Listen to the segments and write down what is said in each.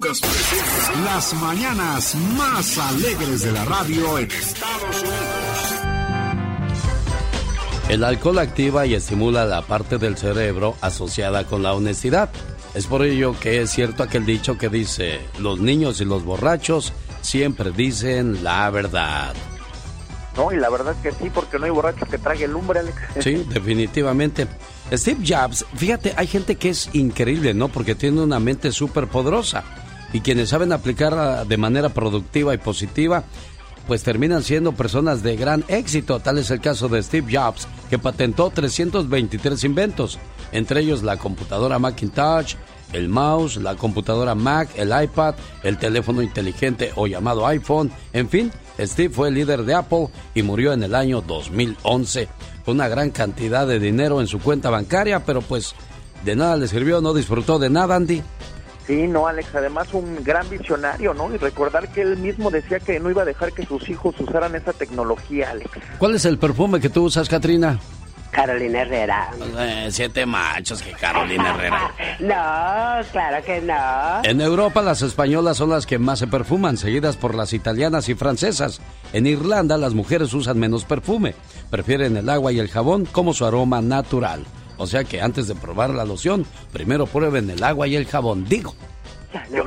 Lucas presenta las mañanas más alegres de la radio en Estados Unidos. El alcohol activa y estimula la parte del cerebro asociada con la honestidad. Es por ello que es cierto aquel dicho que dice, los niños y los borrachos siempre dicen la verdad. No, y la verdad es que sí, porque no hay borracho que trague el lumbre, Alex. Sí, definitivamente. Steve Jobs, fíjate, hay gente que es increíble, ¿no? Porque tiene una mente súper poderosa. Y quienes saben aplicarla de manera productiva y positiva, pues terminan siendo personas de gran éxito. Tal es el caso de Steve Jobs, que patentó 323 inventos, entre ellos la computadora Macintosh, el mouse, la computadora Mac, el iPad, el teléfono inteligente o llamado iPhone, en fin, Steve fue líder de Apple y murió en el año 2011 con una gran cantidad de dinero en su cuenta bancaria, pero pues de nada le sirvió, no disfrutó de nada, Andy. Sí, no, Alex, además un gran visionario, ¿no? Y recordar que él mismo decía que no iba a dejar que sus hijos usaran esa tecnología, Alex. ¿Cuál es el perfume que tú usas, Katrina? Carolina Herrera. Eh, siete machos que Carolina Herrera. no, claro que no. En Europa las españolas son las que más se perfuman, seguidas por las italianas y francesas. En Irlanda las mujeres usan menos perfume, prefieren el agua y el jabón como su aroma natural. O sea que antes de probar la loción, primero prueben el agua y el jabón, digo. Ya no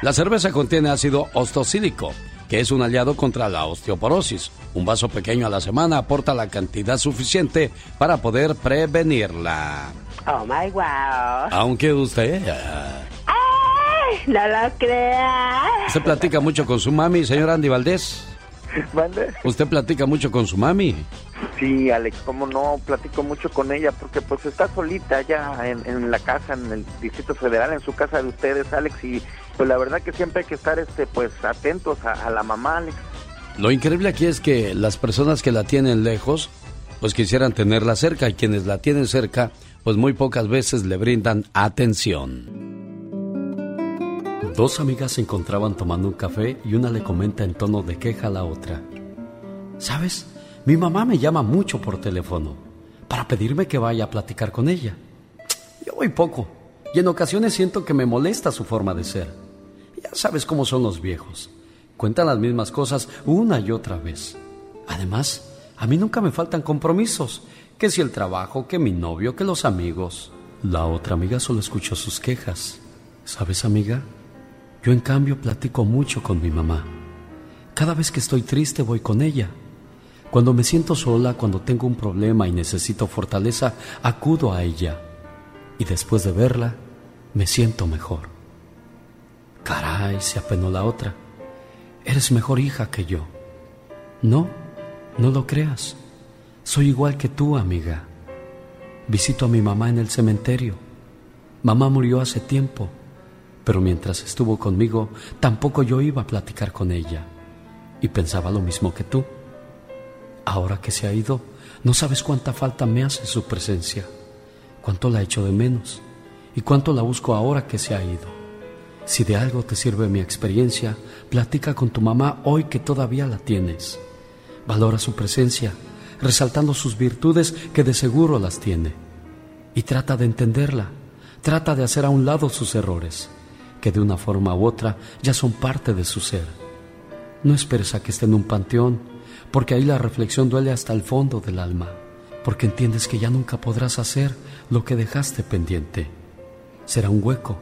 La cerveza contiene ácido ostocílico que es un aliado contra la osteoporosis. Un vaso pequeño a la semana aporta la cantidad suficiente para poder prevenirla. Oh my wow. Aunque usted. ¡Ay! No lo crea. ¿Usted platica mucho con su mami, señor Andy Valdés? ¿Mande? ¿Usted platica mucho con su mami? Sí, Alex, cómo no, platico mucho con ella porque pues está solita ya en, la casa, en el Distrito Federal, en su casa de ustedes, Alex, y pues la verdad que siempre hay que estar este pues atentos a, la mamá, Alex. Lo increíble aquí es que las personas que la tienen lejos, pues quisieran tenerla cerca y quienes la tienen cerca, pues muy pocas veces le brindan atención. Dos amigas se encontraban tomando un café y una le comenta en tono de queja a la otra. ¿Sabes? Mi mamá me llama mucho por teléfono para pedirme que vaya a platicar con ella. Yo voy poco y en ocasiones siento que me molesta su forma de ser. Ya sabes cómo son los viejos. Cuentan las mismas cosas una y otra vez. Además, a mí nunca me faltan compromisos. Que si el trabajo, que mi novio, que los amigos. La otra amiga solo escuchó sus quejas. ¿Sabes, amiga? Yo en cambio platico mucho con mi mamá. Cada vez que estoy triste voy con ella. Cuando me siento sola, cuando tengo un problema y necesito fortaleza, acudo a ella. Y después de verla, me siento mejor. Caray, se apenó la otra. Eres mejor hija que yo. No, no lo creas. Soy igual que tú, amiga. Visito a mi mamá en el cementerio. Mamá murió hace tiempo, pero mientras estuvo conmigo, tampoco yo iba a platicar con ella. Y pensaba lo mismo que tú. Ahora que se ha ido, no sabes cuánta falta me hace su presencia, cuánto la echo de menos y cuánto la busco ahora que se ha ido. Si de algo te sirve mi experiencia, platica con tu mamá hoy que todavía la tienes. Valora su presencia, resaltando sus virtudes que de seguro las tiene. Y trata de entenderla, trata de hacer a un lado sus errores, que de una forma u otra ya son parte de su ser. No esperes a que esté en un panteón, porque ahí la reflexión duele hasta el fondo del alma, porque entiendes que ya nunca podrás hacer lo que dejaste pendiente. Será un hueco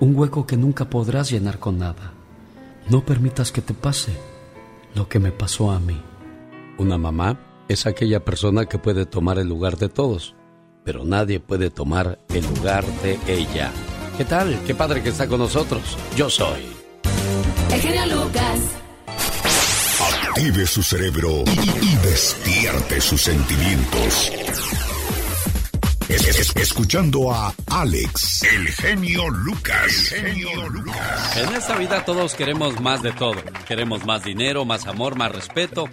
un hueco que nunca podrás llenar con nada. No permitas que te pase lo que me pasó a mí. Una mamá es aquella persona que puede tomar el lugar de todos, pero nadie puede tomar el lugar de ella. ¿Qué tal? Qué padre que está con nosotros. Yo soy. El genio Lucas. Active su cerebro y despierte sus sentimientos escuchando a Alex, el genio Lucas. El genio Lucas. En esta vida todos queremos más de todo. Queremos más dinero, más amor, más respeto.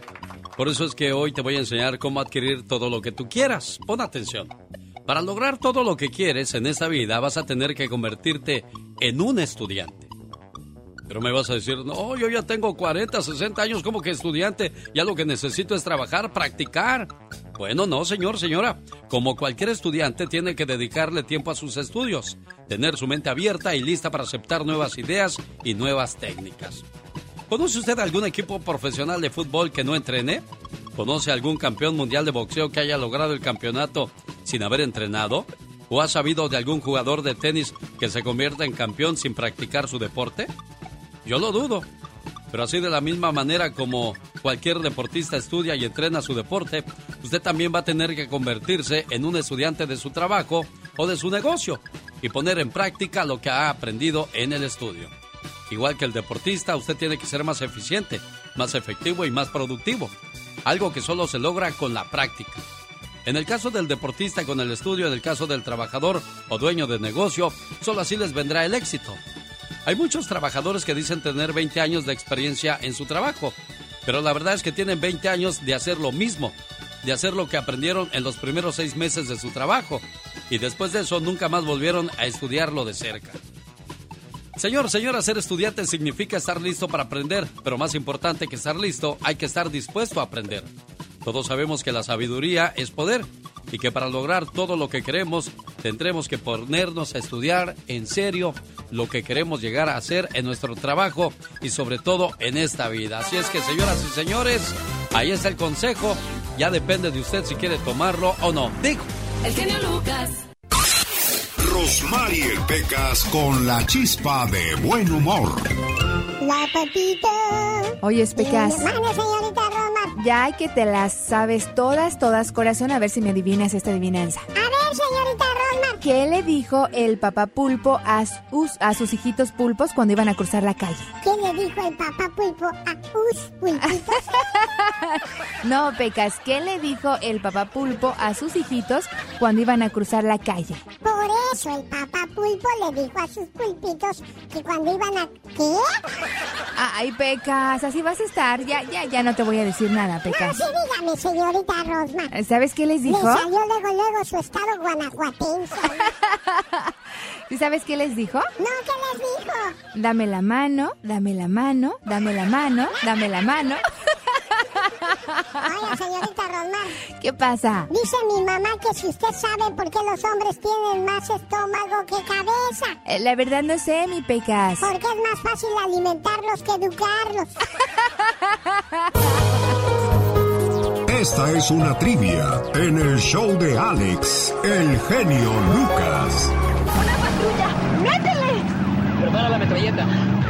Por eso es que hoy te voy a enseñar cómo adquirir todo lo que tú quieras. Pon atención. Para lograr todo lo que quieres en esta vida vas a tener que convertirte en un estudiante. Pero me vas a decir, no, yo ya tengo 40, 60 años como que estudiante, ya lo que necesito es trabajar, practicar. Bueno, no, señor, señora. Como cualquier estudiante, tiene que dedicarle tiempo a sus estudios, tener su mente abierta y lista para aceptar nuevas ideas y nuevas técnicas. ¿Conoce usted algún equipo profesional de fútbol que no entrene? ¿Conoce algún campeón mundial de boxeo que haya logrado el campeonato sin haber entrenado? ¿O ha sabido de algún jugador de tenis que se convierta en campeón sin practicar su deporte? Yo lo dudo. Pero así de la misma manera como cualquier deportista estudia y entrena su deporte, usted también va a tener que convertirse en un estudiante de su trabajo o de su negocio y poner en práctica lo que ha aprendido en el estudio. Igual que el deportista, usted tiene que ser más eficiente, más efectivo y más productivo algo que solo se logra con la práctica. En el caso del deportista con el estudio, en el caso del trabajador o dueño de negocio, solo así les vendrá el éxito. Hay muchos trabajadores que dicen tener 20 años de experiencia en su trabajo, pero la verdad es que tienen 20 años de hacer lo mismo, de hacer lo que aprendieron en los primeros seis meses de su trabajo, y después de eso nunca más volvieron a estudiarlo de cerca. Señor, señora, ser estudiante significa estar listo para aprender, pero más importante que estar listo, hay que estar dispuesto a aprender. Todos sabemos que la sabiduría es poder y que para lograr todo lo que queremos tendremos que ponernos a estudiar en serio lo que queremos llegar a hacer en nuestro trabajo y sobre todo en esta vida. Así es que señoras y señores, ahí está el consejo. Ya depende de usted si quiere tomarlo o no. Digo. El genio Lucas. Rosmarie Pecas con la chispa de buen humor. La patita. Oye, Pecas. Mande, señorita Roma. Ya que te las sabes todas, todas, corazón, a ver si me adivinas esta adivinanza. A ver, señorita Roma. ¿Qué le dijo el papá pulpo a sus, a sus hijitos pulpos cuando iban a cruzar la calle? ¿Qué le dijo el papá pulpo a sus pulpitos? no, Pecas, ¿qué le dijo el papá pulpo a sus hijitos cuando iban a cruzar la calle? Por eso el papá pulpo le dijo a sus pulpitos que cuando iban a... ¿Qué? Ay, Pecas, así vas a estar. Ya, ya, ya no te voy a decir nada, Pecas. sí, dígame, señorita Rosma. ¿Sabes qué les Le dijo? salió luego, luego su estado guanajuatense. ¿Sí sabes qué les dijo? No, ¿qué les dijo? Dame la mano, dame la mano, dame la mano, dame la mano. Oiga, señorita Rosma. ¿Qué pasa? Dice mi mamá que si usted sabe por qué los hombres tienen más estómago que cabeza. Eh, La verdad no sé, mi Pecas. Porque es más fácil alimentarlos que educarlos. Esta es una trivia en el show de Alex, el genio Lucas.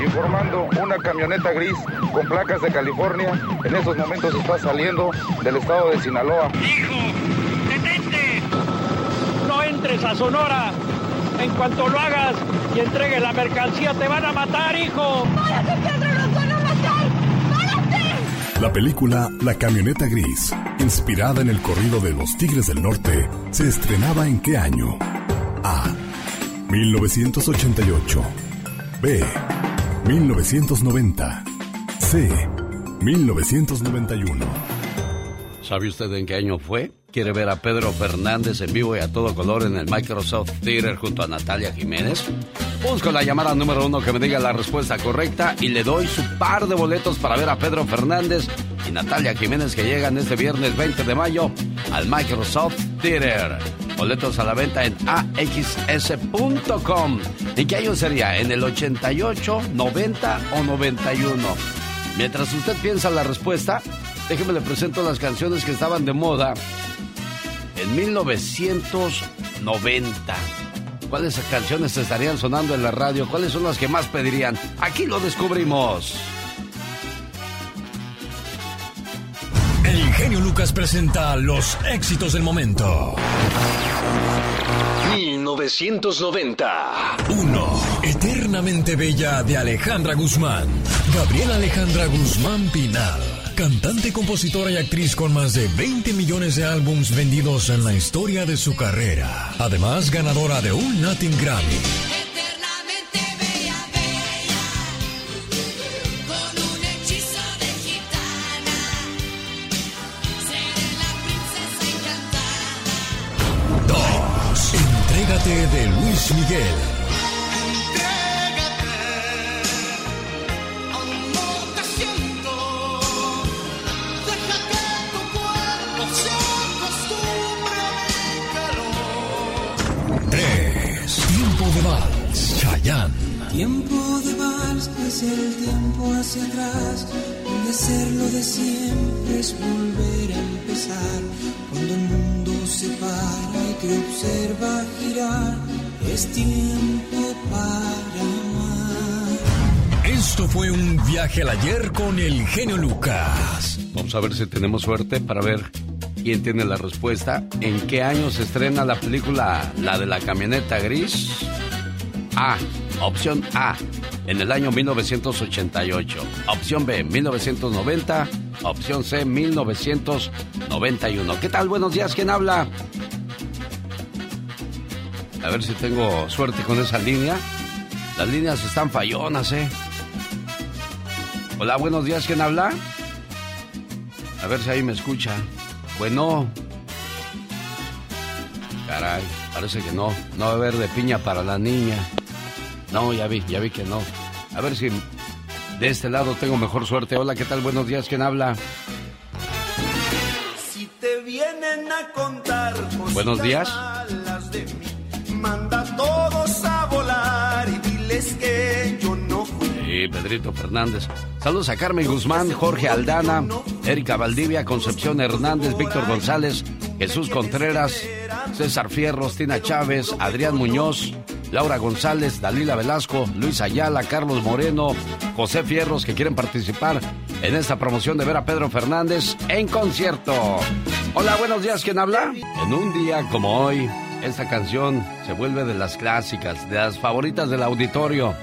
Informando una camioneta gris con placas de California. En esos momentos está saliendo del estado de Sinaloa. No entres a Sonora. En cuanto lo hagas y entregues la mercancía, te van a matar, hijo. La película La camioneta gris, inspirada en el corrido de los Tigres del Norte, se estrenaba en qué año? A. 1988. B. 1990. C. 1991. ¿Sabe usted en qué año fue? ¿Quiere ver a Pedro Fernández en vivo y a todo color en el Microsoft Theater junto a Natalia Jiménez? Busco la llamada número uno que me diga la respuesta correcta y le doy su par de boletos para ver a Pedro Fernández y Natalia Jiménez que llegan este viernes 20 de mayo al Microsoft Theater. Boletos a la venta en axs.com. ¿Y qué año sería? ¿En el 88, 90 o 91? Mientras usted piensa la respuesta, déjeme le presento las canciones que estaban de moda en 1990. ¿Cuáles canciones estarían sonando en la radio? ¿Cuáles son las que más pedirían? Aquí lo descubrimos. El genio Lucas presenta los éxitos del momento. 1990. 1. Eternamente Bella de Alejandra Guzmán. Gabriela Alejandra Guzmán Pinal. Cantante, compositora y actriz con más de 20 millones de álbums vendidos en la historia de su carrera. Además, ganadora de un Latin Grammy. Eternamente bella, bella, con un hechizo de gitana. Seré la princesa encantada. 2. Entrégate de Luis Miguel. Chayán. Tiempo de vals es el tiempo hacia atrás, donde hacerlo de siempre es volver a empezar. Cuando el mundo se para y te observa girar, es tiempo para amar. Esto fue un viaje al ayer con el genio Lucas. Vamos a ver si tenemos suerte para ver quién tiene la respuesta. ¿En qué año se estrena la película La de la camioneta gris? A. Opción A. En el año 1988. Opción B. 1990. Opción C. 1991. ¿Qué tal? Buenos días. ¿Quién habla? A ver si tengo suerte con esa línea. Las líneas están fallonas, ¿eh? Hola, buenos días. ¿Quién habla? A ver si ahí me escucha. Bueno. Caray, parece que no. No va a haber de piña para la niña. No, ya vi, ya vi que no. A ver si de este lado tengo mejor suerte. Hola, ¿qué tal? Buenos días. ¿Quién habla? Si te vienen a contar Buenos días. malas de mí, manda a todos a volar y diles que yo no fui. Sí, Pedrito Fernández. Saludos a Carmen Guzmán, Jorge Aldana, Erika Valdivia, Concepción Hernández, Víctor González, Jesús Contreras, César Fierros, Tina Chávez, Adrián Muñoz, Laura González, Dalila Velasco, Luis Ayala, Carlos Moreno, José Fierros que quieren participar en esta promoción de ver a Pedro Fernández en concierto. Hola, buenos días, ¿quién habla? En un día como hoy, esta canción se vuelve de las clásicas, de las favoritas del auditorio.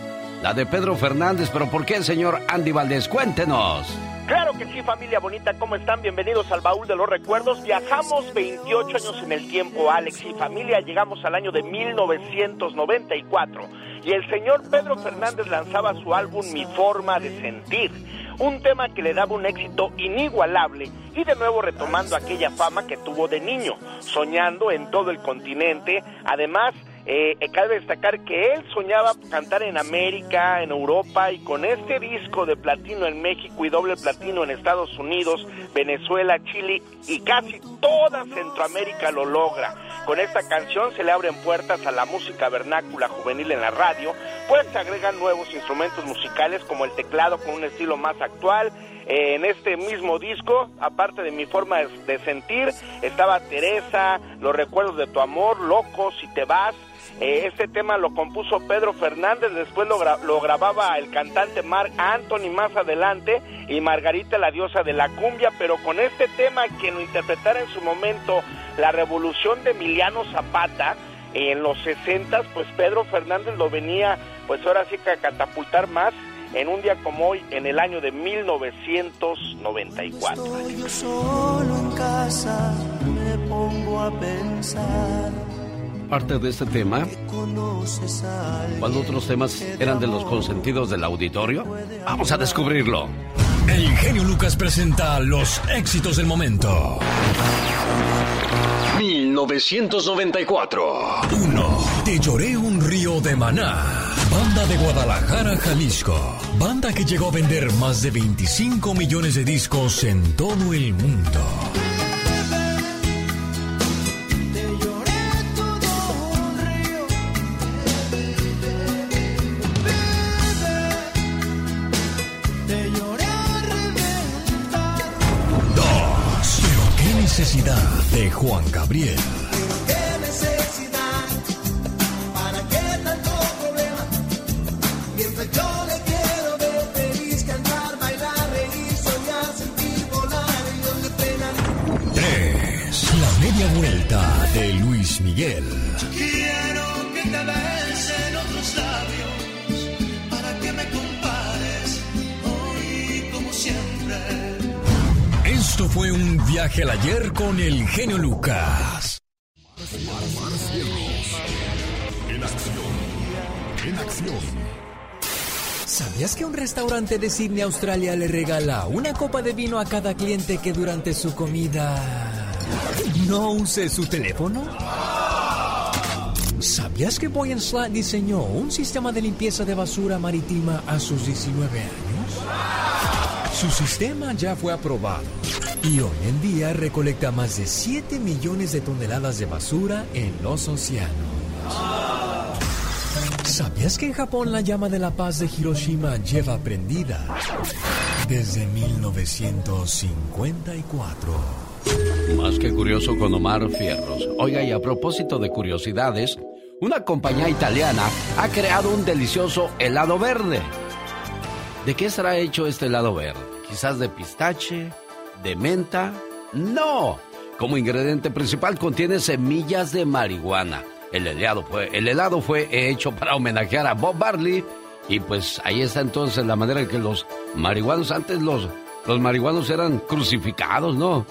La de Pedro Fernández, pero ¿por qué, señor Andy Valdés? Cuéntenos. Claro que sí, familia bonita, ¿cómo están? Bienvenidos al baúl de los recuerdos. Viajamos 28 años en el tiempo, Alex y familia. Llegamos al año de 1994 y el señor Pedro Fernández lanzaba su álbum Mi Forma de Sentir, un tema que le daba un éxito inigualable y de nuevo retomando aquella fama que tuvo de niño, soñando en todo el continente. Además, eh, eh, cabe destacar que él soñaba cantar en América, en Europa y con este disco de platino en México y doble platino en Estados Unidos, Venezuela, Chile y casi toda Centroamérica lo logra. Con esta canción se le abren puertas a la música vernácula juvenil en la radio, pues se agregan nuevos instrumentos musicales como el teclado con un estilo más actual. En este mismo disco, aparte de mi forma de, sentir, estaba Teresa, Los recuerdos de tu amor, Loco, Si te vas, eh, este tema lo compuso Pedro Fernández, después lo, lo grababa el cantante Mark Anthony más adelante y Margarita la diosa de la cumbia, pero con este tema que lo interpretara en su momento la revolución de Emiliano Zapata en los 60, pues Pedro Fernández lo venía, pues ahora sí que a catapultar más en un día como hoy, en el año de 1994. Estoy yo solo en casa, me pongo a pensar. Parte de este tema, cuando otros temas eran de los consentidos del auditorio, vamos a descubrirlo. El genio Lucas presenta los éxitos del momento. 1994. 1. Te lloré un río de maná. Banda de Guadalajara, Jalisco. Banda que llegó a vender más de 25 millones de discos en todo el mundo. De Juan Gabriel. ¿Qué necesidad? ¿Para qué tanto problema? Mientras yo le quiero ver feliz, cantar, bailar, reír, soñar, sentir, volar y donde pena. 3. La media vuelta de Luis Miguel. Fue un viaje al ayer con el genio Lucas. En acción. En acción. ¿Sabías que un restaurante de Sydney, Australia, le regala una copa de vino a cada cliente que durante su comida no use su teléfono? ¿Sabías que Boy Slat diseñó un sistema de limpieza de basura marítima a sus 19 años? Su sistema ya fue aprobado y hoy en día recolecta más de 7 millones de toneladas de basura en los océanos. ¿Sabías que en Japón la llama de la paz de Hiroshima lleva prendida desde 1954? Más que curioso con Omar Fierros. Oiga, y a propósito de curiosidades, una compañía italiana ha creado un delicioso helado verde. ¿De qué estará hecho este helado verde? ¿Quizás de pistache? ¿De menta? No. Como ingrediente principal contiene semillas de marihuana. El helado fue, el helado fue hecho para homenajear a Bob Marley y pues ahí está entonces la manera en que los marihuanos, antes los, los marihuanos eran crucificados, ¿no?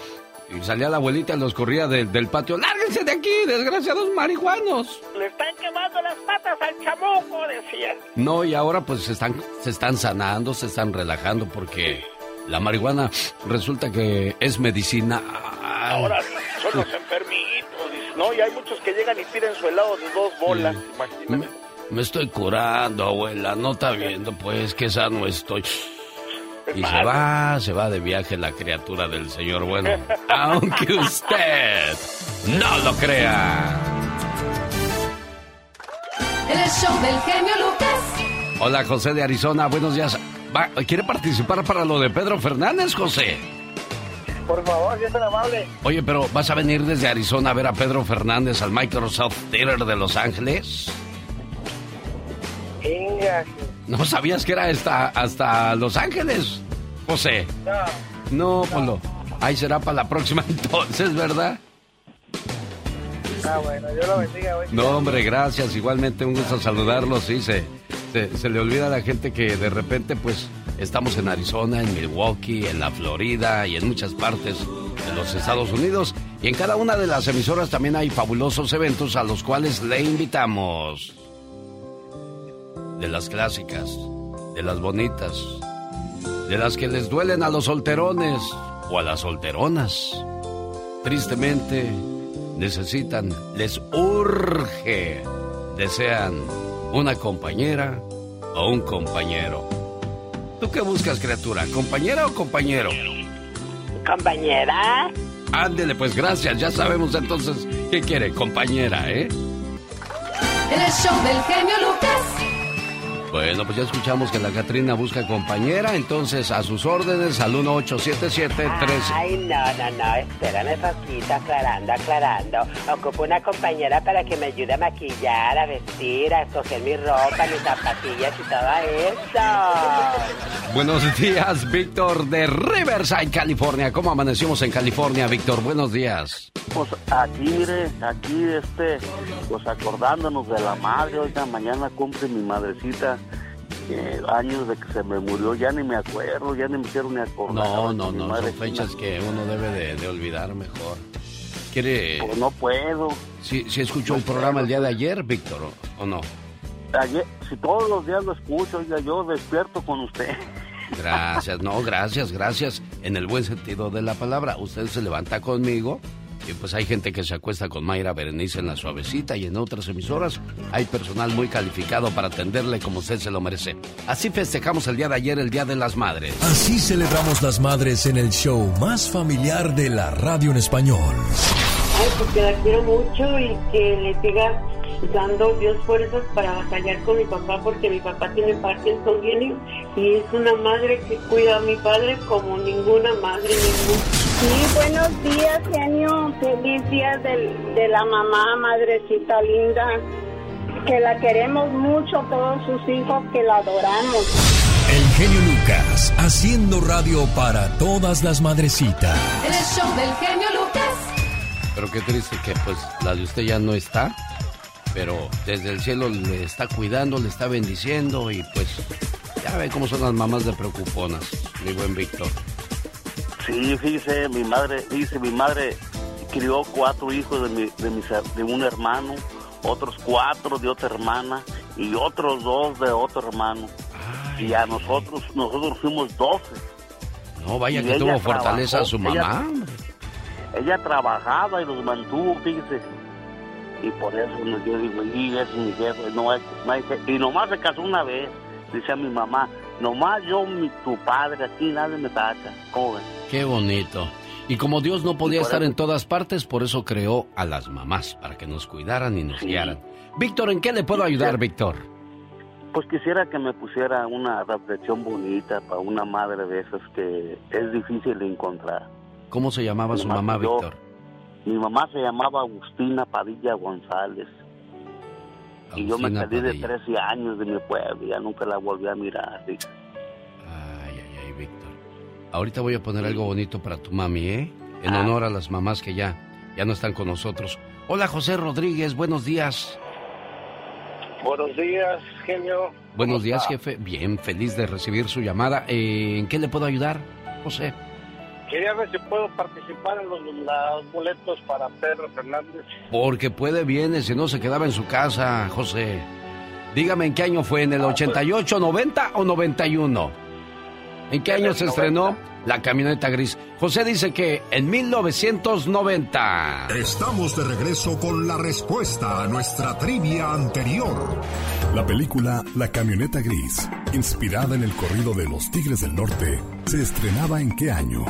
Y salía la abuelita y los corría del patio. ¡Lárguense de aquí, desgraciados marihuanos! Le están quemando las patas al chamuco, decían. No, y ahora pues se están, se están sanando, se están relajando porque la marihuana resulta que es medicina. Ahora son los enfermitos. No, y hay muchos que llegan y tiran su helado de dos bolas, Me, me, estoy curando, abuela. No está viendo, pues, que sano estoy. Y se va, se va de viaje la criatura del Señor. Bueno, aunque usted no lo crea. El show del genio Lucas. Hola, José de Arizona. Buenos días. ¿Quiere participar para lo de Pedro Fernández, José? Por favor, si es tan amable. Oye, pero ¿vas a venir desde Arizona a ver a Pedro Fernández al Microsoft Theater de Los Ángeles? Venga. ¿No sabías que era hasta, hasta Los Ángeles, José? No. No, Polo. Ahí será para la próxima entonces, ¿verdad? Ah, bueno, yo lo bendiga. Hoy. No, hombre, gracias. Igualmente un gusto saludarlos. Sí, se, se, se le olvida a la gente que de repente, pues, Estamos en Arizona, en Milwaukee, en la Florida y en muchas partes de los Estados Unidos. Y en cada una de las emisoras también hay fabulosos eventos a los cuales le invitamos. De las clásicas, de las bonitas, de las que les duelen a los solterones o a las solteronas. Tristemente, necesitan, les urge, desean una compañera o un compañero. ¿Tú qué buscas, criatura? ¿Compañera o compañero? Compañera. Ándele, pues gracias. Ya sabemos entonces qué quiere, compañera, ¿eh? El show del genio Lucas. Bueno, pues ya escuchamos que la Catrina busca compañera, entonces a sus órdenes al 1877-13. Ay, no, no, no, espérame poquito, aclarando, aclarando. Ocupo una compañera para que me ayude a maquillar, a vestir, a escoger mi ropa, mis zapatillas y todo eso. Buenos días, Víctor de Riverside, California. ¿Cómo amanecimos en California, Víctor? Buenos días. Pues aquí, mire, aquí, este, pues acordándonos de la madre, oiga, mañana cumple mi madrecita eh, años de que se me murió, ya ni me acuerdo, ya ni me hicieron ni acordar. No, no, no, son fechas que uno debe de, de olvidar mejor. ¿Quiere...? Pues no puedo. ¿Sí, sí escuchó el programa el día de ayer, Víctor, o, o no? Ayer, si todos los días lo escucho, oiga, yo despierto con usted. Gracias, no, gracias, gracias. En el buen sentido de la palabra. Usted se levanta conmigo y pues hay gente que se acuesta con Mayra Berenice en la suavecita y en otras emisoras hay personal muy calificado para atenderle como usted se lo merece. Así festejamos el día de ayer, el Día de las Madres. Así celebramos las madres en el show más familiar de la radio en español. Ay, porque la quiero mucho y que le siga dando Dios fuerzas para batallar con mi papá porque mi papá tiene Parkinson tiene, y es una madre que cuida a mi padre como ninguna madre ninguna. Sí, buenos días, genio. Feliz día del- de la mamá, madrecita linda. Que la queremos mucho, todos sus hijos, que la adoramos. El genio Lucas, haciendo radio para todas las madrecitas. El show del genio Lucas. Pero qué triste que pues la de usted ya no está, pero desde el cielo le está cuidando, le está bendiciendo y pues ya ve cómo son las mamás de preocuponas, mi buen Víctor. Sí, fíjese, mi madre, fíjese, mi madre crió cuatro hijos de, mi, de, mis her- de un hermano, otros cuatro de otra hermana y otros dos de otro hermano. Y a nosotros, nosotros fuimos doce. No, vaya Y que tuvo fortaleza trabajó, su mamá. Ella trabajaba y los mantuvo, fíjese. Y por eso yo digo, y es mi jefe, no hay, no hay je-". Y nomás se casó una vez, dice a mi mamá, nomás yo, mi, tu padre, aquí nadie me tacha. ¿Cómo ven? Qué bonito. Y como Dios no podía estar eso- en todas partes, por eso creó a las mamás, para que nos cuidaran y nos guiaran. Víctor, ¿en qué le puedo ayudar, Víctor? pues quisiera que me pusiera una reflexión bonita para una madre de esas que es difícil de encontrar. ¿Cómo se llamaba su mamá, Víctor? Mi mamá se llamaba Agustina Padilla González. Y yo me salí de 13 años de mi pueblo, ya nunca la volví a mirar. Ay, ay, ay, Víctor. Ahorita voy a poner algo bonito para tu mami, ¿eh? En ah. honor a las mamás que ya, ya no están con nosotros. Hola, José Rodríguez, buenos días. Buenos días, genio. Buenos días, jefe. Bien, feliz de recibir su llamada. Eh, ¿En qué le puedo ayudar, José? Quería ver si puedo participar en los, boletos para Pedro Fernández. Porque puede bien, si no se quedaba en su casa, José. Dígame en qué año fue, ¿en el 88, 90 o 91? ¿En qué año se estrenó La camioneta gris? José dice que en 1990. Estamos de regreso con la respuesta a nuestra trivia anterior. La película La camioneta gris, inspirada en el corrido de los Tigres del Norte, se estrenaba en qué año?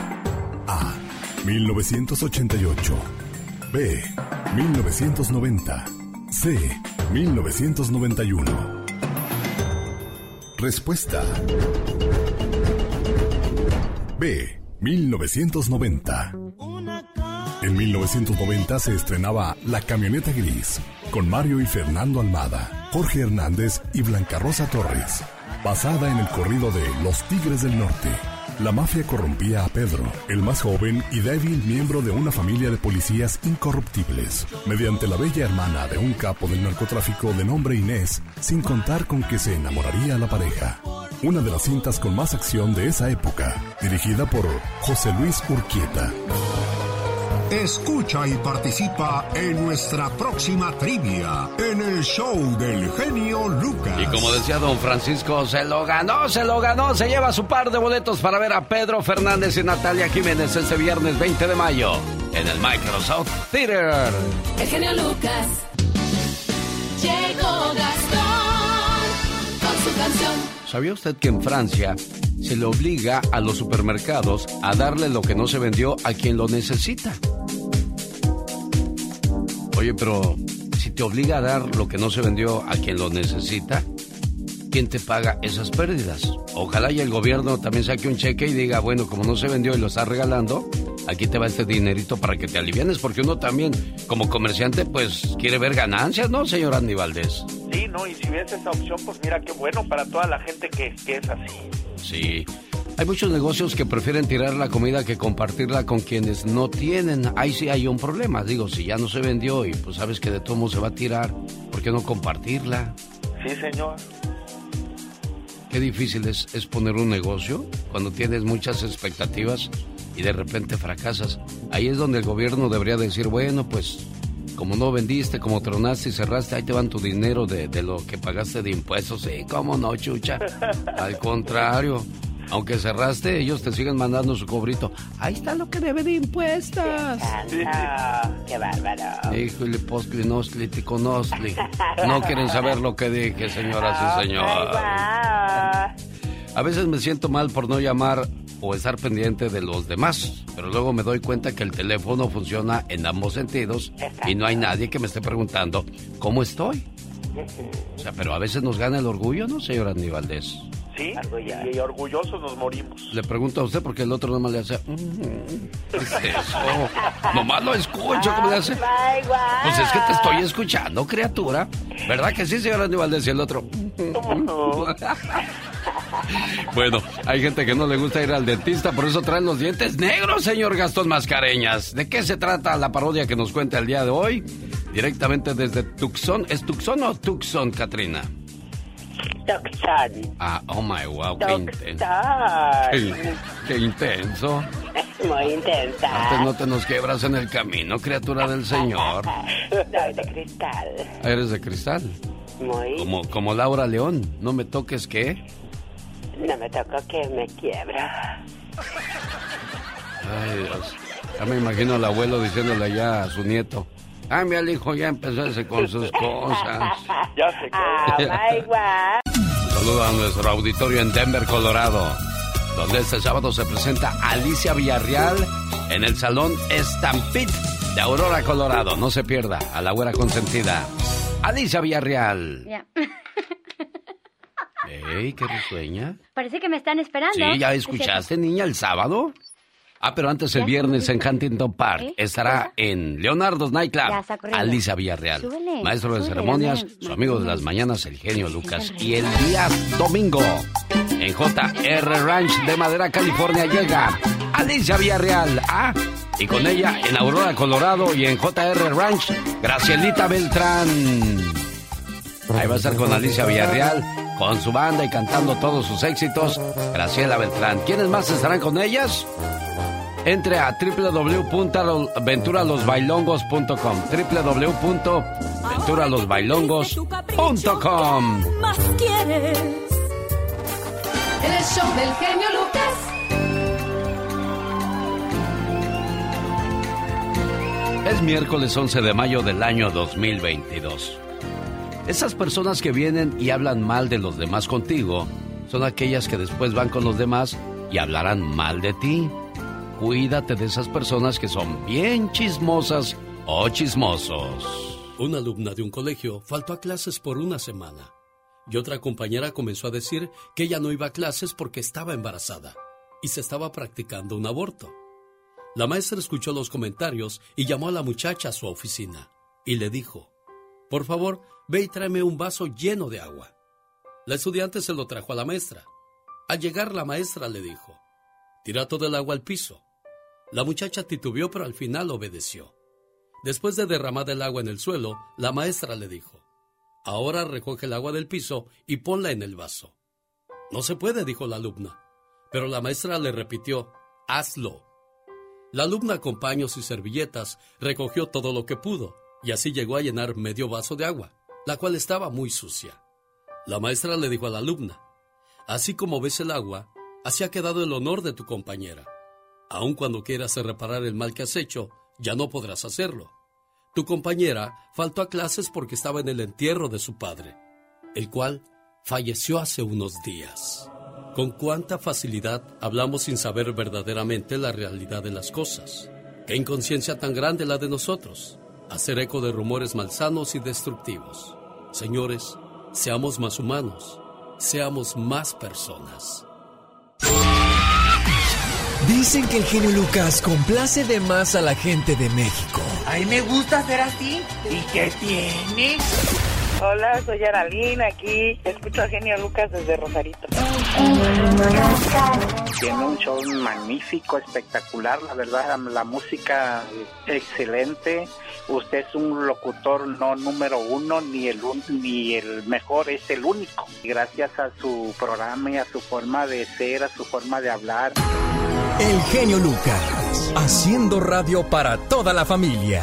A. 1988. B. 1990. C. 1991. Respuesta. B. 1990. En 1990 se estrenaba La Camioneta Gris, con Mario y Fernando Almada, Jorge Hernández y Blanca Rosa Torres, basada en el corrido de Los Tigres del Norte. La mafia corrompía a Pedro, el más joven y débil miembro de una familia de policías incorruptibles, mediante la bella hermana de un capo del narcotráfico de nombre Inés, sin contar con que se enamoraría la pareja una de las cintas con más acción de esa época, dirigida por José Luis Urquieta. Escucha y participa en nuestra próxima trivia en el show del genio Lucas. Y como decía don Francisco, se lo ganó, se lo ganó, se lleva su par de boletos para ver a Pedro Fernández y Natalia Jiménez este viernes 20 de mayo en el Microsoft Theater. El genio Lucas. Llegó Gastón con su canción. ¿Sabía usted que en Francia se le obliga a los supermercados a darle lo que no se vendió a quien lo necesita? Oye, pero si te obliga a dar lo que no se vendió a quien lo necesita, ¿quién te paga esas pérdidas? Ojalá y el gobierno también saque un cheque y diga, bueno, como no se vendió y lo está regalando, aquí te va este dinerito para que te alivienes, porque uno también, como comerciante, pues quiere ver ganancias, ¿no, señor Andy Valdés? ¿No? Y si ves esa opción, pues mira qué bueno para toda la gente que, que es así. Sí. Hay muchos negocios que prefieren tirar la comida que compartirla con quienes no tienen. Ahí sí hay un problema. Digo, si ya no se vendió y pues sabes que de todo se va a tirar, ¿por qué no compartirla? Sí, señor. Qué difícil es, es poner un negocio cuando tienes muchas expectativas y de repente fracasas. Ahí es donde el gobierno debería decir, bueno, pues como no vendiste, como tronaste y cerraste, ahí te van tu dinero de, de lo que pagaste de impuestos. Sí, cómo no, chucha. Al contrario, aunque cerraste, ellos te siguen mandando su cobrito. Ahí está lo que debe de impuestos. Qué bárbaro. Híjole, postli, nosli, ticonosli. No quieren saber lo que dije, señoras y señores. A veces me siento mal por no llamar o estar pendiente de los demás, pero luego me doy cuenta que el teléfono funciona en ambos sentidos y no hay nadie que me esté preguntando cómo estoy. O sea, pero a veces nos gana el orgullo, ¿no, señor Andy Valdés? Sí, y orgullosos nos morimos. Le pregunto a usted porque el otro nomás le hace... Mm, ¿Qué es eso? nomás lo escucho, ¿cómo le hace? Pues es que te estoy escuchando, criatura. ¿Verdad que sí, señor Valdés? Y el otro... Bueno, hay gente que no le gusta ir al dentista, por eso traen los dientes negros, señor Gastón Mascareñas. ¿De qué se trata la parodia que nos cuenta el día de hoy? Directamente desde Tucson. ¿Es Tucson o Tucson, Katrina? Tucson. Ah, oh my wow, qué intenso. Qué, intenso. Muy intensa. Antes no te nos quebras en el camino, criatura del Señor. Soy de cristal. ¿Eres de cristal? Muy. Como, como Laura León. ¿No me toques qué? No me tocó que me quiebra. Ay, Dios. Ya me imagino al abuelo diciéndole ya a su nieto. Ay, mi hijo ya empezó ese con sus cosas. ya se ah, Saludo a nuestro auditorio en Denver, Colorado, donde este sábado se presenta Alicia Villarreal en el Salón Stampede de Aurora, Colorado. No se pierda, a la güera consentida. Alicia Villarreal. ¿qué risueña? Parece que me están esperando. Sí, ¿ya escuchaste, niña, el sábado? Ah, pero antes el viernes en Huntington Park estará en Leonardo's Nightclub. Alicia Villarreal, maestro de ceremonias, su amigo de las mañanas, el genio Lucas. Y el día domingo en JR Ranch de Madera, California llega Alicia Villarreal. Ah, y con ella en Aurora, Colorado y en JR Ranch, Gracielita Beltrán. Ahí va a estar con Alicia Villarreal, con su banda y cantando todos sus éxitos, Graciela Beltrán. ¿Quiénes más estarán con ellas? Entre a www.venturalosbailongos.com www.venturalosbailongos.com más quieres? El show del genio Lucas. Es miércoles 11 de mayo del año 2022. Esas personas que vienen y hablan mal de los demás contigo son aquellas que después van con los demás y hablarán mal de ti. Cuídate de esas personas que son bien chismosas o chismosos. Una alumna de un colegio faltó a clases por una semana y otra compañera comenzó a decir que ella no iba a clases porque estaba embarazada y se estaba practicando un aborto. La maestra escuchó los comentarios y llamó a la muchacha a su oficina y le dijo, por favor, ve y tráeme un vaso lleno de agua. La estudiante se lo trajo a la maestra. Al llegar la maestra le dijo, tira todo el agua al piso. La muchacha titubeó pero al final obedeció. Después de derramar el agua en el suelo, la maestra le dijo, ahora recoge el agua del piso y ponla en el vaso. No se puede, dijo la alumna. Pero la maestra le repitió, hazlo. La alumna con paños y servilletas recogió todo lo que pudo y así llegó a llenar medio vaso de agua, la cual estaba muy sucia. La maestra le dijo a la alumna, así como ves el agua, así ha quedado el honor de tu compañera. Aun cuando quieras reparar el mal que has hecho, ya no podrás hacerlo. Tu compañera faltó a clases porque estaba en el entierro de su padre, el cual falleció hace unos días. Con cuánta facilidad hablamos sin saber verdaderamente la realidad de las cosas. Qué inconsciencia tan grande la de nosotros hacer eco de rumores malsanos y destructivos. Señores, seamos más humanos, seamos más personas. Dicen que el genio Lucas complace de más a la gente de México. A mí me gusta ser así. ¿Y qué tiene? Hola, soy Aralina aquí. Escucho a Genio Lucas desde Rosarito. Tiene un show magnífico, espectacular, la verdad, la música excelente. Usted es un locutor no número uno, ni el, ni el mejor, es el único. Gracias a su programa y a su forma de ser, a su forma de hablar. El genio Lucas, haciendo radio para toda la familia.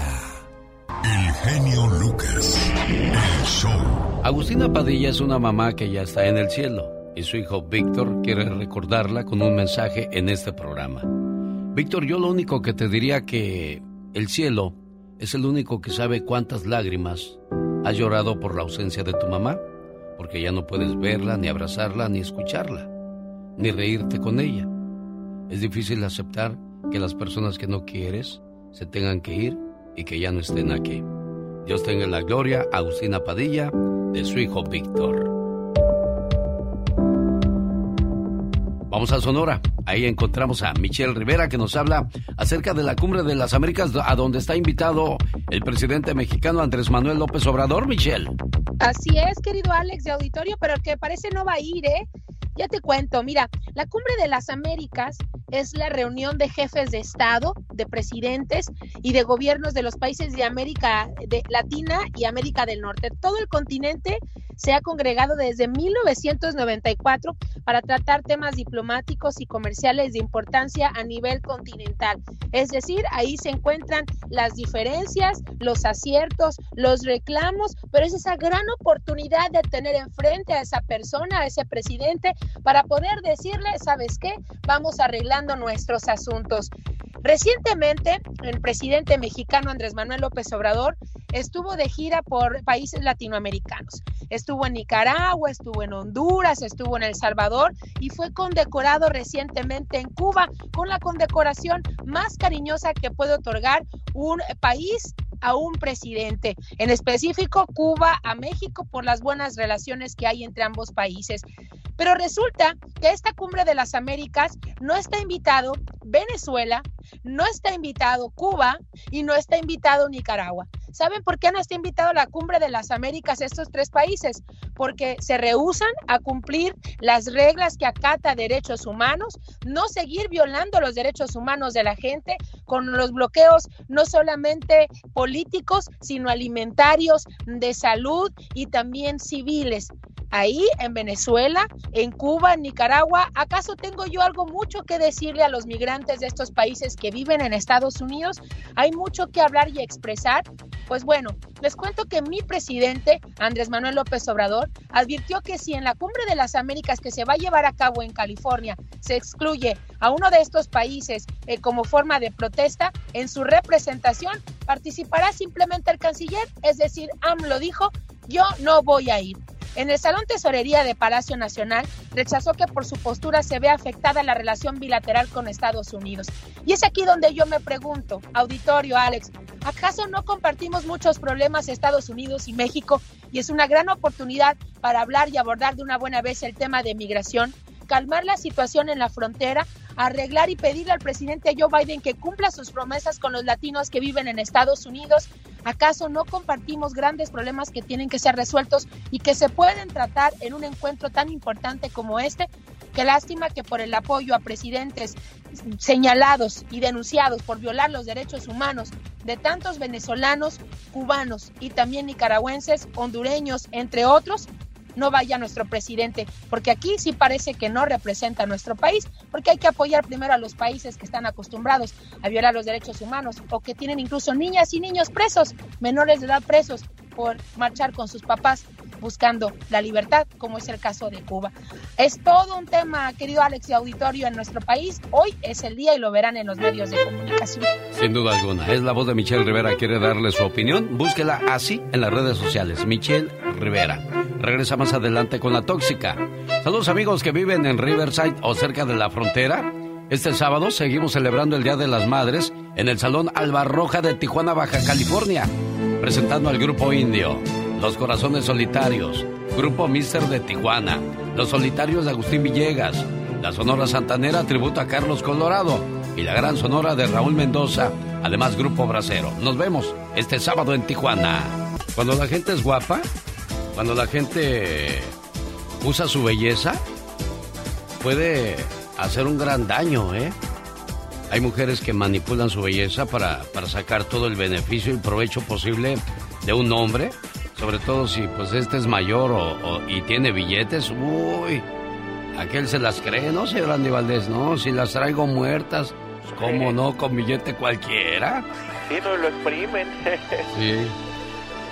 El genio Lucas, el show. Agustina Padilla es una mamá que ya está en el cielo y su hijo Víctor quiere recordarla con un mensaje en este programa. Víctor, yo lo único que te diría que el cielo es el único que sabe cuántas lágrimas has llorado por la ausencia de tu mamá, porque ya no puedes verla, ni abrazarla, ni escucharla, ni reírte con ella. Es difícil aceptar que las personas que no quieres se tengan que ir y que ya no estén aquí. Dios tenga la gloria a Agustina Padilla de su hijo Víctor. Vamos a Sonora. Ahí encontramos a Michelle Rivera que nos habla acerca de la cumbre de las Américas a donde está invitado el presidente mexicano Andrés Manuel López Obrador. Michelle. Así es, querido Alex de auditorio, pero el que parece no va a ir, ¿eh? Ya te cuento, mira, la Cumbre de las Américas es la reunión de jefes de Estado, de presidentes y de gobiernos de los países de América Latina y América del Norte. Todo el continente se ha congregado desde 1994 para tratar temas diplomáticos y comerciales de importancia a nivel continental. Es decir, ahí se encuentran las diferencias, los aciertos, los reclamos, pero es esa gran oportunidad de tener enfrente a esa persona, a ese presidente, para poder decirle, ¿sabes qué? Vamos arreglando nuestros asuntos. Recientemente, el presidente mexicano Andrés Manuel López Obrador estuvo de gira por países latinoamericanos. Estuvo en Nicaragua, estuvo en Honduras, estuvo en El Salvador y fue condecorado recientemente en Cuba con la condecoración más cariñosa que puede otorgar un país a un presidente, en específico Cuba a México por las buenas relaciones que hay entre ambos países. Pero resulta que esta cumbre de las Américas no está invitado Venezuela, no está invitado Cuba y no está invitado Nicaragua. ¿Saben por qué no está invitado a la cumbre de las Américas estos tres países? Porque se rehusan a cumplir las reglas que acata derechos humanos, no seguir violando los derechos humanos de la gente con los bloqueos no solamente políticos, sino alimentarios, de salud y también civiles ahí en Venezuela, en Cuba, en Nicaragua. ¿Acaso tengo yo algo mucho que decirle a los migrantes de estos países que viven en Estados Unidos? Hay mucho que hablar y expresar. Pues bueno, les cuento que mi presidente, Andrés Manuel López Obrador, advirtió que si en la Cumbre de las Américas que se va a llevar a cabo en California se excluye a uno de estos países eh, como forma de protesta, en su representación participará simplemente el canciller, es decir, AMLO dijo, yo no voy a ir. En el Salón Tesorería de Palacio Nacional rechazó que por su postura se vea afectada la relación bilateral con Estados Unidos. Y es aquí donde yo me pregunto, auditorio Alex, ¿acaso no compartimos muchos problemas Estados Unidos y México? Y es una gran oportunidad para hablar y abordar de una buena vez el tema de migración, calmar la situación en la frontera, arreglar y pedirle al presidente Joe Biden que cumpla sus promesas con los latinos que viven en Estados Unidos. ¿Acaso no compartimos grandes problemas que tienen que ser resueltos y que se pueden tratar en un encuentro tan importante como este? Qué lástima que por el apoyo a presidentes señalados y denunciados por violar los derechos humanos de tantos venezolanos, cubanos y también nicaragüenses, hondureños, entre otros, no vaya nuestro presidente, porque aquí sí parece que no representa a nuestro país, porque hay que apoyar primero a los países que están acostumbrados a violar los derechos humanos o que tienen incluso niñas y niños presos, menores de edad presos por marchar con sus papás buscando la libertad, como es el caso de Cuba. Es todo un tema, querido Alex y auditorio, en nuestro país. Hoy es el día y lo verán en los medios de comunicación. Sin duda alguna, es la voz de Michelle Rivera. ¿Quiere darle su opinión? Búsquela así en las redes sociales. Michelle Rivera. Regresa más adelante con la tóxica. Saludos amigos que viven en Riverside o cerca de la frontera. Este sábado seguimos celebrando el Día de las Madres en el Salón Albarroja de Tijuana, Baja California, presentando al grupo indio, Los Corazones Solitarios, Grupo Mister de Tijuana, Los Solitarios de Agustín Villegas, la Sonora Santanera tributo a Carlos Colorado y la Gran Sonora de Raúl Mendoza, además Grupo Bracero. Nos vemos este sábado en Tijuana. Cuando la gente es guapa, cuando la gente usa su belleza, puede hacer un gran daño, ¿eh? Hay mujeres que manipulan su belleza para, para sacar todo el beneficio y provecho posible de un hombre, sobre todo si pues este es mayor o, y tiene billetes, uy, aquel se las cree, ¿no, señor Andy Valdés? No, si las traigo muertas, pues, ¿cómo no? Con billete cualquiera. Sí, no lo exprimen. sí.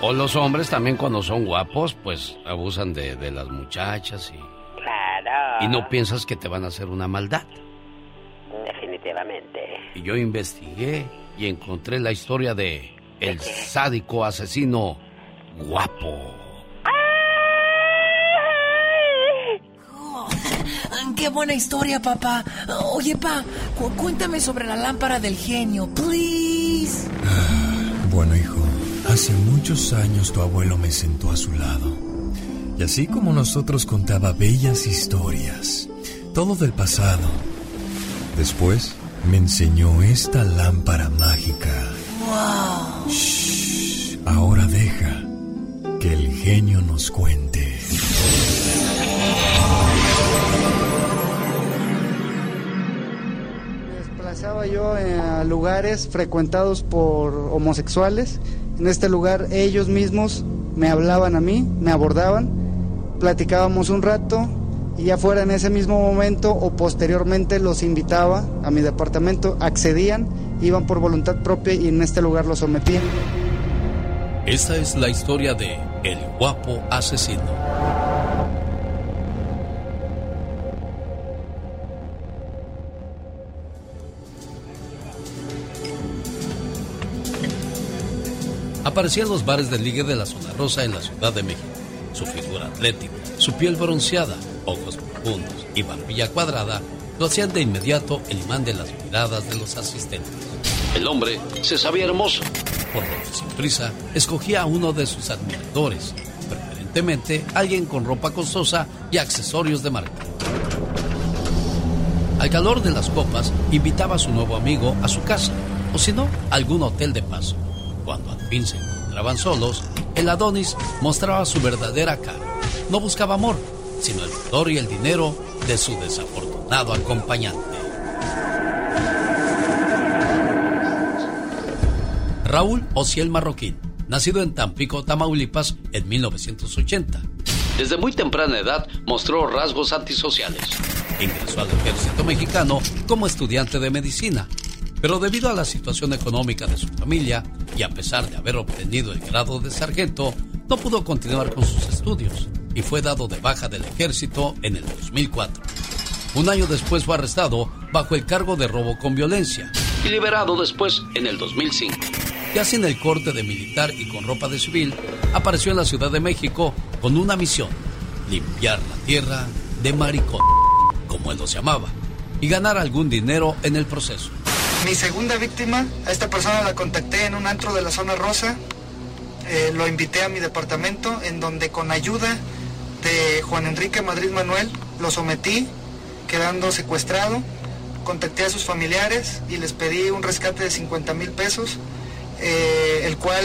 O los hombres también cuando son guapos, pues abusan de, de las muchachas y... Claro. Y no piensas que te van a hacer una maldad. Definitivamente. Y yo investigué y encontré la historia de el sádico asesino guapo. ¡Qué buena historia, papá! Oye, pa, cuéntame sobre la lámpara del genio, please. Bueno, hijo, hace muchos años tu abuelo me sentó a su lado. Y así como nosotros contaba bellas historias, todo del pasado. Después me enseñó esta lámpara mágica. ¡Wow! Shh, ahora deja que el genio nos cuente. desplazaba yo a lugares frecuentados por homosexuales. En este lugar ellos mismos me hablaban a mí, me abordaban, platicábamos un rato y ya fuera en ese mismo momento o posteriormente los invitaba a mi departamento, accedían, iban por voluntad propia y en este lugar los sometían. Esta es la historia de El guapo asesino. Aparecía en los bares de ligue de la zona rosa en la Ciudad de México. Su figura atlética, su piel bronceada, ojos profundos y barbilla cuadrada lo hacían de inmediato el imán de las miradas de los asistentes. El hombre se sabía hermoso, que sin prisa escogía a uno de sus admiradores, frecuentemente alguien con ropa costosa y accesorios de marca. Al calor de las copas, invitaba a su nuevo amigo a su casa, o si no, a algún hotel de paso. Cuando al fin se encontraban solos, el Adonis mostraba su verdadera cara. No buscaba amor, sino el dolor y el dinero de su desafortunado acompañante. Raúl Ociel Marroquín, nacido en Tampico, Tamaulipas, en 1980. Desde muy temprana edad mostró rasgos antisociales. Ingresó al ejército mexicano como estudiante de medicina, pero debido a la situación económica de su familia y a pesar de haber obtenido el grado de sargento, no pudo continuar con sus estudios y fue dado de baja del ejército en el 2004. Un año después fue arrestado bajo el cargo de robo con violencia y liberado después en el 2005. Ya sin el corte de militar y con ropa de civil, apareció en la Ciudad de México con una misión, limpiar la tierra de maricón como él los llamaba, y ganar algún dinero en el proceso. Mi segunda víctima, a esta persona la contacté en un antro de la zona rosa, eh, lo invité a mi departamento, en donde con ayuda de Juan Enrique Madrid Manuel lo sometí, quedando secuestrado. Contacté a sus familiares y les pedí un rescate de 50 mil pesos, eh, el cual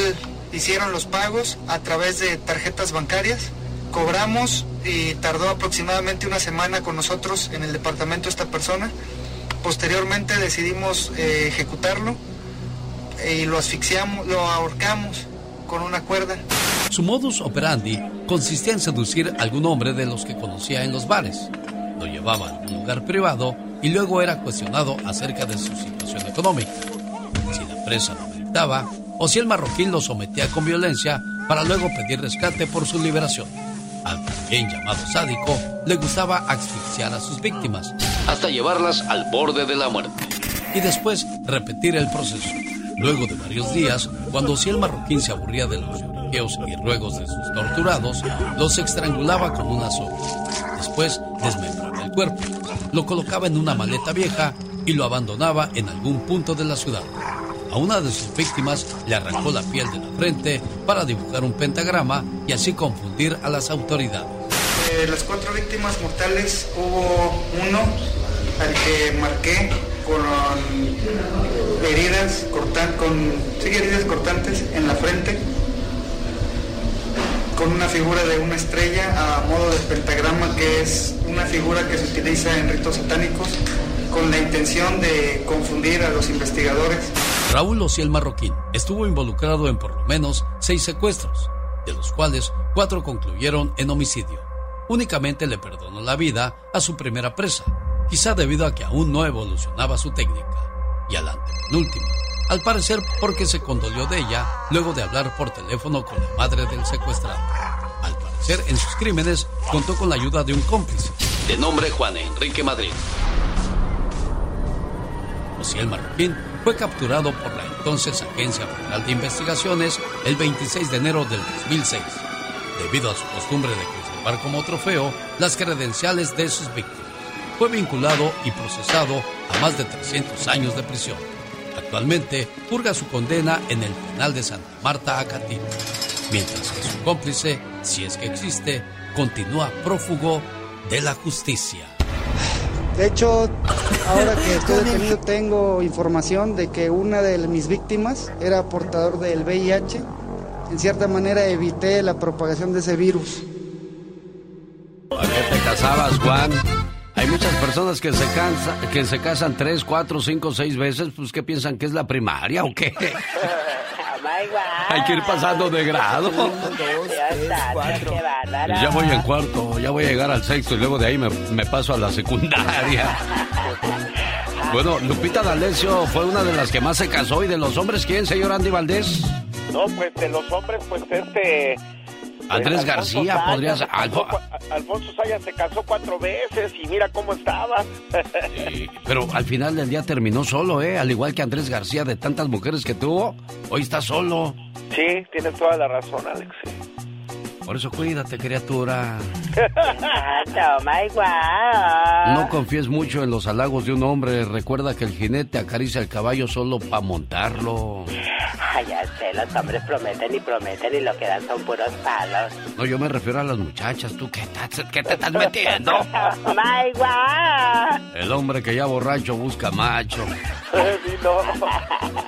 hicieron los pagos a través de tarjetas bancarias cobramos y tardó aproximadamente una semana con nosotros en el departamento esta persona. Posteriormente decidimos eh, ejecutarlo eh, y lo asfixiamos, lo ahorcamos con una cuerda. Su modus operandi consistía en seducir a algún hombre de los que conocía en los bares. Lo llevaba a un lugar privado y luego era cuestionado acerca de su situación económica. Si la presa lo o si el marroquín lo sometía con violencia para luego pedir rescate por su liberación. Al también llamado sádico le gustaba asfixiar a sus víctimas hasta llevarlas al borde de la muerte y después repetir el proceso. Luego de varios días, cuando si el marroquín se aburría de los lloriqueos y ruegos de sus torturados, los estrangulaba con una soga. Después desmembraba el cuerpo, lo colocaba en una maleta vieja y lo abandonaba en algún punto de la ciudad. A una de sus víctimas le arrancó la piel de la frente para dibujar un pentagrama y así confundir a las autoridades. De las cuatro víctimas mortales hubo uno al que marqué con heridas, cortan, con, heridas cortantes en la frente, con una figura de una estrella a modo de pentagrama, que es una figura que se utiliza en ritos satánicos con la intención de confundir a los investigadores. Raúl Ociel Marroquín estuvo involucrado en por lo menos seis secuestros, de los cuales cuatro concluyeron en homicidio. Únicamente le perdonó la vida a su primera presa, quizá debido a que aún no evolucionaba su técnica, y al antepenúltimo, al parecer porque se condolió de ella luego de hablar por teléfono con la madre del secuestrado. Al parecer en sus crímenes contó con la ayuda de un cómplice, de nombre Juan Enrique Madrid. Ociel Marroquín fue capturado por la entonces Agencia Federal de Investigaciones el 26 de enero del 2006, debido a su costumbre de conservar como trofeo las credenciales de sus víctimas. Fue vinculado y procesado a más de 300 años de prisión. Actualmente purga su condena en el penal de Santa Marta, Acatí, mientras que su cómplice, si es que existe, continúa prófugo de la justicia. De hecho, ahora que estoy detenido tengo información de que una de mis víctimas era portador del VIH. En cierta manera evité la propagación de ese virus. ¿Para qué te casabas, Juan? Hay muchas personas que se, cansa, que se casan tres, cuatro, cinco, seis veces, pues ¿qué piensan que es la primaria o qué? Hay que ir pasando de grado. Ya voy en cuarto, ya voy a llegar al sexto y luego de ahí me, me paso a la secundaria. Bueno, Lupita D'Alessio fue una de las que más se casó y de los hombres, ¿quién, señor Andy Valdés? No, pues de los hombres, pues este... Andrés García, Sayas, podrías... Alfonso Sayas se casó cuatro veces y mira cómo estaba. Pero al final del día terminó solo, ¿eh? Al igual que Andrés García, de tantas mujeres que tuvo, hoy está solo. sí, tienes toda la razón, Alex. sí. Por eso cuídate, criatura. Toma igual. No confíes mucho en los halagos de un hombre. Recuerda que el jinete acaricia el caballo solo para montarlo. Ay, ya sé, los hombres prometen y prometen y lo que dan son puros palos. No, yo me refiero a las muchachas. ¿Tú qué, qué te estás metiendo? Toma igual. El hombre que ya borracho busca macho.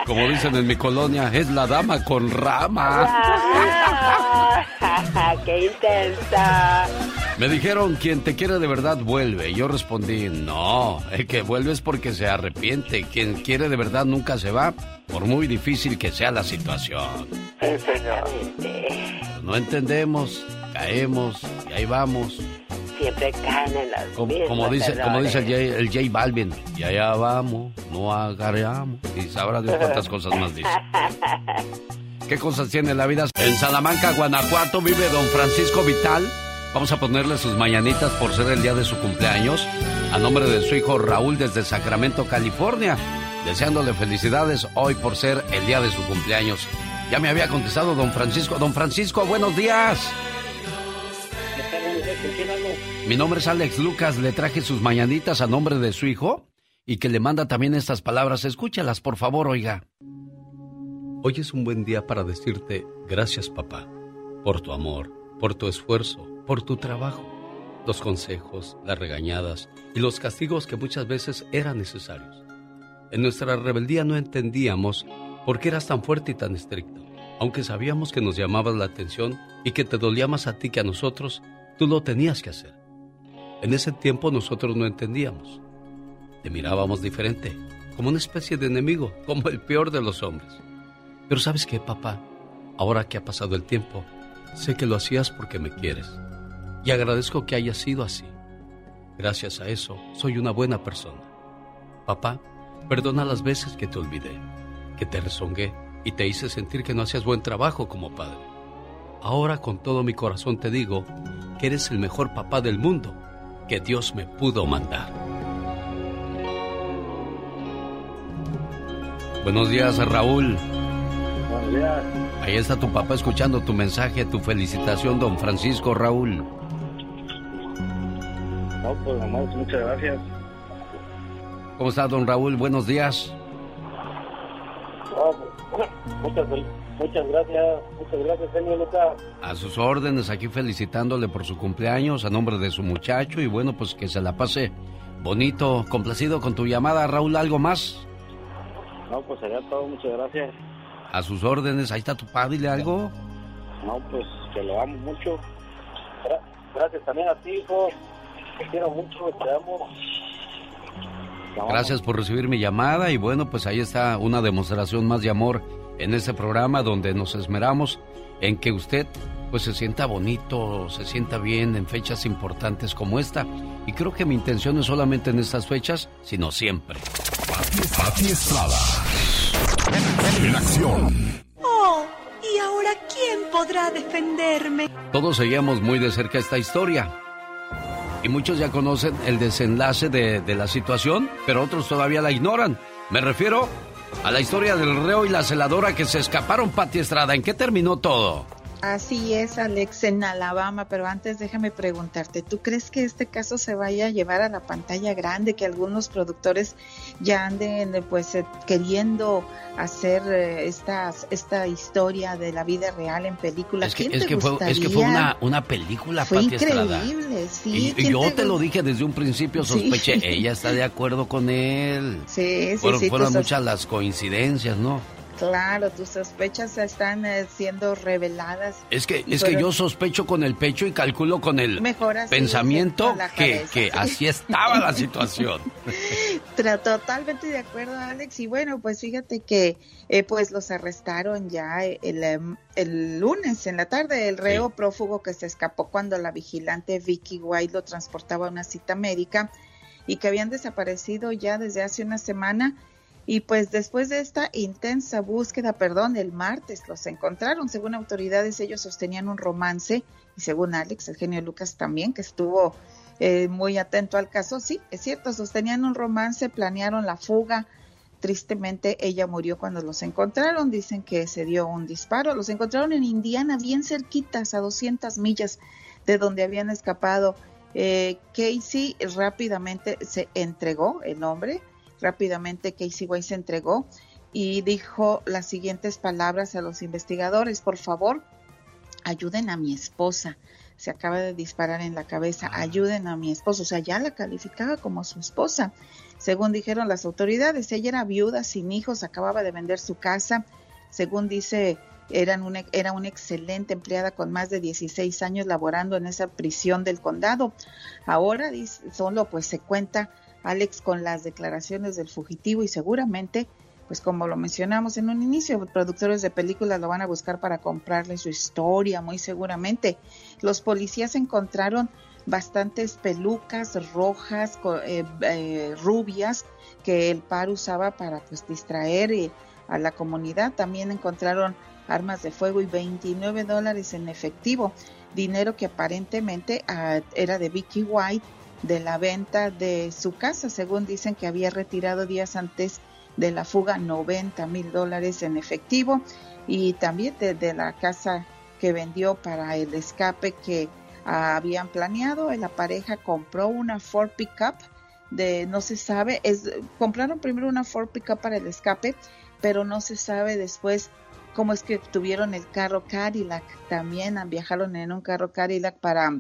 Como dicen en mi colonia, es la dama con rama. ¡Qué intensa! Me dijeron, quien te quiere de verdad vuelve. Yo respondí, no, el que vuelve es porque se arrepiente. Quien quiere de verdad nunca se va, por muy difícil que sea la situación. Sí, señor. No entendemos, caemos y ahí vamos. Siempre caen en las como, como dice, como dice el J, el J Balvin, y allá vamos, no agarramos. Y sabrá Dios cuántas cosas más dice. ¿Qué cosas tiene la vida? En Salamanca, Guanajuato, vive don Francisco Vital. Vamos a ponerle sus mañanitas por ser el día de su cumpleaños a nombre de su hijo Raúl desde Sacramento, California. Deseándole felicidades hoy por ser el día de su cumpleaños. Ya me había contestado don Francisco. Don Francisco, buenos días. Mi nombre es Alex Lucas. Le traje sus mañanitas a nombre de su hijo y que le manda también estas palabras. Escúchalas, por favor, oiga. Hoy es un buen día para decirte gracias papá, por tu amor, por tu esfuerzo, por tu trabajo, los consejos, las regañadas y los castigos que muchas veces eran necesarios. En nuestra rebeldía no entendíamos por qué eras tan fuerte y tan estricto. Aunque sabíamos que nos llamabas la atención y que te dolía más a ti que a nosotros, tú lo tenías que hacer. En ese tiempo nosotros no entendíamos. Te mirábamos diferente, como una especie de enemigo, como el peor de los hombres. Pero sabes qué, papá, ahora que ha pasado el tiempo, sé que lo hacías porque me quieres. Y agradezco que haya sido así. Gracias a eso, soy una buena persona. Papá, perdona las veces que te olvidé, que te rezongué y te hice sentir que no hacías buen trabajo como padre. Ahora con todo mi corazón te digo que eres el mejor papá del mundo que Dios me pudo mandar. Buenos días, Raúl. Ahí está tu papá escuchando tu mensaje, tu felicitación, don Francisco Raúl. No, pues nomás, muchas gracias. ¿Cómo está, don Raúl? Buenos días. Pues, muchas, muchas gracias, muchas gracias, señor Lucas. A sus órdenes, aquí felicitándole por su cumpleaños a nombre de su muchacho y bueno, pues que se la pase bonito, complacido con tu llamada, Raúl, ¿algo más? No, pues sería todo, muchas gracias. A sus órdenes, ahí está tu padre, ¿dile algo? No, pues que lo amo mucho. Gracias también a ti, hijo. Te quiero mucho, te amo. Gracias por recibir mi llamada y bueno, pues ahí está una demostración más de amor en este programa donde nos esmeramos en que usted pues se sienta bonito, se sienta bien en fechas importantes como esta. Y creo que mi intención no es solamente en estas fechas, sino siempre. Pati Estrada. En acción. Oh, ¿y ahora quién podrá defenderme? Todos seguíamos muy de cerca esta historia. Y muchos ya conocen el desenlace de, de la situación, pero otros todavía la ignoran. Me refiero a la historia del reo y la celadora que se escaparon, Pati Estrada. ¿En qué terminó todo? Así es, Alex, en Alabama, pero antes déjame preguntarte, ¿tú crees que este caso se vaya a llevar a la pantalla grande, que algunos productores ya anden pues eh, queriendo hacer eh, esta, esta historia de la vida real en película? Es que, ¿Quién es que, fue, es que fue una, una película, Fue Pati Estrada. increíble, sí. Y, y ¿quién yo te lo dije desde un principio, Sí. sospeché, ella está de acuerdo con él. Sí, sí, fueron sí, fueron sos- muchas las coincidencias, ¿no? Claro, tus sospechas están eh, siendo reveladas. Es que, es que yo sospecho con el pecho y calculo con el Mejor así, pensamiento con que, que sí. así estaba la situación. Totalmente de acuerdo, Alex. Y bueno, pues fíjate que eh, pues los arrestaron ya el, em, el lunes en la tarde. El reo prófugo que se escapó cuando la vigilante Vicky White lo transportaba a una cita médica y que habían desaparecido ya desde hace una semana. Y pues después de esta intensa búsqueda, perdón, el martes los encontraron. Según autoridades, ellos sostenían un romance y según Alex, el genio Lucas también, que estuvo eh, muy atento al caso, sí, es cierto, sostenían un romance, planearon la fuga, tristemente ella murió cuando los encontraron. Dicen que se dio un disparo. Los encontraron en Indiana, bien cerquitas, a 200 millas de donde habían escapado. Eh, Casey rápidamente se entregó, el hombre, rápidamente Casey White se entregó y dijo las siguientes palabras a los investigadores, por favor, ayuden a mi esposa. Se acaba de disparar en la cabeza, ayuden a mi esposa. O sea, ya la calificaba como su esposa. Según dijeron las autoridades, ella era viuda, sin hijos, acababa de vender su casa. Según dice, eran una, era una excelente empleada con más de 16 años laborando en esa prisión del condado. Ahora solo pues se cuenta Alex con las declaraciones del fugitivo y seguramente pues como lo mencionamos en un inicio, productores de películas lo van a buscar para comprarle su historia, muy seguramente. Los policías encontraron bastantes pelucas rojas, eh, eh, rubias, que el par usaba para pues distraer eh, a la comunidad. También encontraron armas de fuego y 29 dólares en efectivo, dinero que aparentemente ah, era de Vicky White de la venta de su casa, según dicen que había retirado días antes de la fuga 90 mil dólares en efectivo y también de, la casa que vendió para el escape que habían planeado. La pareja compró una Ford Pickup de no se sabe, es, compraron primero una Ford Pickup para el escape, pero no se sabe después cómo es que tuvieron el carro Cadillac. También viajaron en un carro Cadillac para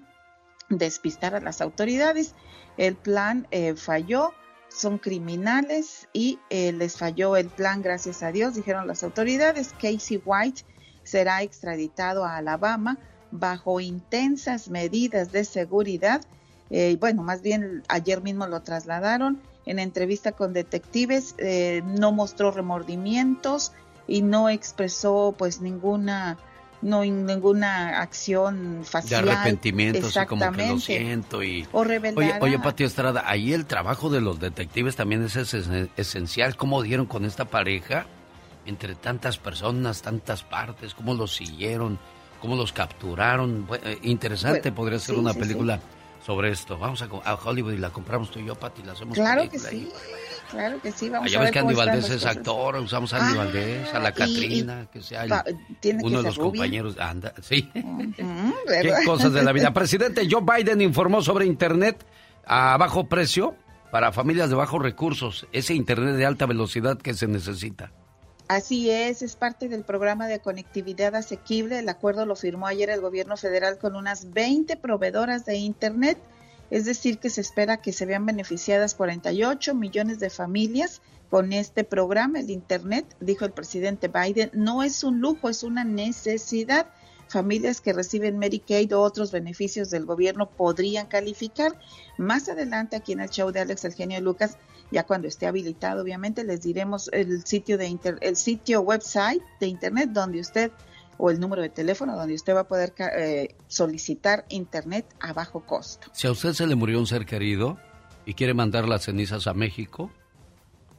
despistar a las autoridades. El plan eh, falló son criminales y eh, les falló el plan, gracias a Dios, dijeron las autoridades. Casey White será extraditado a Alabama bajo intensas medidas de seguridad. Eh, bueno, más bien ayer mismo lo trasladaron. En entrevista con detectives eh, no mostró remordimientos y no expresó pues ninguna no ninguna acción facial. De arrepentimiento, así como que lo siento y... O Oye, oye, Pati Estrada, ahí el trabajo de los detectives también es esencial. ¿Cómo dieron con esta pareja? Entre tantas personas, tantas partes, cómo los siguieron, cómo los capturaron. Eh, interesante podría ser una película sobre esto. Vamos a, a, Hollywood y la compramos tú y yo, Pati, la hacemos Claro que sí. Claro que sí, vamos a ver ves que Andy Valdés es actor, usamos a Andy ah, Valdés, a la Catrina, que sea uno de los compañeros. Anda, sí. Qué cosas de la vida. Presidente Joe Biden informó sobre Internet a bajo precio para familias de bajos recursos, ese Internet de alta velocidad que se necesita. Así es, es parte del programa de conectividad asequible. El acuerdo lo firmó ayer el gobierno federal con unas 20 proveedoras de Internet es decir, que se espera que se vean beneficiadas 48 millones de familias con este programa. El Internet, dijo el presidente Biden, no es un lujo, es una necesidad. Familias que reciben Medicaid o otros beneficios del gobierno podrían calificar. Más adelante, aquí en el show de Alex Eugenio Lucas, ya cuando esté habilitado, obviamente les diremos el sitio de el sitio website de internet donde usted o el número de teléfono donde usted va a poder eh, solicitar internet a bajo costo. Si a usted se le murió un ser querido y quiere mandar las cenizas a México,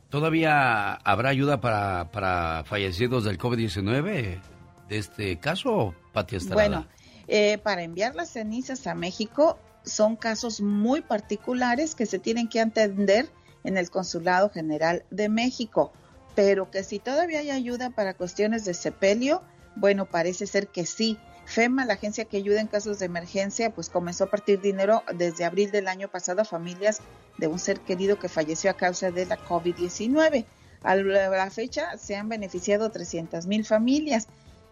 ¿todavía habrá ayuda para, para fallecidos del COVID-19 de este caso, Pati Estrada? Bueno, eh, para enviar las cenizas a México son casos muy particulares que se tienen que atender en el Consulado General de México, pero que si todavía hay ayuda para cuestiones de sepelio, bueno, parece ser que sí. FEMA, la agencia que ayuda en casos de emergencia, pues comenzó a partir dinero desde abril del año pasado a familias de un ser querido que falleció a causa de la COVID-19. A la fecha se han beneficiado 300 mil familias.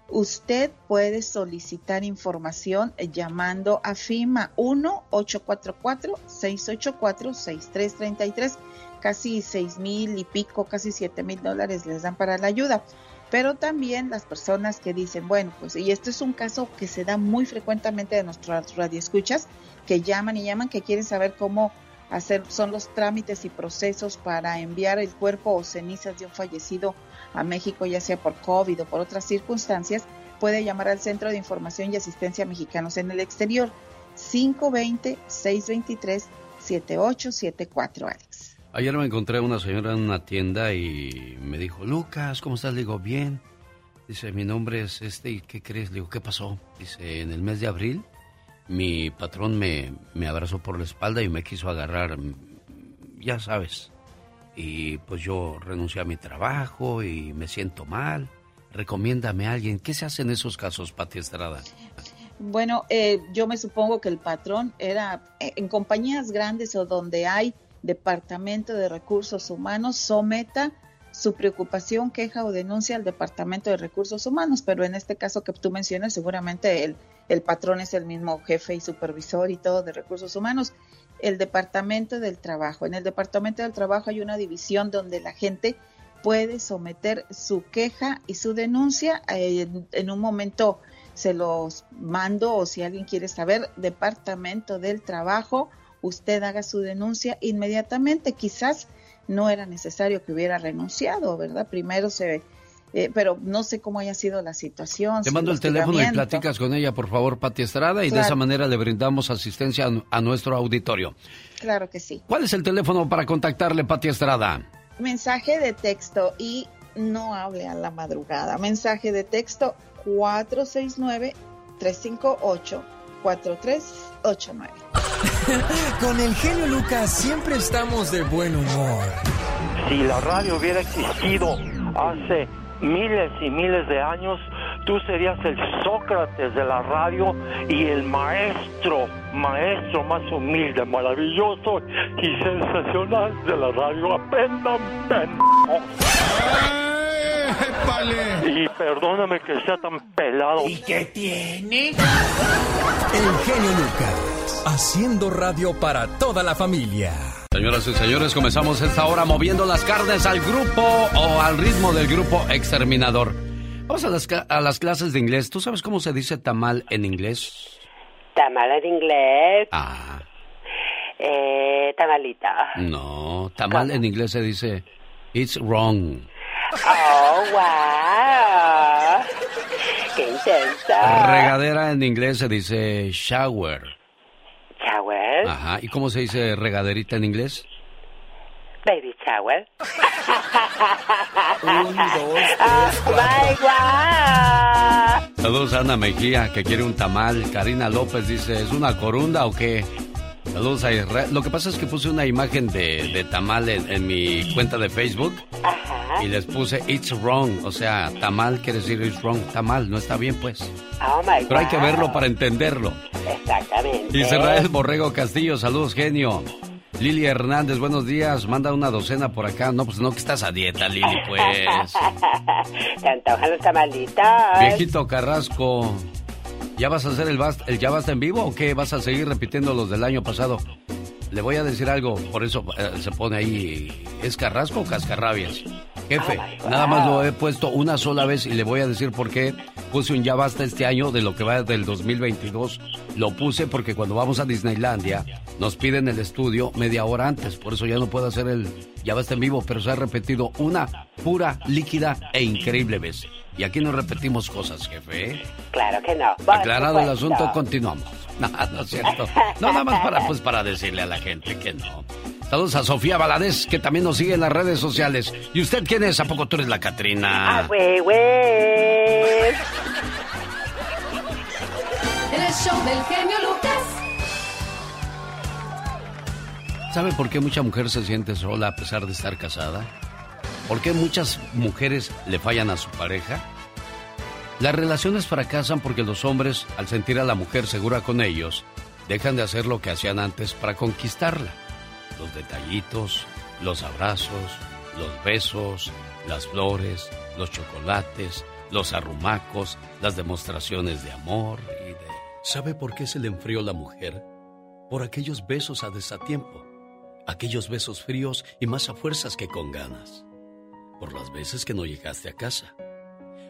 Usted puede solicitar información llamando a FIMA 1-844-684-6333. Casi 6 mil y pico, casi 7 mil dólares les dan para la ayuda pero también las personas que dicen, bueno, pues, y esto es un caso que se da muy frecuentemente de nuestras radioescuchas, que llaman y llaman, que quieren saber cómo hacer, son los trámites y procesos para enviar el cuerpo o cenizas de un fallecido a México, ya sea por COVID o por otras circunstancias, puede llamar al Centro de Información y Asistencia Mexicanos en el Exterior, 520-623-7874, Alex. Ayer me encontré a una señora en una tienda y me dijo, Lucas, ¿cómo estás? Le digo, bien. Dice, mi nombre es este, ¿y qué crees? Le digo, ¿qué pasó? Dice, en el mes de abril, mi patrón me, me abrazó por la espalda y me quiso agarrar, ya sabes, y pues yo renuncié a mi trabajo y me siento mal. Recomiéndame a alguien. ¿Qué se hace en esos casos, Pati Estrada? Bueno, eh, yo me supongo que el patrón era eh, en compañías grandes o donde hay departamento de recursos humanos, someta su preocupación, queja o denuncia al Departamento de Recursos Humanos, pero en este caso que tú mencionas, seguramente el, el patrón es el mismo jefe y supervisor y todo de recursos humanos. El Departamento del Trabajo. En el Departamento del Trabajo hay una división donde la gente puede someter su queja y su denuncia. Eh, en, un momento se los mando o si alguien quiere saber, Departamento del Trabajo, usted haga su denuncia inmediatamente. Quizás no era necesario que hubiera renunciado, ¿verdad? Primero se... Eh, pero no sé cómo haya sido la situación. Te mando el teléfono y platicas con ella, por favor, Pati Estrada, y de esa manera le brindamos asistencia a, nuestro auditorio. Claro que sí. ¿Cuál es el teléfono para contactarle, Pati Estrada? Mensaje de texto y no hable a la madrugada. Mensaje de texto 469 358 4389. Con el genio Lucas siempre estamos de buen humor. Si la radio hubiera existido hace miles y miles de años, tú serías el Sócrates de la radio y el maestro, maestro más humilde, maravilloso y sensacional de la radio. Aprendan, y perdóname que sea tan pelado. ¿Y qué tiene? El genio Lucas, haciendo radio para toda la familia. Señoras y señores, comenzamos esta hora moviendo las carnes al grupo o al ritmo del grupo exterminador. Vamos a las, a las clases de inglés. ¿Tú sabes cómo se dice tamal en inglés? Tamal en inglés. Ah. Eh, tamalita. No, tamal en inglés se dice it's wrong. Oh, wow. Qué intensa. Regadera en inglés se dice shower. Shower. Ajá. ¿Y cómo se dice regaderita en inglés? Baby shower. Un, dos, tres, oh, Saludos a Ana Mejía, que quiere un tamal. Karina López dice, ¿es una corunda o qué? Saludos a Israel. Lo que pasa es que puse una imagen de, tamal en, mi cuenta de Facebook y les puse It's wrong. O sea, tamal quiere decir It's wrong. Tamal, no está bien, pues. Oh my Pero hay que verlo para entenderlo. Exactamente. Israel Borrego Castillo, saludos, genio. Lili Hernández, buenos días. Manda una docena por acá. No, pues no, que estás a dieta, Lili, pues. Te antojan los tamalitos. Viejito Carrasco. ¿Ya vas a hacer el, el Ya Basta en vivo o qué? ¿Vas a seguir repitiendo los del año pasado? Le voy a decir algo, por eso eh, se pone ahí, ¿es Carrasco o Cascarrabias? Jefe, nada más lo he puesto una sola vez y le voy a decir por qué puse un ya basta este año de lo que va del 2022. Lo puse porque cuando vamos a Disneylandia nos piden el estudio media hora antes, por eso ya no puedo hacer el ya basta en vivo, pero se ha repetido una pura, líquida e increíble vez. Y aquí no repetimos cosas, jefe. Claro que no. Aclarado el asunto, continuamos. No, no es cierto. No, nada más para, pues, para decirle a la gente que no. Saludos a Sofía Valadez, que también nos sigue en las redes sociales. ¿Y usted quién es? ¿A poco tú eres la Catrina? Ah, güey, güey. El show del genio Lucas. ¿Sabe por qué mucha mujer se siente sola a pesar de estar casada? ¿Por qué muchas mujeres le fallan a su pareja? Las relaciones fracasan porque los hombres, al sentir a la mujer segura con ellos, dejan de hacer lo que hacían antes para conquistarla. Los detallitos, los abrazos, los besos, las flores, los chocolates, los arrumacos, las demostraciones de amor y de... ¿Sabe por qué se le enfrió la mujer? Por aquellos besos a desatiempo, aquellos besos fríos y más a fuerzas que con ganas por las veces que no llegaste a casa,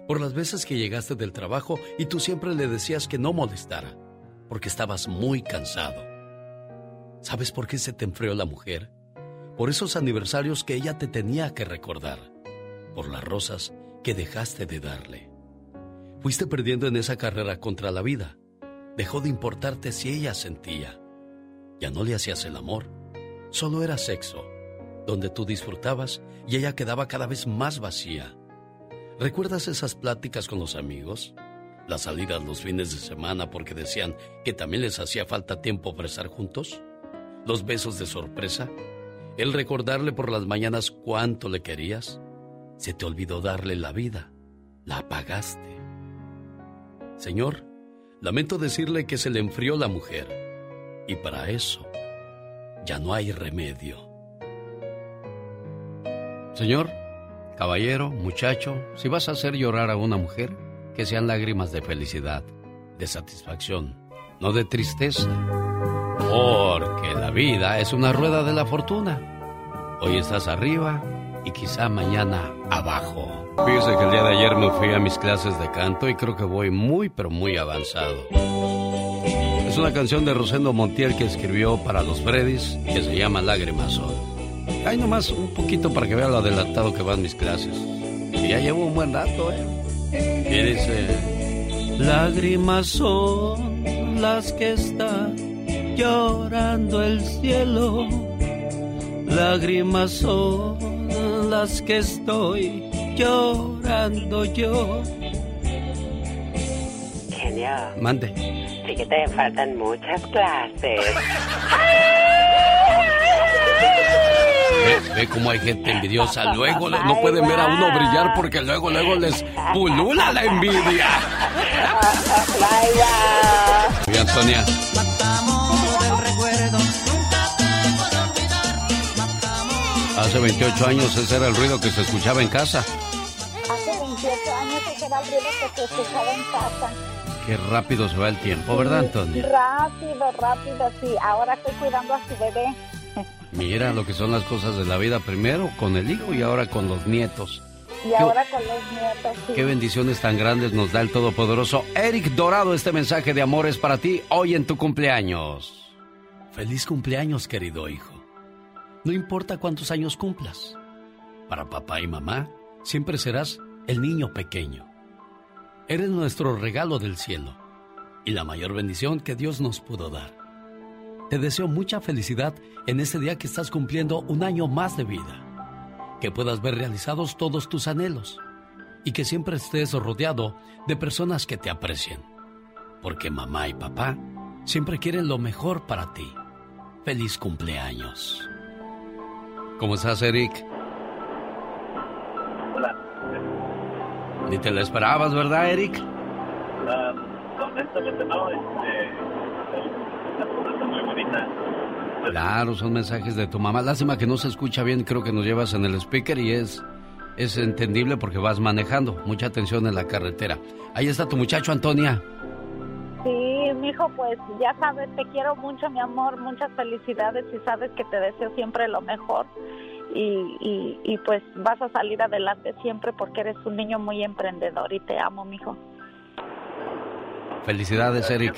por las veces que llegaste del trabajo y tú siempre le decías que no molestara, porque estabas muy cansado. ¿Sabes por qué se te enfrió la mujer? Por esos aniversarios que ella te tenía que recordar, por las rosas que dejaste de darle. Fuiste perdiendo en esa carrera contra la vida. Dejó de importarte si ella sentía. Ya no le hacías el amor, solo era sexo donde tú disfrutabas y ella quedaba cada vez más vacía. ¿Recuerdas esas pláticas con los amigos? Las salidas los fines de semana porque decían que también les hacía falta tiempo para estar juntos? ¿Los besos de sorpresa? el recordarle por las mañanas cuánto le querías, se te olvidó darle la vida, la apagaste. Señor, lamento decirle que se le enfrió la mujer y para eso ya no hay remedio. Señor, caballero, muchacho, si vas a hacer llorar a una mujer, que sean lágrimas de felicidad, de satisfacción, no de tristeza. Porque la vida es una rueda de la fortuna. Hoy estás arriba y quizá mañana abajo. Fíjese que el día de ayer me fui a mis clases de canto y creo que voy muy pero muy avanzado. Es una canción de Rosendo Montiel que escribió para los Freddys que se llama Lágrimas Son. Hay nomás un poquito para que vea lo adelantado que van mis clases. Y ya llevo un buen rato, ¿eh? Y dice, lágrimas son las que están llorando el cielo. Lágrimas son las que estoy llorando yo. Genio. Mande. Sí que te faltan muchas clases. Ve, ve cómo hay gente envidiosa. Luego le- no pueden ver a uno brillar porque luego, luego les pulula la envidia. Oye, Antonia, hace 28 años ese era el ruido que se escuchaba en casa. Hace 28 años ese era el ruido que se escuchaba en casa. Qué rápido se va el tiempo, ¿verdad, Antonia? Rápido, rápido, sí. Ahora estoy cuidando a su bebé. Mira lo que son las cosas de la vida. Primero con el hijo y ahora con los nietos. Y ahora con los nietos, sí. Qué bendiciones tan grandes nos da el Todopoderoso. Eric Dorado, este mensaje de amor es para ti hoy en tu cumpleaños. Feliz cumpleaños, querido hijo. No importa cuántos años cumplas. Para papá y mamá, siempre serás el niño pequeño. Eres nuestro regalo del cielo y la mayor bendición que Dios nos pudo dar. Te deseo mucha felicidad en este día que estás cumpliendo un año más de vida. Que puedas ver realizados todos tus anhelos y que siempre estés rodeado de personas que te aprecien. Porque mamá y papá siempre quieren lo mejor para ti. Feliz cumpleaños. ¿Cómo estás, Eric? Ni te lo esperabas, ¿verdad, Eric? Honestamente no, este, la muy bonita. Claro, son mensajes de tu mamá. Lástima que no se escucha bien, creo que nos llevas en el speaker y es, es entendible porque vas manejando. Mucha atención en la carretera. Ahí está tu muchacho, Antonia. Sí, mijo, pues ya sabes, te quiero mucho, mi amor, muchas felicidades y sabes que te deseo siempre lo mejor y, y, y pues vas a salir adelante siempre porque eres un niño muy emprendedor y te amo, mijo. Felicidades, Eric.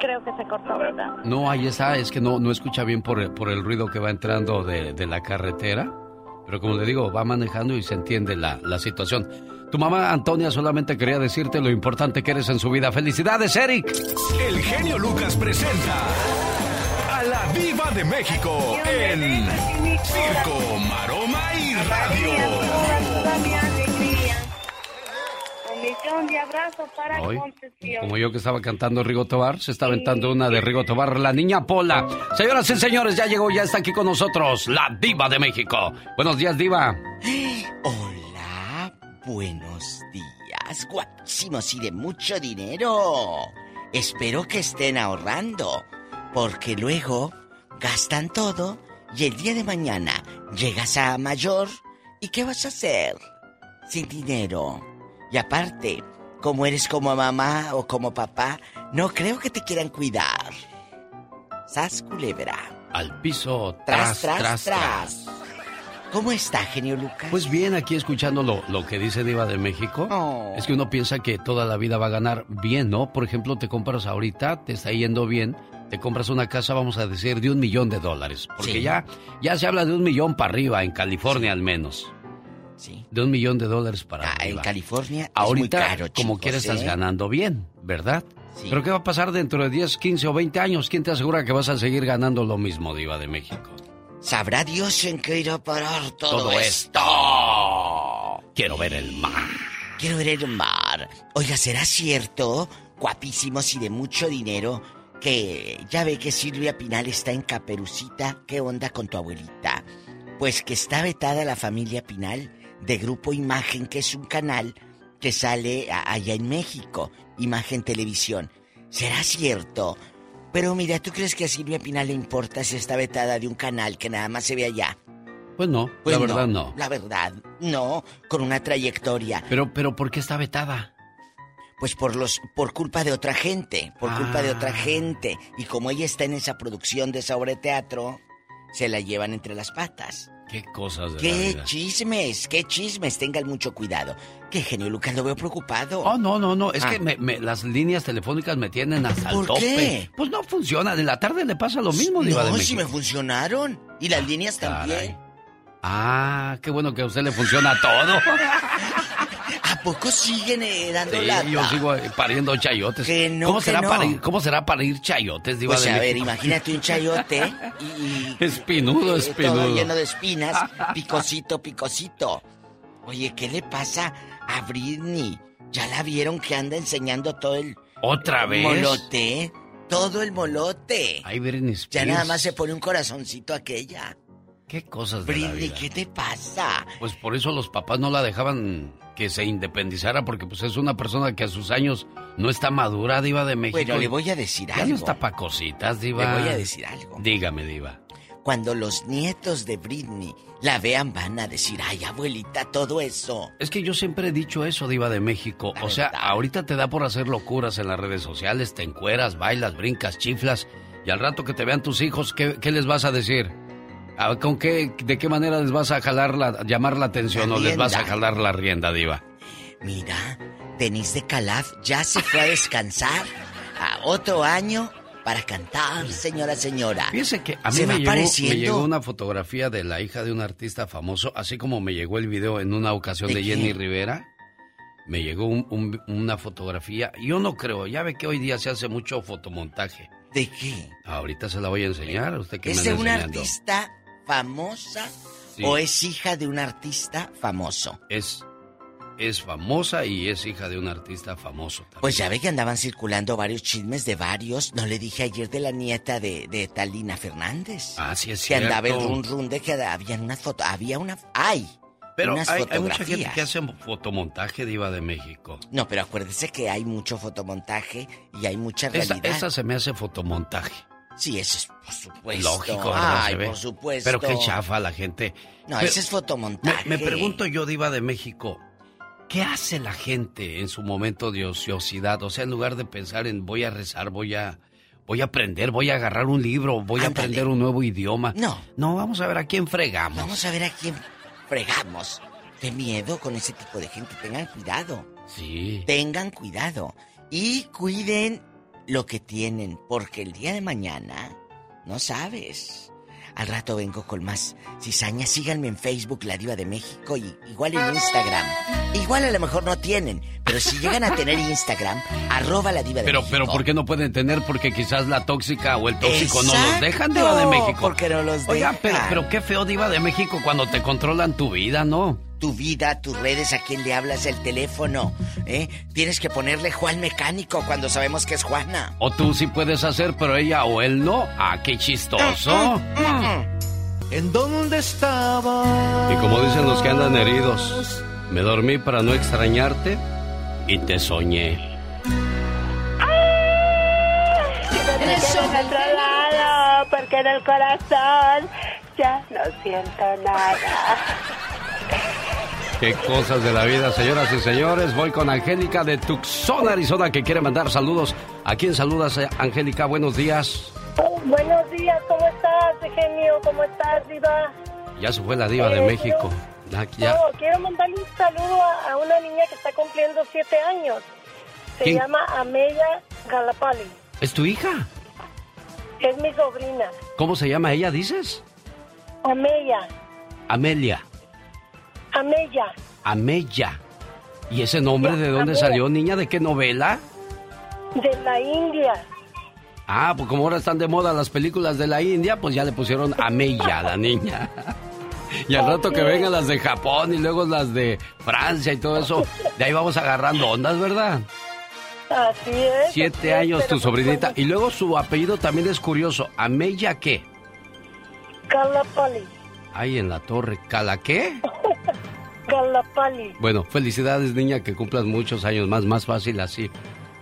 Creo que se cortó, ¿verdad? No, ahí está, es que no, no escucha bien por, el- por el ruido que va entrando de, de la carretera. Pero como le digo, va manejando y se entiende la, la situación. Tu mamá Antonia solamente quería decirte lo importante que eres en su vida. ¡Felicidades, Eric! El genio Lucas presenta Viva de México en Circo, Maroma y Radio. mi alegría. Un millón de abrazos para Hoy, como yo que estaba cantando Rigo Tobar, se está aventando una de Rigo Tobar, la niña Pola. Señoras y señores, ya llegó, ya está aquí con nosotros, la diva de México. Buenos días, diva. Hola, buenos días, guapísimos y de mucho dinero. Espero que estén ahorrando, porque luego gastan todo y el día de mañana llegas a mayor y ¿qué vas a hacer? Sin dinero. Y aparte, como eres como mamá o como papá, no creo que te quieran cuidar. Sas culebra. Al piso, Tras, tras, tras, tras, tras. ¿Cómo está, genio Lucas? Pues bien, aquí escuchando lo, lo que dice Diva de México, Oh. es que uno piensa que toda la vida va a ganar bien, ¿no? Por ejemplo, te compras ahorita, te está yendo bien, te compras una casa, vamos a decir, de un millón de dólares. Porque Sí. ya, ya se habla de un millón para arriba, en California al menos. Sí. De un millón de dólares para Ah, arriba. en California es Ahorita, muy caro, como quiera, estás ¿eh? ganando bien, ¿verdad? Sí. Pero ¿qué va a pasar dentro de 10, 15 o 20 años? ¿Quién te asegura que vas a seguir ganando lo mismo, Diva de México? ¿Sabrá Dios en qué irá a parar todo, Todo esto? Quiero ver el mar. Quiero ver el mar. Oiga, ¿será cierto, guapísimos y de mucho dinero, que ya ve que Silvia Pinal está en Caperucita. ¿Qué onda con tu abuelita? Pues que está vetada la familia Pinal de Grupo Imagen, que es un canal que sale allá en México, Imagen Televisión. ¿Será cierto? Pero mira, ¿tú crees que a Silvia Pinal le importa si está vetada de un canal que nada más se ve allá? Pues no, Pues la verdad no. La verdad, no, con una trayectoria. Pero, pero, ¿por qué está vetada? Pues por los, por culpa de otra gente, por culpa de Ah. otra gente. Y como ella está en esa producción de esa obra de teatro, se la llevan entre las patas. Qué cosas de la ¡Qué vida. chismes! ¡Qué chismes! Tengan mucho cuidado. ¡Qué genio, Lucas! Lo veo preocupado. Oh, no, no, no. Es Ah. que me- me- las líneas telefónicas me tienen hasta el ¿Por tope. qué? Pues no funcionan. En la tarde le pasa lo mismo, Diva no, si me funcionaron. Y las líneas Caray. también. Ah, qué bueno que a usted le funciona todo. ¿A poco siguen eh, dando Sí, lata? yo sigo eh, pariendo chayotes. Que no, ¿Cómo, que será no. Para ir, ¿Cómo será para ir chayotes, Diva Pues de a ver, imagínate un chayote y... y- Espinudo, eh, espinudo. Todo lleno de espinas, picosito, picosito. Oye, ¿qué le pasa a Britney? ¿Ya la vieron que anda enseñando todo el... ¿Otra vez? Molote. Todo el molote. Ay, Britney Ya Spears. nada más se pone un corazoncito aquella. Qué cosas de la Britney, vida. ¿qué te pasa? Pues por eso los papás no la dejaban que se independizara, porque pues es una persona que a sus años no está madura, Diva de México. Bueno, le voy a decir Ya algo. no está pa' cositas, Diva. Le voy a decir algo. Dígame, Diva. Cuando los nietos de Britney la vean van a decir, ay, abuelita, todo eso. Es que yo siempre he dicho eso, Diva de México. o sea, ahorita te da por hacer locuras en las redes sociales, te encueras, bailas, brincas, chiflas, y al rato que te vean tus hijos, ¿qué, qué les vas a decir? ¿A- ¿Con qué, de qué manera les vas a jalar la, llamar la atención La o les vas a jalar la rienda, Diva? Mira, Denise de Calaf ya se fue a descansar a otro año para cantar, señora, señora. Fíjese que a mí me llegó, me llegó una fotografía de la hija de un artista famoso, así como me llegó el video en una ocasión ¿De? Jenny Rivera. Me llegó un- un- una fotografía. Yo no creo, ya ve que hoy día se hace mucho fotomontaje. ¿De qué? Ahorita se la voy a enseñar, usted que me ¿Es de enseñando. artista famosa Sí. o es hija de un artista famoso? Es, es famosa y es hija de un artista famoso. también. Pues ya ve que andaban circulando varios chismes de varios. No le dije ayer de la nieta de, de Talina Fernández. Ah, sí es Que cierto. andaba el run run de que había una foto. Había una. ¡Ay! Pero unas hay, hay mucha gente que hace fotomontaje diva de México. No, pero acuérdese que hay mucho fotomontaje y hay mucha realidad. esa se me hace fotomontaje. Sí, eso es por supuesto. Lógico, ¿verdad? Ay, por supuesto. Pero qué chafa la gente. No, Pero ese es fotomontaje. Me, me pregunto yo, Diva de México, ¿qué hace la gente en su momento de ociosidad? O sea, en lugar de pensar en voy a rezar, voy a, voy a aprender, voy a agarrar un libro, voy a aprender un nuevo idioma. No. No, vamos a ver a quién fregamos. Vamos a ver a quién fregamos. Qué miedo con ese tipo de gente. Tengan cuidado. Sí. Tengan cuidado. Y cuiden lo que tienen, porque el día de mañana no sabes. Al rato vengo con más cizañas. Síganme en Facebook, La Diva de México, y igual en Instagram. Igual a lo mejor no tienen, pero si llegan a tener Instagram, arroba La Diva de Pero, México. pero, ¿por qué no pueden tener? Porque quizás la tóxica o el tóxico no los dejan, Diva de México. porque no los Oiga, dejan. pero, pero qué feo, Diva de México, cuando te controlan tu vida, ¿no? Tu vida, tus redes, a quién le hablas el teléfono, ¿eh? Tienes que ponerle Juan Mecánico cuando sabemos que es Juana. O tú sí puedes hacer, pero ella o él no. Ah, qué chistoso. ¿En dónde estaba? Y como dicen los que andan heridos, me dormí para no extrañarte y te soñé. Porque en el corazón ya no siento nada. Qué cosas de la vida, señoras y señores. Voy con Angélica de Tucson, Arizona, que quiere mandar saludos. ¿A quién saludas, eh, Angélica? Buenos días. Buenos días, ¿cómo estás, genio? ¿Cómo estás, Diva? Ya se fue la diva de Eh, México. Ya. No, quiero mandarle un saludo a, a una niña que está cumpliendo siete años. Se ¿Quién? llama Amelia Galapali. ¿Es tu hija? Es mi sobrina. ¿Cómo se llama ella, dices? Amelia. Amelia. Amelia. Amelia. ¿Y ese nombre de dónde salió, niña? ¿De qué novela? De la India. Ah, pues como ahora están de moda las películas de la India, pues ya le pusieron Amelia a la niña. Y al rato que vengan las de Japón y luego las de Francia y todo eso, de ahí vamos agarrando ondas, ¿verdad? Así es. Siete así años tu pues, sobrinita. bueno, Y luego su apellido también es curioso. ¿Ameya qué? Calapali. Ahí en la torre. ¿Cala qué? Calapali. Bueno, felicidades niña, que cumplas muchos años más, más fácil así.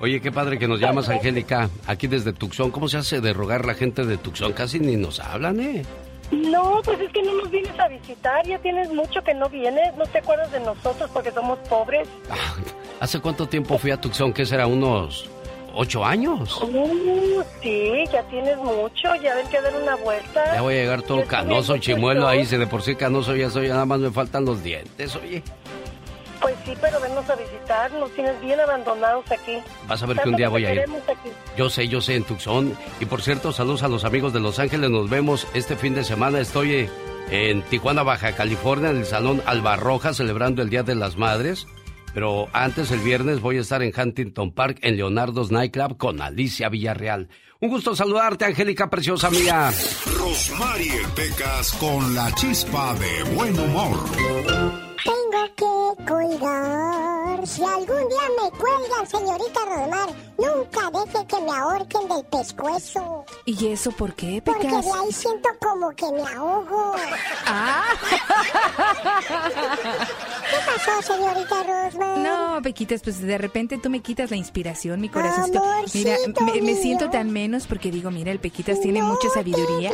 Oye, qué padre que nos llamas, Angélica, aquí desde Tucson. ¿Cómo se hace de rogar la gente de Tucson? Casi ni nos hablan, ¿eh? No, pues es que no nos vienes a visitar. Ya tienes mucho que no vienes. No te acuerdas de nosotros porque somos pobres. ¿Hace cuánto tiempo fui a Tucson? ¿Qué será? ¿Unos ocho años? Uh, sí, ya tienes mucho. Ya ven que dar una vuelta. Ya voy a llegar todo canoso, chimuelo ahí. Si de por sí canoso ya soy, nada más me faltan los dientes, oye. Pues sí, pero vennos a visitar. Nos tienes bien abandonados aquí. Vas a ver que Tanto un día voy a ir. aquí. Yo sé, yo sé, en Tucson. Y por cierto, saludos a los amigos de Los Ángeles. Nos vemos este fin de semana. Estoy eh, en Tijuana, Baja California, en el Salón Albarroja, celebrando el Día de las Madres. Pero antes, el viernes, voy a estar en Huntington Park, en Leonardo's Nightclub, con Alicia Villarreal. Un gusto saludarte, Angélica, preciosa mía. Rosmarie Pecas con la chispa de buen humor. Tengo que Si algún día me cuelgan, señorita Rosmar, nunca deje que me ahorquen del pescuezo. ¿Y eso por qué, Porque Pecas? de ahí siento como que me ahogo. Ah. ¿Qué pasó, señorita Rosmar? No, Pequitas, pues de repente tú me quitas la inspiración, mi. Amorcito Mira, me, siento tan menos porque digo, mira, el Pequitas tiene mucha sabiduría.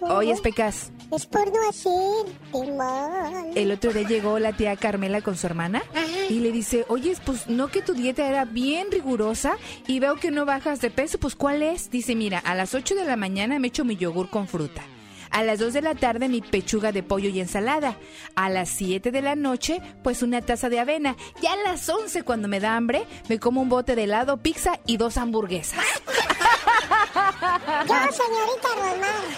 Oye, Pecas, Es por no hacerte mal. el otro día llegó la tía Carmela con su hermana y le dice, oye, pues no que tu dieta era bien rigurosa y veo que no bajas de peso, pues ¿cuál es? Dice, mira, a las 8 de la mañana me echo mi yogur con fruta. A las 2 de la tarde mi pechuga de pollo y ensalada. A las 7 de la noche, pues una taza de avena. Ya a las 11 cuando me da hambre, me como un bote de helado, pizza y dos hamburguesas. Yo, señorita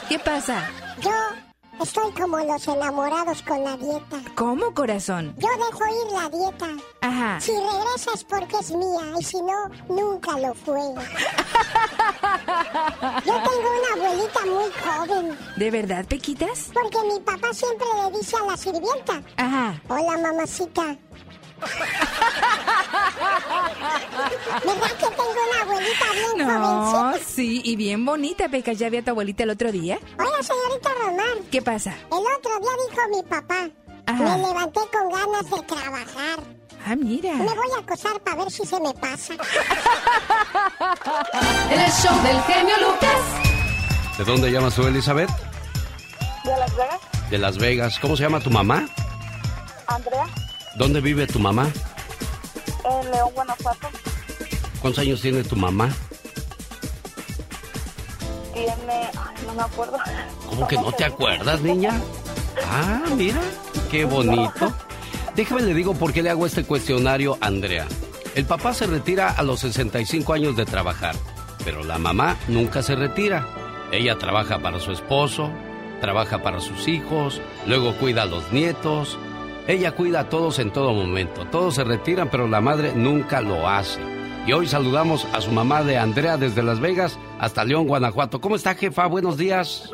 ¿Qué pasa? yo estoy como los enamorados con la dieta. ¿Cómo, corazón? Yo dejo ir la dieta. Ajá. Si regresa es porque es mía y si no, nunca lo fue. Yo tengo una abuelita muy joven. ¿De verdad, Pequitas? Porque mi papá siempre le dice a la sirvienta. Ajá. Hola, mamacita. ¿Verdad que tengo una abuelita bien No, jovencita? sí, y bien bonita, Peca. ¿Ya vi a tu abuelita el otro día? Oiga, señorita Román, ¿Qué pasa? el otro día dijo mi papá. Ajá. Me levanté con ganas de trabajar. Ah, mira. Me voy a acosar para ver si se me pasa. El show del genio Lucas. ¿De dónde llamas tú, Elizabeth? ¿De Las Vegas? De Las Vegas. ¿Cómo se llama tu mamá? Andrea, ¿Dónde vive tu mamá? en León, Guanajuato. ¿Cuántos años tiene tu mamá? Tiene. Ay, no me acuerdo. ¿Cómo que no te acuerdas, niña? Ah, mira, qué bonito. Déjame le digo por qué le hago este cuestionario a Andrea. El papá se retira a los 65 años de trabajar, pero la mamá nunca se retira. Ella trabaja para su esposo, trabaja para sus hijos, luego cuida a los nietos. Ella cuida a todos en todo momento. Todos se retiran, pero la madre nunca lo hace. Y hoy saludamos a su mamá de Andrea desde Las Vegas hasta León, Guanajuato. ¿Cómo está, jefa? Buenos días.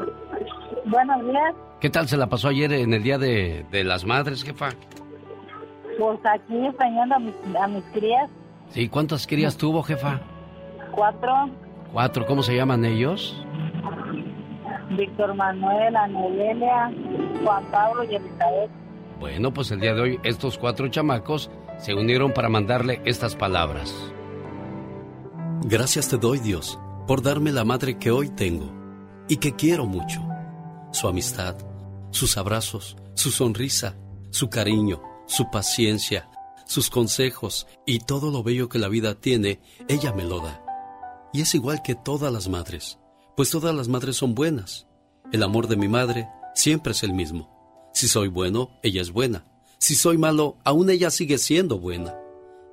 Buenos días. ¿Qué tal se la pasó ayer en el Día de, de las Madres, jefa? Pues aquí extrañando a mis, a mis crías. Sí, ¿cuántas crías tuvo, jefa? Cuatro. Cuatro, ¿cómo se llaman ellos? Víctor Manuel, Anelia, Juan Pablo y Elizabeth. Bueno, pues el día de hoy estos cuatro chamacos se unieron para mandarle estas palabras. Gracias te doy, Dios, por darme la madre que hoy tengo y que quiero mucho. Su amistad, sus abrazos, su sonrisa, su cariño, su paciencia, sus consejos y todo lo bello que la vida tiene, ella me lo da. Y es igual que todas las madres, pues todas las madres son buenas. El amor de mi madre siempre es el mismo. Si soy bueno, ella es buena. Si soy malo, aún ella sigue siendo buena.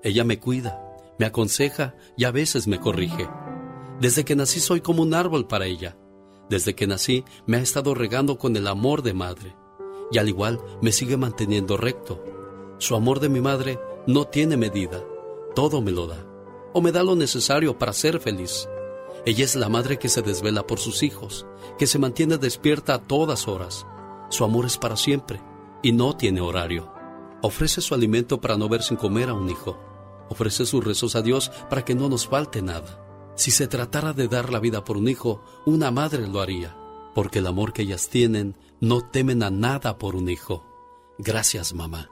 Ella me cuida, me aconseja y a veces me corrige. Desde que nací soy como un árbol para ella. Desde que nací me ha estado regando con el amor de madre. Y al igual me sigue manteniendo recto. Su amor de mi madre no tiene medida. Todo me lo da. O me da lo necesario para ser feliz. Ella es la madre que se desvela por sus hijos, que se mantiene despierta a todas horas. Su amor es para siempre y no tiene horario. Ofrece su alimento para no ver sin comer a un hijo. ofrece sus rezos a Dios para que no nos falte nada. Si se tratara de dar la vida por un hijo, una madre lo haría, porque el amor que ellas tienen no temen a nada por un hijo. Gracias, mamá.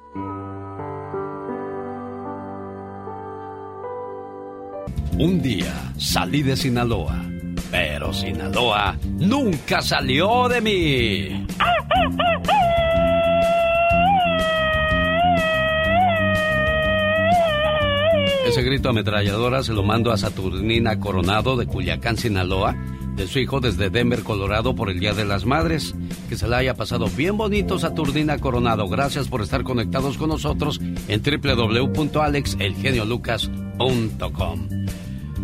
Un día salí de Sinaloa, pero Sinaloa nunca salió de mí. Ese grito ametralladora se lo mando a Saturnina Coronado de Culiacán, Sinaloa, de su hijo desde Denver, Colorado, por el Día de las Madres. Que se la haya pasado bien bonito, Saturnina Coronado. Gracias por estar conectados con nosotros en www.alexelgeniolucas.com.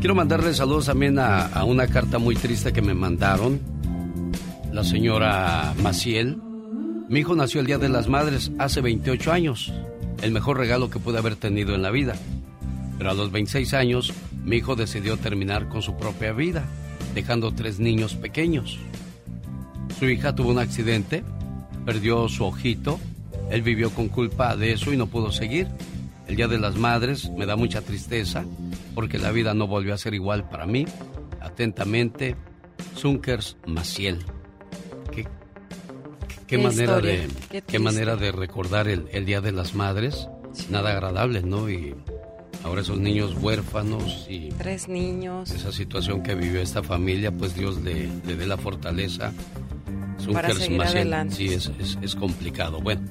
Quiero mandarle saludos también a, a una carta muy triste que me mandaron. La señora Maciel. Mi hijo nació el Día de las Madres hace 28 años. El mejor regalo que pude haber tenido en la vida. Pero a los 26 años, mi hijo decidió terminar con su propia vida, dejando tres niños pequeños. Su hija tuvo un accidente, perdió su ojito, él vivió con culpa de eso y no pudo seguir. El Día de las Madres me da mucha tristeza porque la vida no volvió a ser igual para mí. Atentamente, Zunkers Maciel. Qué, qué, qué manera, de, qué, manera de recordar el, el, Día de las Madres. Nada agradable, ¿no? Y ahora esos niños huérfanos y... Tres niños. Esa situación que vivió esta familia, pues Dios le, le dé la fortaleza. Para seguir adelante. Sí, es, es, es complicado. Bueno,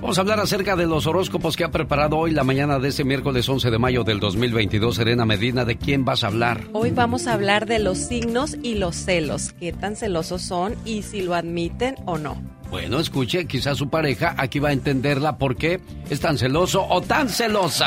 vamos a hablar acerca de los horóscopos que ha preparado hoy la mañana de este miércoles 11 de mayo del 2022. Serena Medina, ¿de quién vas a hablar? Hoy vamos a hablar de los signos y los celos. ¿Qué tan celosos son y si lo admiten o no? Bueno, escuche, quizás su pareja aquí va a entenderla por qué es tan celoso o tan celosa.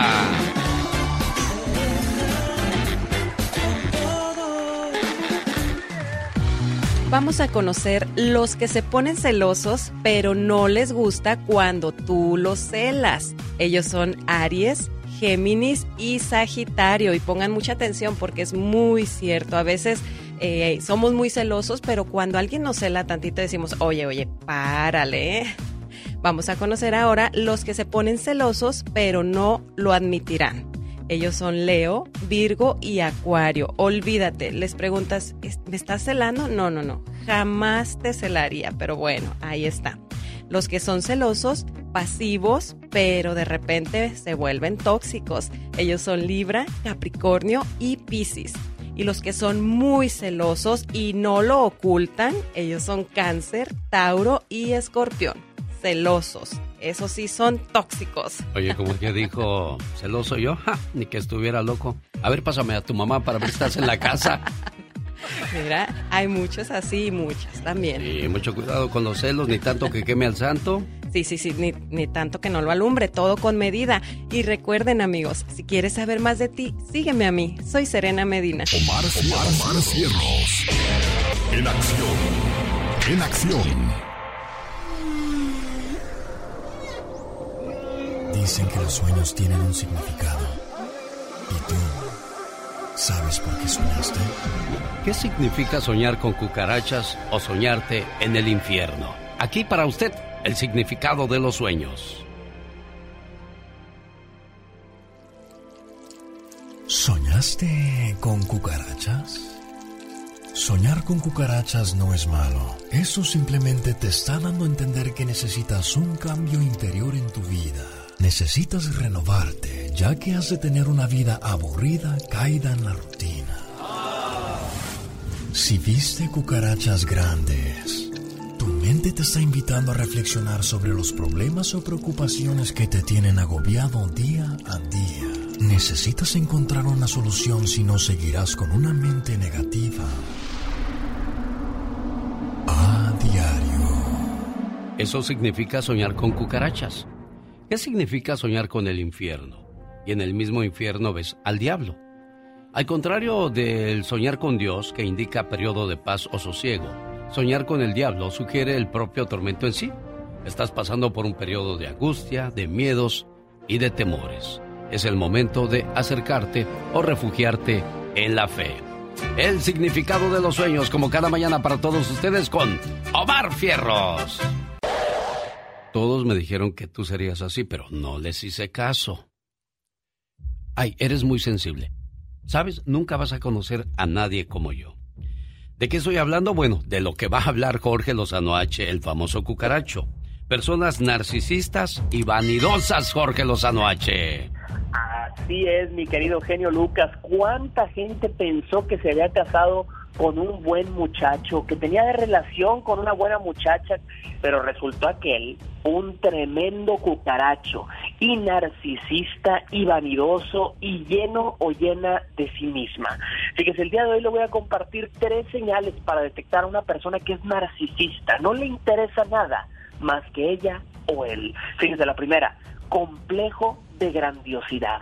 Vamos a conocer los que se ponen celosos, pero no les gusta cuando tú los celas. Ellos son Aries, Géminis y Sagitario. Y pongan mucha atención porque es muy cierto. A veces eh, somos muy celosos, pero cuando alguien nos cela tantito decimos, oye, oye, párale. Vamos a conocer ahora los que se ponen celosos, pero no lo admitirán. Ellos son Leo, Virgo y Acuario. Olvídate, les preguntas, ¿me estás celando? No, no, no, jamás te celaría, pero bueno, ahí está. Los que son celosos, pasivos, pero de repente se vuelven tóxicos. Ellos son Libra, Capricornio y Piscis. Y los que son muy celosos y no lo ocultan, ellos son Cáncer, Tauro y Escorpión. Celosos. Eso sí son tóxicos. Oye, como que dijo celoso yo, ni que estuviera loco. A ver, pásame a tu mamá para ver si estás en la casa. Mira, hay muchos así y muchas también. Sí, mucho cuidado con los celos, ni tanto que queme al santo. Sí, sí, sí, ni, ni, tanto que no lo alumbre, todo con medida. Y recuerden, amigos, si quieres saber más de ti, sígueme a mí. Soy Serena Medina. Omar, Omar, Omar Cierros. En acción. En acción. Dicen que los sueños tienen un significado. ¿Y tú sabes por qué soñaste? ¿Qué significa soñar con cucarachas o soñarte en el infierno? Aquí para usted el significado de los sueños. ¿Soñaste con cucarachas? Soñar con cucarachas no es malo. Eso simplemente te está dando a entender que necesitas un cambio interior en tu vida. Necesitas renovarte, ya que has de tener una vida aburrida, caída en la rutina. Si viste cucarachas grandes, tu mente te está invitando a reflexionar sobre los problemas o preocupaciones que te tienen agobiado día a día. Necesitas encontrar una solución si no seguirás con una mente negativa a diario. Eso significa soñar con cucarachas. ¿Qué significa soñar con el infierno? Y en el mismo infierno ves al diablo. Al contrario del soñar con Dios, que indica periodo de paz o sosiego, soñar con el diablo sugiere el propio tormento en sí. Estás pasando por un periodo de angustia, de miedos y de temores. Es el momento de acercarte o refugiarte en la fe. El significado de los sueños, como cada mañana para todos ustedes con Omar Fierros. Todos me dijeron que tú serías así, pero no les hice caso. Ay, eres muy sensible. ¿Sabes? Nunca vas a conocer a nadie como yo. ¿De qué estoy hablando? Bueno, de lo que va a hablar Jorge Lozano H, el famoso cucaracho. Personas narcisistas y vanidosas, Jorge Lozano H. Así es, mi querido genio Lucas. ¿Cuánta gente pensó que se había casado con un buen muchacho, que tenía de relación con una buena muchacha, pero resultó aquel un tremendo cucaracho y narcisista y vanidoso y lleno o llena de sí misma. Fíjese, el día de hoy le voy a compartir tres señales para detectar a una persona que es narcisista. No le interesa nada más que ella o él. Fíjese, la primera, complejo de grandiosidad.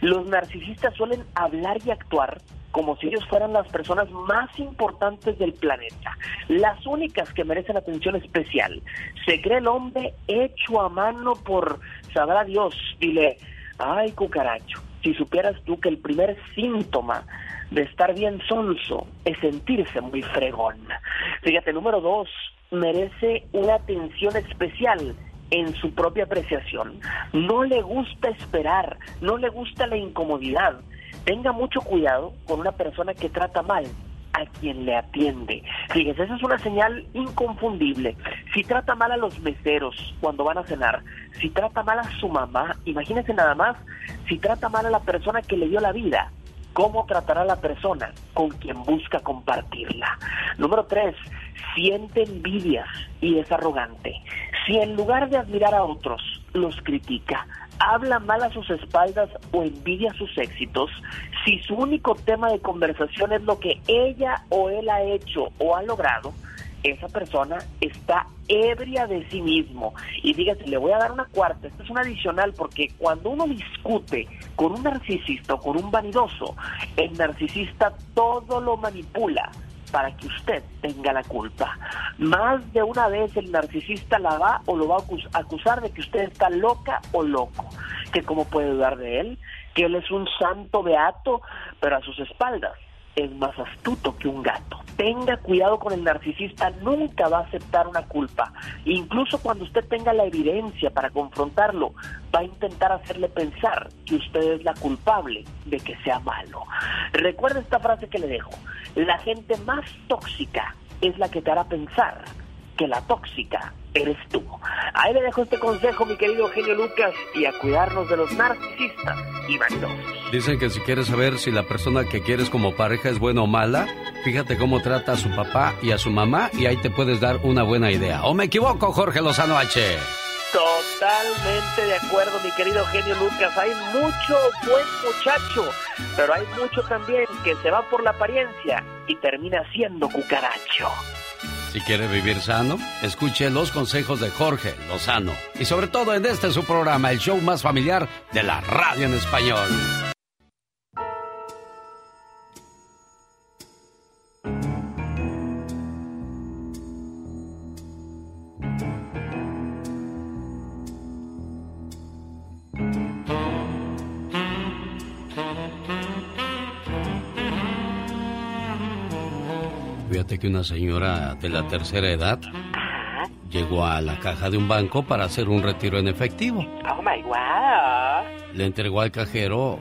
Los narcisistas suelen hablar y actuar como si ellos fueran las personas más importantes del planeta, las únicas que merecen atención especial. Se cree el hombre hecho a mano por, sabrá Dios, dile, ay cucaracho, si supieras tú que el primer síntoma de estar bien sonso es sentirse muy fregón. Fíjate, número dos, merece una atención especial en su propia apreciación. No le gusta esperar, no le gusta la incomodidad tenga mucho cuidado con una persona que trata mal a quien le atiende. Fíjese, esa es una señal inconfundible. Si trata mal a los meseros cuando van a cenar, si trata mal a su mamá, imagínense nada más, si trata mal a la persona que le dio la vida, ¿cómo tratará a la persona con quien busca compartirla? Número tres, siente envidias y es arrogante. Si en lugar de admirar a otros, los critica, habla mal a sus espaldas o envidia sus éxitos, si su único tema de conversación es lo que ella o él ha hecho o ha logrado, esa persona está ebria de sí mismo. Y dígase, le voy a dar una cuarta, esta es una adicional, porque cuando uno discute con un narcisista o con un vanidoso, el narcisista todo lo manipula para que usted tenga la culpa. Más de una vez el narcisista la va o lo va a acusar de que usted está loca o loco, que cómo puede dudar de él, que él es un santo beato, pero a sus espaldas es más astuto que un gato. Tenga cuidado con el narcisista, nunca va a aceptar una culpa. Incluso cuando usted tenga la evidencia para confrontarlo, va a intentar hacerle pensar que usted es la culpable de que sea malo. Recuerda esta frase que le dejo. La gente más tóxica es la que te hará pensar que la tóxica eres tú. Ahí le dejo este consejo, mi querido Eugenio Lucas, y a cuidarnos de los narcisistas y vanidosos. Dicen que si quieres saber si la persona que quieres como pareja es buena o mala, fíjate cómo trata a su papá y a su mamá y ahí te puedes dar una buena idea. ¿O me equivoco, Jorge Lozano H? Totalmente de acuerdo, mi querido genio Lucas. Hay mucho buen muchacho, pero hay mucho también que se va por la apariencia y termina siendo cucaracho. Si quiere vivir sano, escuche los consejos de Jorge Lozano. Y sobre todo en este su programa, el show más familiar de la radio en español. Fíjate que una señora de la tercera edad llegó a la caja de un banco para hacer un retiro en efectivo. Oh my wow. Le entregó al cajero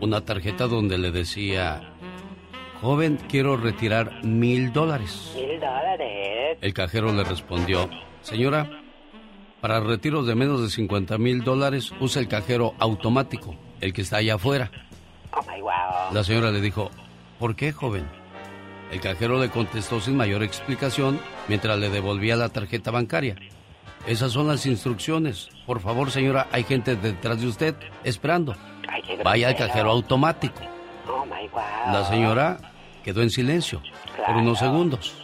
una tarjeta donde le decía, joven, quiero retirar mil dólares. Mil dólares. El cajero le respondió, señora, para retiros de menos de 50 mil dólares usa el cajero automático, el que está allá afuera. Oh my wow. La señora le dijo, ¿por qué, joven? El cajero le contestó sin mayor explicación mientras le devolvía la tarjeta bancaria. Esas son las instrucciones. Por favor, señora, hay gente detrás de usted esperando. Vaya al cajero automático. Oh. La señora quedó en silencio por unos segundos.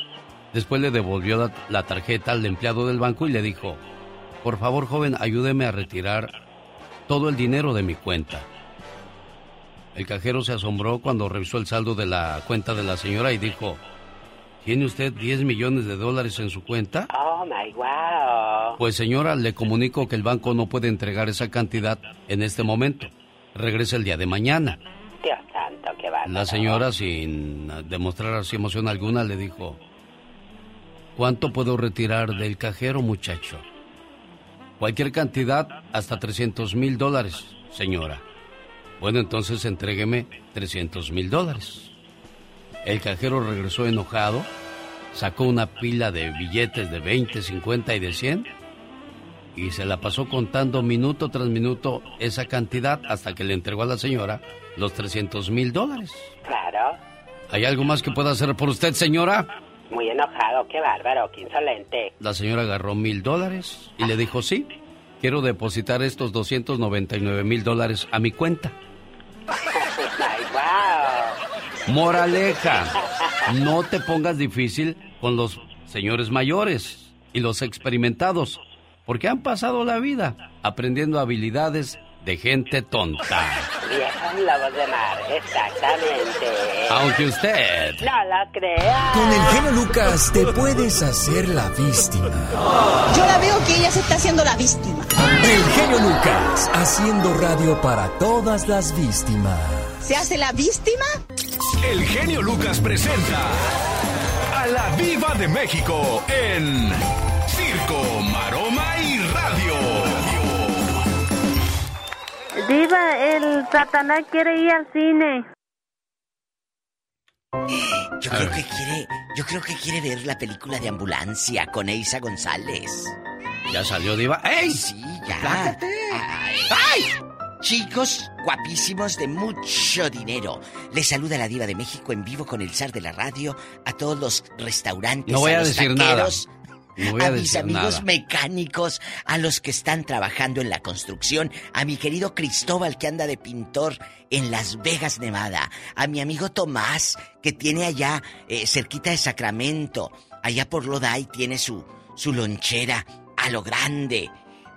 Después le devolvió la, la, tarjeta al empleado del banco y le dijo, por favor, joven, ayúdeme a retirar todo el dinero de mi cuenta. El cajero se asombró cuando revisó el saldo de la cuenta de la señora y dijo, ¿tiene usted 10 millones de dólares en su cuenta? Oh, my wow. Pues señora, le comunico que el banco no puede entregar esa cantidad en este momento. Regresa el día de mañana. Dios santo, qué bárbaro. La señora, sin demostrar así emoción alguna, le dijo, ¿cuánto puedo retirar del cajero, muchacho? Cualquier cantidad, hasta 300 mil dólares, señora. Bueno, entonces entrégueme 300 mil dólares. El cajero regresó enojado, sacó una pila de billetes de 20, 50 y de 100 y se la pasó contando minuto tras minuto esa cantidad hasta que le entregó a la señora los 300 mil dólares. Claro. ¿Hay algo más que pueda hacer por usted, señora? Muy enojado, qué bárbaro, qué insolente. La señora agarró mil dólares y le dijo, sí, quiero depositar estos 299 mil dólares a mi cuenta. Moraleja, no te pongas difícil con los señores mayores y los experimentados, porque han pasado la vida aprendiendo habilidades de gente tonta. Viejas lobos de mar, exactamente. Aunque usted... No lo crea. Con el genio Lucas te puedes hacer la víctima. Yo la veo que ella se está haciendo la víctima. El genio Lucas haciendo radio para todas las víctimas. ¿Se hace la víctima? El genio Lucas presenta a la Viva de México en Circo, Diva, el Satanás quiere ir al cine. Yo creo que quiere, yo creo que quiere ver la película de ambulancia con Eisa González. ¿Ya salió Diva? ¡Ey! Sí, ya. Ay. ¡Ay! Chicos guapísimos de mucho dinero. Les saluda la diva de México en vivo con el zar de la radio a todos los restaurantes, No voy a los decir taqueros, nada. No voy a mis decir amigos nada. mecánicos, a los que están trabajando en la construcción, a mi querido Cristóbal que anda de pintor en Las Vegas, Nevada, a mi amigo Tomás que tiene allá eh, cerquita de Sacramento, allá por Lodi tiene su su lonchera a lo grande.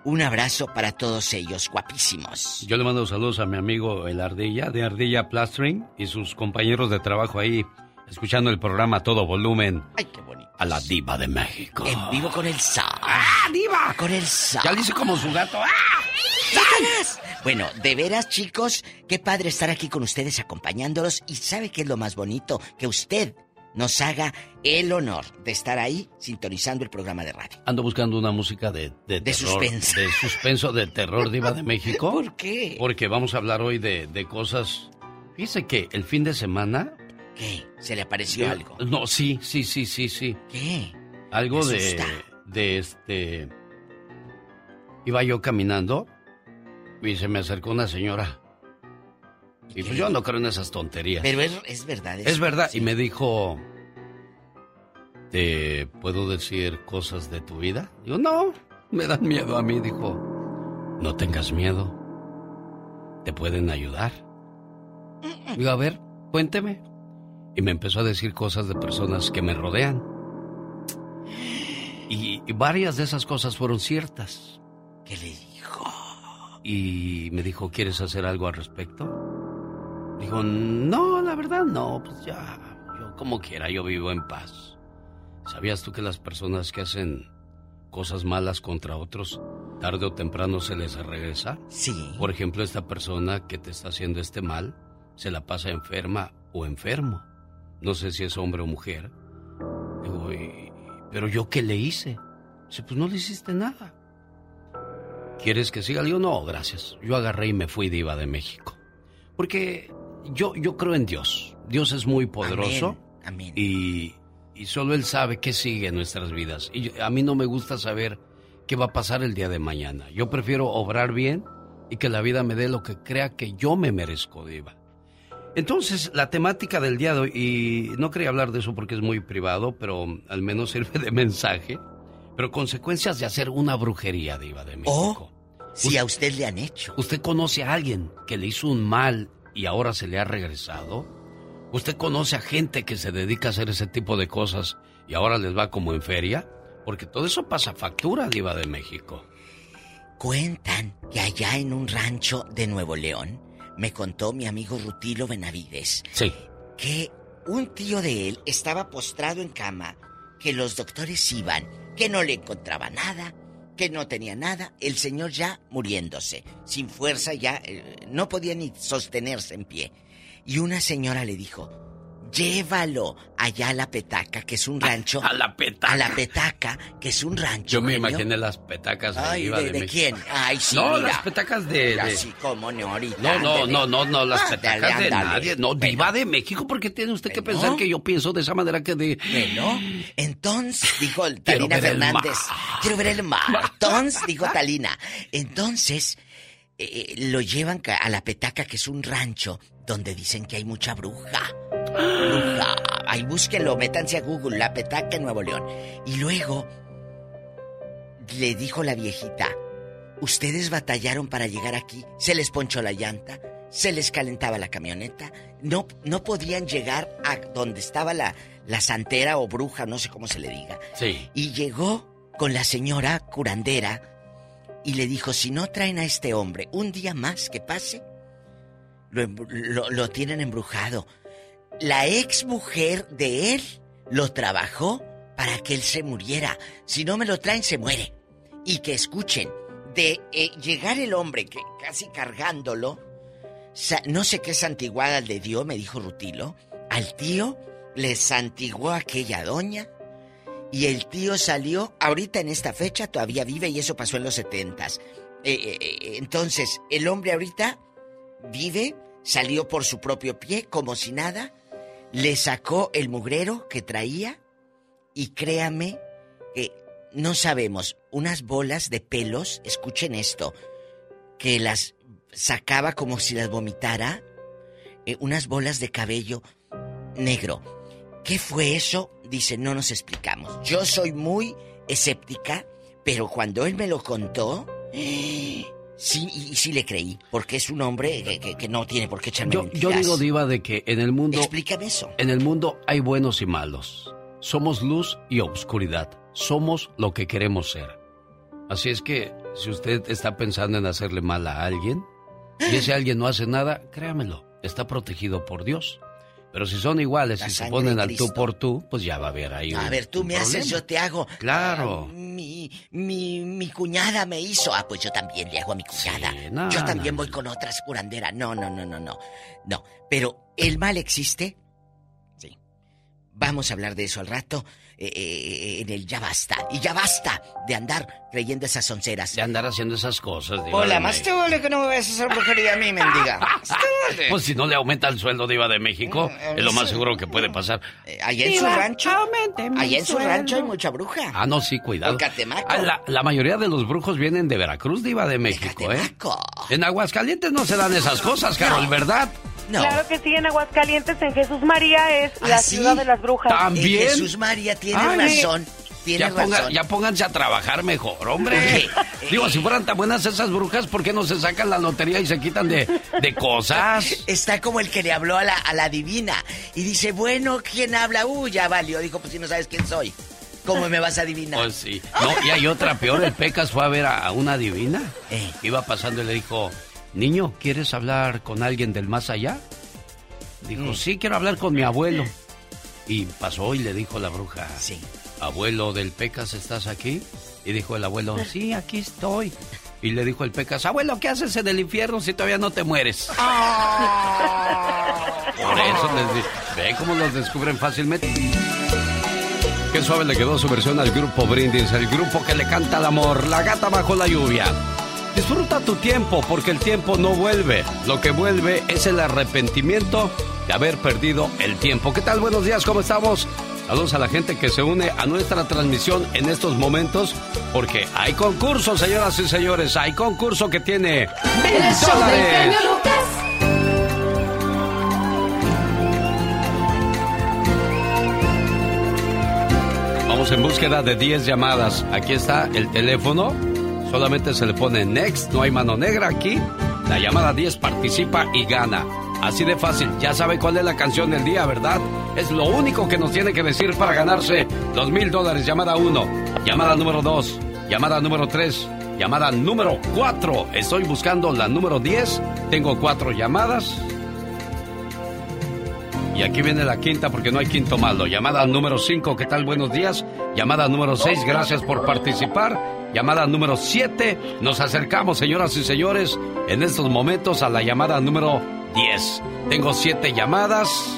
Un abrazo para todos ellos, guapísimos. Yo le mando saludos a mi amigo El Ardilla de Ardilla Plastering y sus compañeros de trabajo ahí escuchando el programa a todo volumen. Ay, qué bonito. A la diva de México. En vivo con el Sa. ¡Ah, diva! Con el Sa. Ya le hice como su gato. ¡Ah! ¡Satanás! Bueno, de veras, chicos, qué padre estar aquí con ustedes acompañándolos. Y sabe qué es lo más bonito, que usted nos haga el honor de estar ahí sintonizando el programa de radio. Ando buscando una música de, de, De terror, suspenso. De suspenso, de terror diva de México. ¿Por qué? Porque vamos a hablar hoy de, de cosas... Fíjese que el fin de semana... ¿Qué? ¿Se le apareció Eh, algo? No, sí, sí, sí, sí, sí. ¿Qué? Algo de, de este... Iba yo caminando y se me acercó una señora. Y pues yo no creo en esas tonterías. Pero es, es verdad. Es verdad. Y me dijo, ¿te puedo decir cosas de tu vida? Digo, no, me dan miedo a mí. Dijo, no tengas miedo. Te pueden ayudar. Digo, a ver, cuénteme. Y me empezó a decir cosas de personas que me rodean. Y, y varias de esas cosas fueron ciertas. ¿Qué le dijo? Y me dijo, ¿quieres hacer algo al respecto? Digo, no, la verdad no, pues ya, yo como quiera, yo vivo en paz. ¿Sabías tú que las personas que hacen cosas malas contra otros, tarde o temprano se les regresa? Sí. Por ejemplo, esta persona que te está haciendo este mal, se la pasa enferma o enfermo. No sé si es hombre o mujer. Digo, "¿Y- pero yo qué le hice? Dice, pues no le hiciste nada. ¿Quieres que siga? Le digo, no, gracias. Yo agarré y me fui diva de México. Porque yo, yo creo en Dios. Dios es muy poderoso. Amén. Y, y solo Él sabe qué sigue en nuestras vidas. Y yo- a mí no me gusta saber qué va a pasar el día de mañana. Yo prefiero obrar bien y que la vida me dé lo que crea que yo me merezco, diva. Entonces, la temática del día de hoy, y no quería hablar de eso porque es muy privado, pero al menos sirve de mensaje, pero consecuencias de hacer una brujería, diva de México. Si a usted le han hecho. ¿Usted conoce a alguien que le hizo un mal y ahora se le ha regresado? ¿Usted conoce a gente que se dedica a hacer ese tipo de cosas y ahora les va como en feria? Porque todo eso pasa factura, diva de México. Cuentan que allá en un rancho de Nuevo León, me contó mi amigo Rutilo Benavides, Sí. que un tío de él estaba postrado en cama, que los doctores iban, que no le encontraba nada, que no tenía nada, el señor ya muriéndose, sin fuerza ya, eh, no podía ni sostenerse en pie. Y una señora le dijo, llévalo allá a la petaca, que es un rancho. A, la petaca. A la petaca, que es un rancho. Yo me genio. imaginé las petacas Ay, arriba ¿de, de, de quién? Ay, sí, No, mira. las petacas de... de- Así como no ahorita. No, no, no, no, no, las Ándale, petacas de nadie. No, diva de México, porque tiene usted que Bueno. pensar que yo pienso de esa manera que de... Bueno, entonces, dijo Talina Fernández. Quiero ver el mar. Entonces, dijo Talina. Entonces, eh, lo llevan a la petaca, que es un rancho donde dicen que hay mucha bruja. Bruja. Ahí búsquenlo, métanse a Google, la petaca en Nuevo León. Y luego, le dijo la viejita, ustedes batallaron para llegar aquí, se les ponchó la llanta, se les calentaba la camioneta, no, no podían llegar a donde estaba la, la santera o bruja, no sé cómo se le diga. Sí. Y llegó con la señora curandera y le dijo, si no traen a este hombre un día más que pase, lo- lo tienen embrujado. La ex mujer de él lo trabajó para que él se muriera. Si no me lo traen, se muere. Y que escuchen, de eh, llegar el hombre que casi cargándolo, no sé qué santiguada le dio, me dijo Rutilo, al tío le santiguó aquella doña y el tío salió, ahorita en esta fecha todavía vive y eso pasó en los setentas. Eh, eh, eh, entonces, el hombre ahorita vive, salió por su propio pie como si nada, le sacó el mugrero que traía y créame que no sabemos, unas bolas de pelos, escuchen esto, que las sacaba como si las vomitara, eh, unas bolas de cabello negro. ¿Qué fue eso? Dice, no nos explicamos. Yo soy muy escéptica, pero cuando él me lo contó, sí, y sí le creí, porque es un hombre que, que- que no tiene por qué echarme Yo, yo digo, diva, de que en el mundo... Explícame eso. En el mundo hay buenos y malos. Somos luz y obscuridad. Somos lo que queremos ser. Así es que, si usted está pensando en hacerle mal a alguien, y ese alguien no hace nada, créamelo, está protegido por Dios. Pero si son iguales y se sangre ponen al tú por tú, pues ya va a haber ahí A un- ver, tú un me haces, problema. yo te hago. Claro. Ah, mi, mi, mi cuñada me hizo. Ah, pues yo también le hago a mi cuñada. no, yo no, también voy con otras curanderas. No, no, no, no, no. No. Pero, ¿el mal existe? Sí. Vamos a hablar de eso al rato. Eh, eh, en el ya basta. Y ya basta de andar creyendo esas sonceras. De andar haciendo esas cosas. Diva Hola, de más te vale que no me vayas a hacer brujería a mí, mendiga. Más te vale. Pues si no le aumenta el sueldo de Iba de México, es lo más seguro que puede pasar. Allá en su rancho. Allá en su rancho hay mucha bruja. Ah, no, sí, cuidado. Ah, la, la mayoría de los brujos vienen de Veracruz, Diva de México, ¿eh? En Aguascalientes no se dan esas cosas, Carol, ¿verdad? Claro que sí, en Aguascalientes, en Jesús María es la ¿Ah, sí? ciudad de las brujas. También. En Jesús María tiene Ay, razón. Tiene Ya, ponga- razón. ya pónganse a trabajar mejor, hombre. Digo, si fueran tan buenas esas brujas, ¿por qué no se sacan la lotería y se quitan de, de cosas? Está como el que le habló a la, a la divina y dice, bueno, ¿quién habla? Uh, ya valió. Dijo, pues si no sabes quién soy, ¿cómo me vas a adivinar? Pues sí. No, y hay otra peor. El Pecas fue a ver a, a una divina. Eh. Iba pasando y le dijo, niño, ¿quieres hablar con alguien del más allá? Dijo, Mm. sí, quiero hablar con mi abuelo. Y pasó y le dijo la bruja, sí. abuelo del Pecas, ¿estás aquí? Y dijo el abuelo, sí, aquí estoy. Y le dijo el Pecas, abuelo, ¿qué haces en el infierno si todavía no te mueres? Por eso les ve cómo los descubren fácilmente. Qué suave le quedó su versión al grupo Brindis, el grupo que le canta al amor, la gata bajo la lluvia. Disfruta tu tiempo porque el tiempo no vuelve. Lo que vuelve es el arrepentimiento de haber perdido el tiempo. ¿Qué tal? Buenos días, ¿cómo estamos? Saludos a la gente que se une a nuestra transmisión en estos momentos porque hay concurso, señoras y señores. Hay concurso que tiene mil dólares. Vamos en búsqueda de 10 llamadas. Aquí está el teléfono. Solamente se le pone next, no hay mano negra aquí. La llamada 10 participa y gana. Así de fácil, ya sabe cuál es la canción del día, ¿verdad? Es lo único que nos tiene que decir para ganarse los mil dólares. Llamada 1, llamada número 2, llamada número 3, llamada número 4. Estoy buscando la número 10. Tengo cuatro llamadas. Y aquí viene la quinta porque no hay quinto malo. Llamada número 5, ¿qué tal? Buenos días. Llamada número 6, gracias por participar. Llamada número 7, nos acercamos, señoras y señores, en estos momentos a la llamada número 10. Tengo siete llamadas.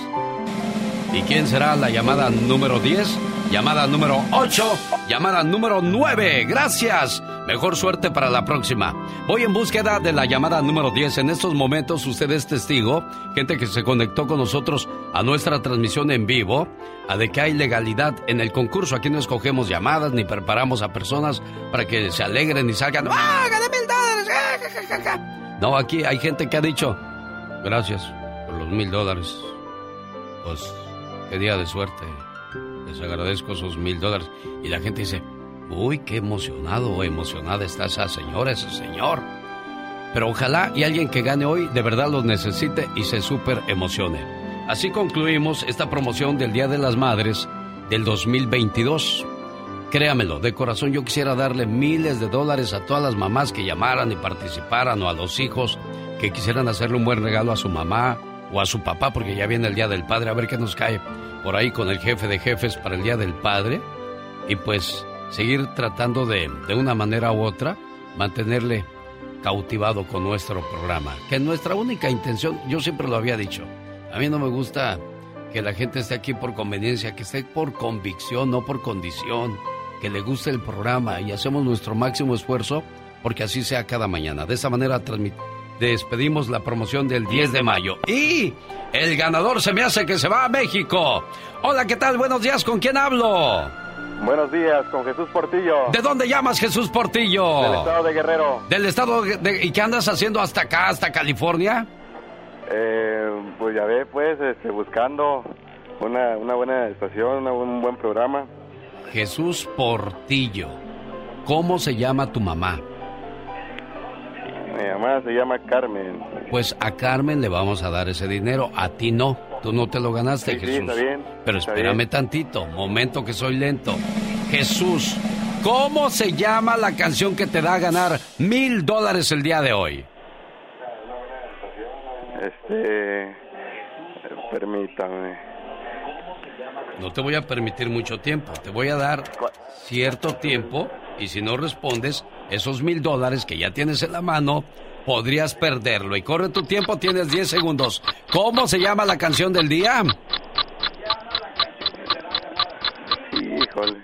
¿Y quién será la llamada número 10? Llamada número 8, llamada número 9. Gracias. Mejor suerte para la próxima. Voy en búsqueda de la llamada número 10. En estos momentos usted es testigo, gente que se conectó con nosotros a nuestra transmisión en vivo, a de que hay legalidad en el concurso. Aquí no escogemos llamadas ni preparamos a personas para que se alegren y salgan. ¡Ah, gané mil dólares! No, aquí hay gente que ha dicho, gracias por los mil dólares. Pues, qué día de suerte les agradezco esos mil dólares. Y la gente dice, uy, qué emocionado o emocionada está esa señora, ese señor. Pero ojalá y alguien que gane hoy de verdad los necesite y se súper emocione. Así concluimos esta promoción del Día de las Madres del 2022. Créamelo, de corazón yo quisiera darle miles de dólares a todas las mamás que llamaran y participaran o a los hijos que quisieran hacerle un buen regalo a su mamá o a su papá porque ya viene el Día del Padre, a ver qué nos cae por ahí con el jefe de jefes para el Día del Padre y pues seguir tratando de, de una manera u otra, mantenerle cautivado con nuestro programa. Que nuestra única intención, yo siempre lo había dicho, a mí no me gusta que la gente esté aquí por conveniencia, que esté por convicción, no por condición, que le guste el programa y hacemos nuestro máximo esfuerzo porque así sea cada mañana. De esa manera despedimos la promoción del 10 de mayo. Y el ganador se me hace que se va a México. Hola, ¿qué tal? Buenos días, ¿con quién hablo? Buenos días, con Jesús Portillo. ¿De dónde llamas Jesús Portillo? Del estado de Guerrero. ¿Del estado de... ¿Y qué andas haciendo hasta acá, hasta California? Eh, pues ya ve, pues, este, buscando una, una buena estación, un buen programa. Jesús Portillo. ¿Cómo se llama tu mamá? Mi mamá se llama Carmen. Pues a Carmen le vamos a dar ese dinero, a ti no. Tú no te lo ganaste, Jesús. Sí, está bien. Pero espérame tantito, momento que soy lento. Jesús, ¿cómo se llama la canción que te da a ganar mil dólares el día de hoy? Este. Permítame. No te voy a permitir mucho tiempo. Te voy a dar cierto tiempo y si no respondes, esos mil dólares que ya tienes en la mano, podrías perderlo. Y corre tu tiempo, tienes 10 segundos. ¿Cómo se llama la canción del día? Híjole.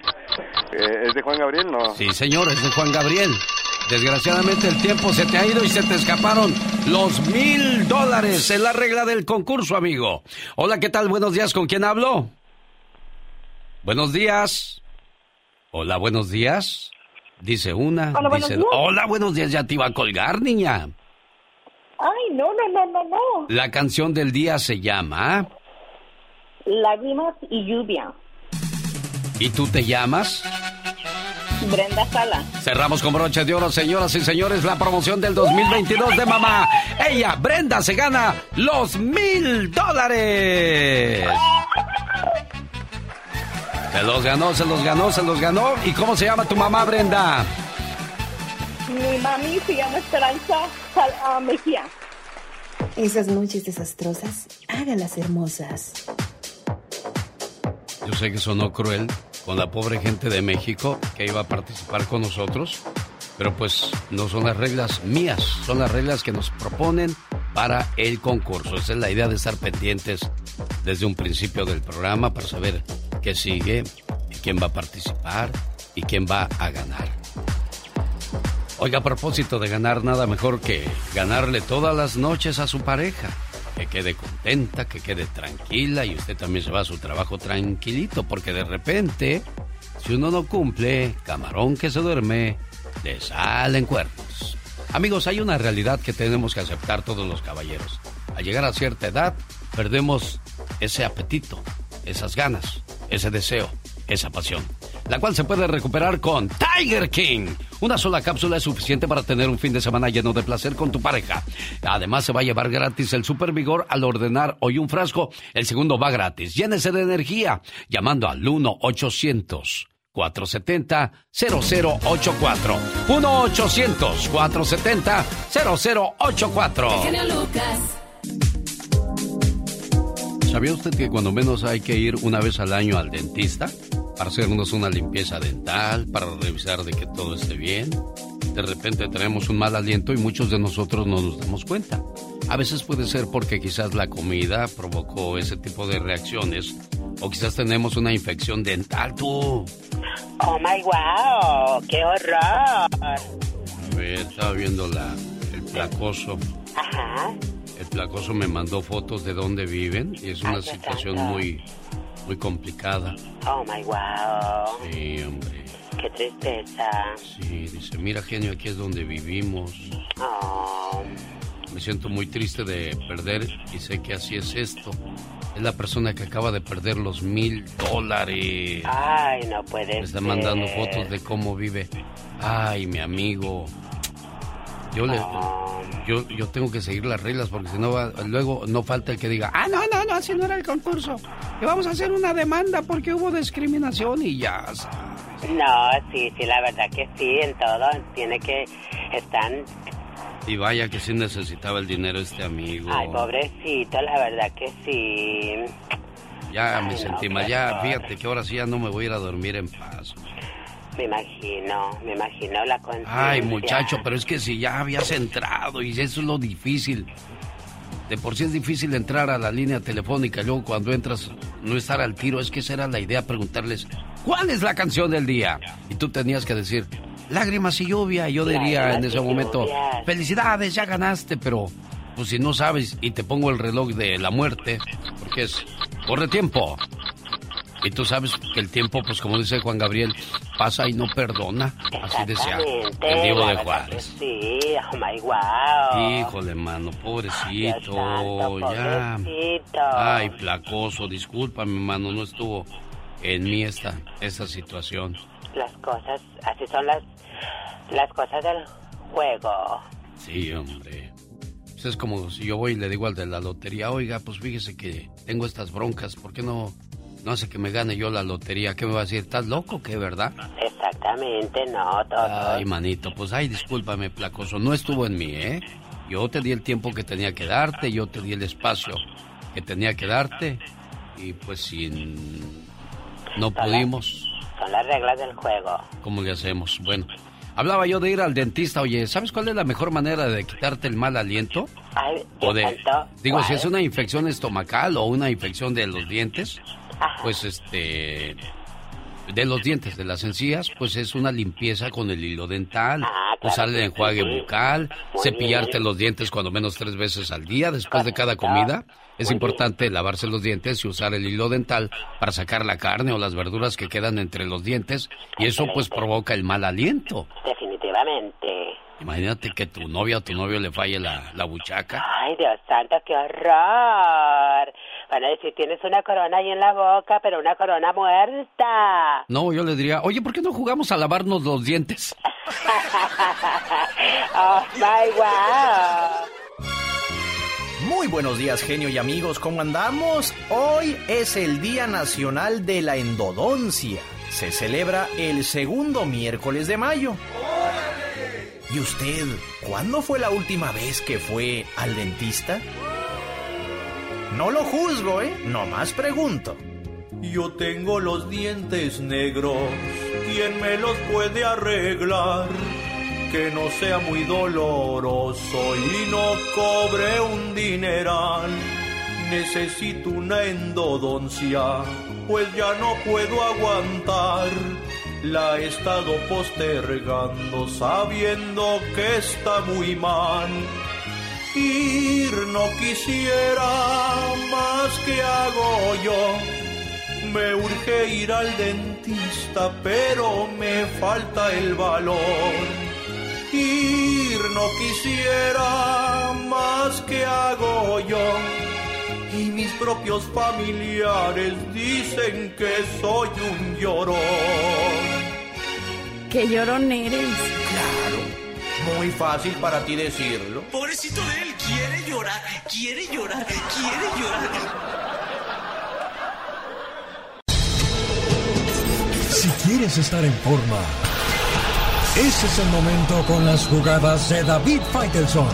Eh, ¿Es de Juan Gabriel, no? Sí, señor, es de Juan Gabriel. Desgraciadamente el tiempo se te ha ido y se te escaparon los mil dólares. Es la regla del concurso, amigo. Hola, ¿qué tal? Buenos días, ¿con quién hablo? Buenos días. Hola, buenos días. Dice una, Hola, buenos dice... días. Hola, buenos días, ya te iba a colgar, niña. Ay, no, no, no, no, no. La canción del día se llama... Lágrimas y lluvia. ¿Y tú te llamas? Brenda Sala. Cerramos con broche de oro, señoras y señores, la promoción del 2022 de mamá. Ella, Brenda, se gana los mil dólares. Se los ganó, se los ganó, se los ganó. ¿Y cómo se llama tu mamá, Brenda? Mi mami se llama Esperanza Sal- ah, Mejía. Esas noches desastrosas, hágalas hermosas. Yo sé que sonó cruel con la pobre gente de México que iba a participar con nosotros, pero pues no son las reglas mías, son las reglas que nos proponen para el concurso. Esa es la idea de estar pendientes desde un principio del programa para saber qué sigue, y quién va a participar y quién va a ganar. Oiga, a propósito de ganar, nada mejor que ganarle todas las noches a su pareja. Que quede contenta, que quede tranquila y usted también se va a su trabajo tranquilito, porque de repente, si uno no cumple, camarón que se duerme, le salen cuernos. Amigos, hay una realidad que tenemos que aceptar todos los caballeros. Al llegar a cierta edad, perdemos ese apetito, esas ganas, ese deseo, esa pasión, la cual se puede recuperar con Tiger King. Una sola cápsula es suficiente para tener un fin de semana lleno de placer con tu pareja. Además, se va a llevar gratis el Super Vigor al ordenar hoy un frasco. El segundo va gratis. Llénese de energía llamando al 1-800. 470-0084. 1-800-470-0084. genio Lucas. ¿Sabía usted que cuando menos hay que ir una vez al año al dentista? Para hacernos una limpieza dental, para revisar de que todo esté bien. De repente tenemos un mal aliento y muchos de nosotros no nos damos cuenta. A veces puede ser porque quizás la comida provocó ese tipo de reacciones O quizás tenemos una infección dental, tú. Oh my wow, qué horror. Estaba viendo la, el placoso. Ajá. El placoso me mandó fotos de dónde viven y es una Ay, qué situación muy, muy complicada. Oh my wow. Sí, hombre. Qué tristeza. Sí, dice, mira genio, aquí es donde vivimos. Oh. Me siento muy triste de perder y sé que así es esto. Es la persona que acaba de perder los mil dólares. Ay, no puede Me está ser. mandando fotos de cómo vive. Ay, mi amigo. Yo le, yo, yo tengo que seguir las reglas porque si no va- luego no falta el que diga, ah, no, no, no, así no era el concurso. Que vamos a hacer una demanda porque hubo discriminación y ya. No, sí, sí, la verdad que sí, en todo. Tiene que. Están. Y vaya que sí necesitaba el dinero este amigo. Ay, pobrecito, la verdad que sí. Ya me Ay, sentí no, mal. Ya, fíjate que ahora sí ya no me voy a ir a dormir en paz. Me imagino, me imagino la conciencia. Ay, muchacho, pero es que si ya habías entrado y eso es lo difícil. De por sí es difícil entrar a la línea telefónica, y luego cuando entras no estar al tiro, es que esa era la idea, preguntarles, ¿cuál es la canción del día? Y tú tenías que decir, lágrimas y lluvia, y yo diría en ese momento, felicidades, ya ganaste, pero pues si no sabes y te pongo el reloj de la muerte, porque es, corre tiempo. Y tú sabes que el tiempo, pues como dice Juan Gabriel, pasa y no perdona. Así decía el Diego de Juárez. Sí, oh my wow. Híjole, mano, pobrecito, santo, ya. pobrecito. Ay, placoso, discúlpame, mano, no estuvo en mí esta, esta situación. Las cosas, así son las, las cosas del juego. Sí, hombre. Pues es como si yo voy y le digo al de la lotería, oiga, pues fíjese que tengo estas broncas, ¿por qué no, no hace que me gane yo la lotería? ¿Qué me va a decir? ¿Estás loco, qué, verdad? Exactamente, no, todo. Ay, manito, pues ay, discúlpame, placoso, no estuvo en mí, ¿eh? Yo te di el tiempo que tenía que darte, yo te di el espacio que tenía que darte, y pues si no pudimos, Son las reglas del juego. ¿cómo le hacemos? Bueno, hablaba yo de ir al dentista, oye, ¿sabes cuál es la mejor manera de quitarte el mal aliento? Ay, O de, digo, si es una infección estomacal o una infección de los dientes, pues este, de los dientes, de las encías, pues es una limpieza con el hilo dental, usar el enjuague bucal, cepillarte los dientes cuando menos tres veces al día después de cada comida. Es importante lavarse los dientes y usar el hilo dental para sacar la carne o las verduras que quedan entre los dientes y eso pues provoca el mal aliento. Definitivamente. Imagínate que tu novia o tu novio le falle la, la buchaca. Ay, Dios santo, qué horror. Van a decir, tienes una corona ahí en la boca, pero una corona muerta. No, yo le diría, oye, ¿por qué no jugamos a lavarnos los dientes? oh, my wow. Muy buenos días, genio y amigos, ¿cómo andamos? Hoy es el Día Nacional de la Endodoncia. Se celebra el segundo miércoles de mayo. ¿Y usted, cuándo fue la última vez que fue al dentista? No lo juzgo, ¿eh? Nomás pregunto. Yo tengo los dientes negros, ¿quién me los puede arreglar? Que no sea muy doloroso y no cobre un dineral. Necesito una endodoncia, pues ya no puedo aguantar. La he estado postergando sabiendo que está muy mal. Ir no quisiera más que hago yo. Me urge ir al dentista, pero me falta el valor. Ir no quisiera más que hago yo. Y mis propios familiares dicen que soy un llorón. Qué llorón eres. Claro, muy fácil para ti decirlo. Pobrecito de él, quiere llorar, quiere llorar, quiere llorar. Si quieres estar en forma, ese es el momento con las jugadas de David Faitelson.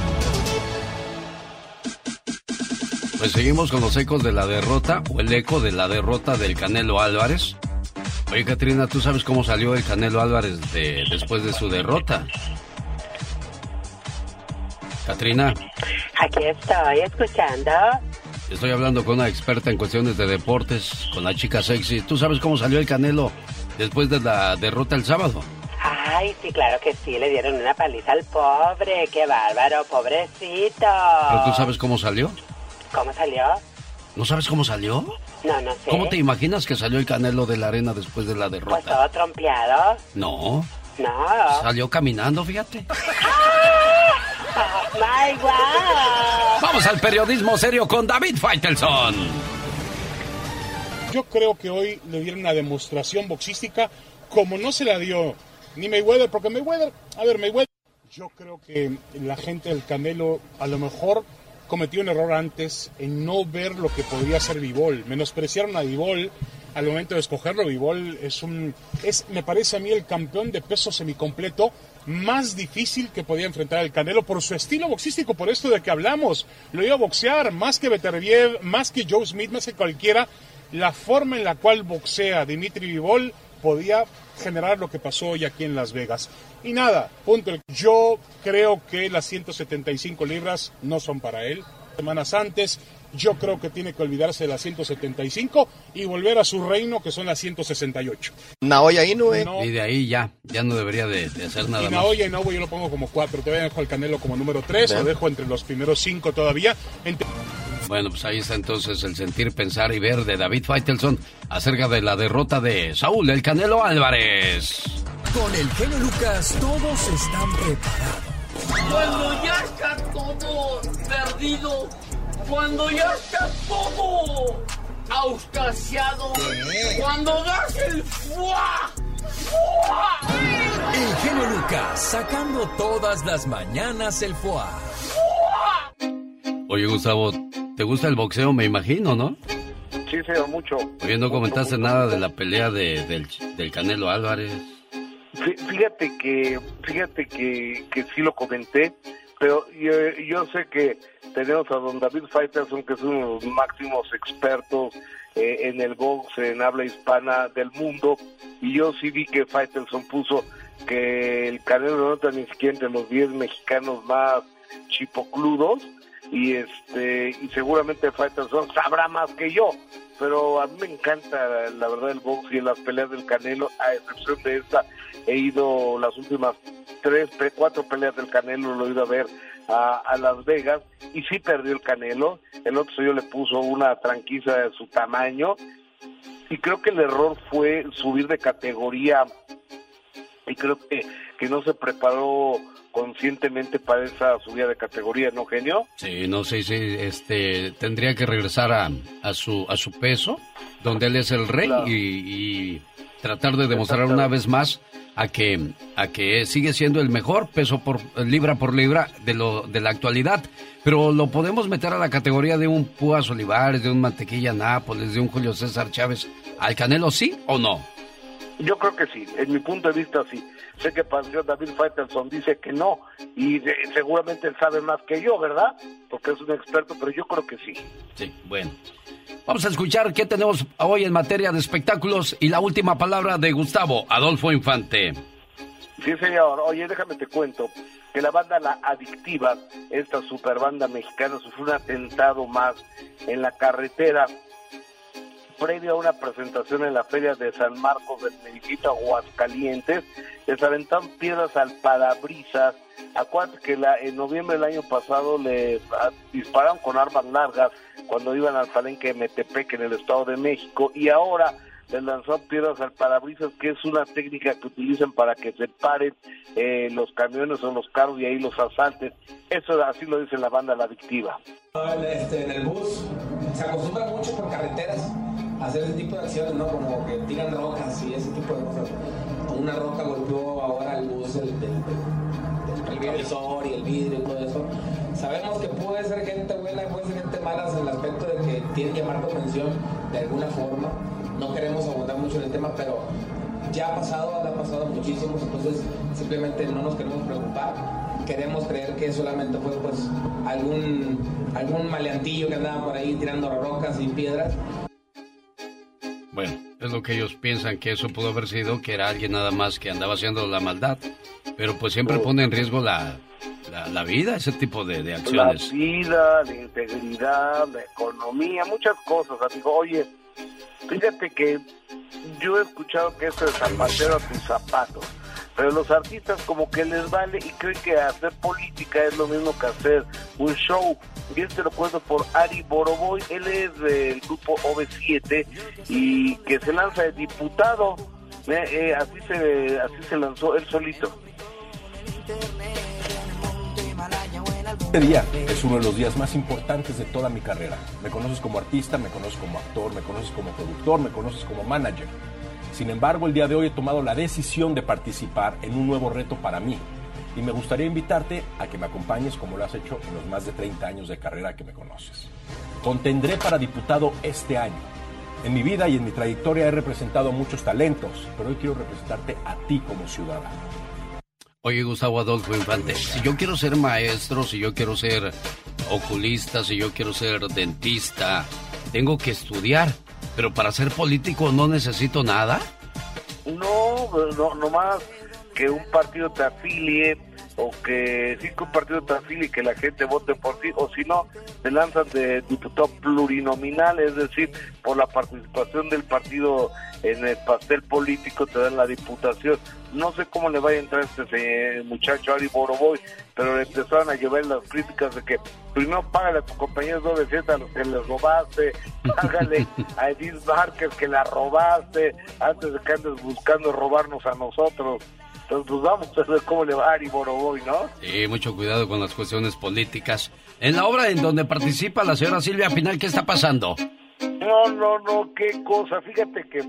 Pues seguimos con los ecos de la derrota o el eco de la derrota del Canelo Álvarez. Oye, Katrina, ¿tú sabes cómo salió el Canelo Álvarez de, después de su derrota? Katrina, Aquí estoy escuchando. Estoy hablando con una experta en cuestiones de deportes, con la chica sexy. ¿Tú sabes cómo salió el Canelo después de la derrota el sábado? Ay, sí, claro que sí, le dieron una paliza al pobre, qué bárbaro, pobrecito. ¿Pero tú sabes cómo salió? ¿Cómo salió? ¿No sabes cómo salió? No, no sé. ¿Cómo te imaginas que salió el Canelo de la arena después de la Pues derrota? todo trompeado. No, No. salió caminando, fíjate. My God. Vamos al periodismo serio con David Faitelson. Yo creo que hoy le dieron una demostración boxística como no se la dio ni Mayweather, porque Mayweather, a ver, Mayweather, yo creo que la gente del Canelo a lo mejor cometió un error antes en no ver lo que podría ser Vivol. Menospreciaron a Vivol al momento de escogerlo. Vivol es un, es, me parece a mí, el campeón de peso semicompleto más difícil que podía enfrentar el Canelo por su estilo boxístico, por esto de que hablamos. Lo iba a boxear más que Beterbiev, más que Joe Smith, más que cualquiera. La forma en la cual boxea Dimitri Vivol podía generar lo que pasó hoy aquí en Las Vegas. Y nada, punto. Yo creo que las 175 libras no son para él. Semanas antes, yo creo que tiene que olvidarse de las 175 y volver a su reino, que son las 168. Naoya Inoue. No. Y de ahí ya, ya no debería de, de hacer nada y más. Naoya Inoue yo lo pongo como 4. Te dejo al Canelo como número 3, Bien. lo dejo entre los primeros 5 todavía. Entre- Bueno, pues ahí está entonces el sentir, pensar y ver de David Faitelson acerca de la derrota de Saúl El Canelo Álvarez. Con el genio Lucas todos están preparados. Cuando ya está todo perdido, cuando ya está todo auscasiado, cuando das el fuá, fuá. El genio Lucas sacando todas las mañanas el foie. Oye, Gustavo, ¿te gusta el boxeo? Me imagino, ¿no? Sí, señor, mucho. Oye, no comentaste nada de la pelea de, del, del Canelo Álvarez. Fí- Fíjate que, fíjate que, que sí lo comenté, pero yo, yo sé que tenemos a don David Faitelson, que es uno de los máximos expertos eh, en el box en habla hispana del mundo, y yo sí vi que Faitelson puso que el Canelo no está ni siquiera entre los 10 mexicanos más chipocludos, y este y seguramente Faitelson sabrá más que yo, pero a mí me encanta la verdad el box y las peleas del Canelo, a excepción de esta, he ido las últimas tres, cuatro peleas del Canelo, lo he ido a ver a, Las Vegas y sí perdió el Canelo, el otro señor le puso una tranquiza de su tamaño y creo que el error fue subir de categoría y creo que, que no se preparó conscientemente para esa subida de categoría, ¿no, genio? Sí, no sé si este tendría que regresar a, a su a su peso, donde él es el rey y, y tratar de demostrar una vez más a que a que sigue siendo el mejor peso por libra por libra de lo de la actualidad, pero lo podemos meter a la categoría de un Púas Olivares, de un Mantequilla Nápoles, de un Julio César Chávez, al Canelo sí o no? Yo creo que sí, en mi punto de vista sí. Sé que el señor David Faitelson dice que no, y de- seguramente él sabe más que yo, ¿verdad? Porque es un experto, pero yo creo que sí. Sí, bueno. Vamos a escuchar qué tenemos hoy en materia de espectáculos y la última palabra de Gustavo Adolfo Infante. Sí, señor. Oye, déjame te cuento que la banda La Adictiva, esta super banda mexicana, sufrió un atentado más en la carretera previo a una presentación en la Feria de San Marcos del Medicito Aguascalientes, les aventaron piedras al parabrisas. Acuérdate que la, en noviembre del año pasado le ah, dispararon con armas largas cuando iban al palenque de Metepec en el Estado de México y ahora les lanzaron piedras al parabrisas, que es una técnica que utilizan para que se paren eh, los camiones o los carros y ahí los asalten. Eso así lo dice la banda La Adictiva. Este, en el bus se acostumbra mucho por carreteras a hacer ese tipo de acciones, ¿no? Como que tiran rocas y ese tipo de cosas. Una roca golpeó ahora el bus del, del retrovisor y el vidrio y todo eso. Sabemos que puede ser gente buena y puede ser gente mala en el aspecto de que tienen que llamar tu atención de alguna forma. No queremos abundar mucho en el tema, pero ya ha pasado, ha pasado muchísimos, entonces simplemente no nos queremos preocupar. Queremos creer que solamente fue pues algún, algún maleantillo que andaba por ahí tirando rocas y piedras. Bueno, es lo que ellos piensan que eso pudo haber sido, que era alguien nada más que andaba haciendo la maldad. Pero pues siempre pone en riesgo la, la, vida, ese tipo de, acciones. La vida, la integridad, la economía, muchas cosas, amigo. Oye, fíjate que yo he escuchado que esto es zapatero a tus zapatos, pero los artistas como que les vale y creen que hacer política es lo mismo que hacer un show. Y este lo cuento por Ari Boroboy, él es del grupo OV7 y que se lanza de diputado. Eh, eh, así se así se lanzó él solito. Este día es uno de los días más importantes de toda mi carrera. Me conoces como artista, me conoces como actor, me conoces como productor, me conoces como manager. Sin embargo, el día de hoy he tomado la decisión de participar en un nuevo reto para mí. Y me gustaría invitarte a que me acompañes como lo has hecho en los más de 30 años de carrera que me conoces. Contendré para diputado este año. En mi vida y en mi trayectoria he representado muchos talentos, pero hoy quiero representarte a ti como ciudadano. Oye, Gustavo Adolfo Infante, si yo quiero ser maestro, si yo quiero ser oculista, si yo quiero ser dentista, tengo que estudiar. Pero para ser político no necesito nada. No, no, no más que un partido te afilie o que cinco partidos te afilie y que la gente vote por ti, o si no, te lanzan de diputado plurinominal, es decir, por la participación del partido en el pastel político te dan la diputación. No sé cómo le va a entrar este muchacho Ari Boroboy, pero le empezaron a llevar las críticas de que primero págale a tus compañeros de a los que les robaste, págale a Edith Márquez que la robaste, antes de que andes buscando robarnos a nosotros. Entonces, pues vamos a ver cómo le va a Ari Boroboy, ¿no? Sí, mucho cuidado con las cuestiones políticas. En la obra en donde participa la señora Silvia Pinal, ¿qué está pasando? No, no, no, qué cosa. Fíjate que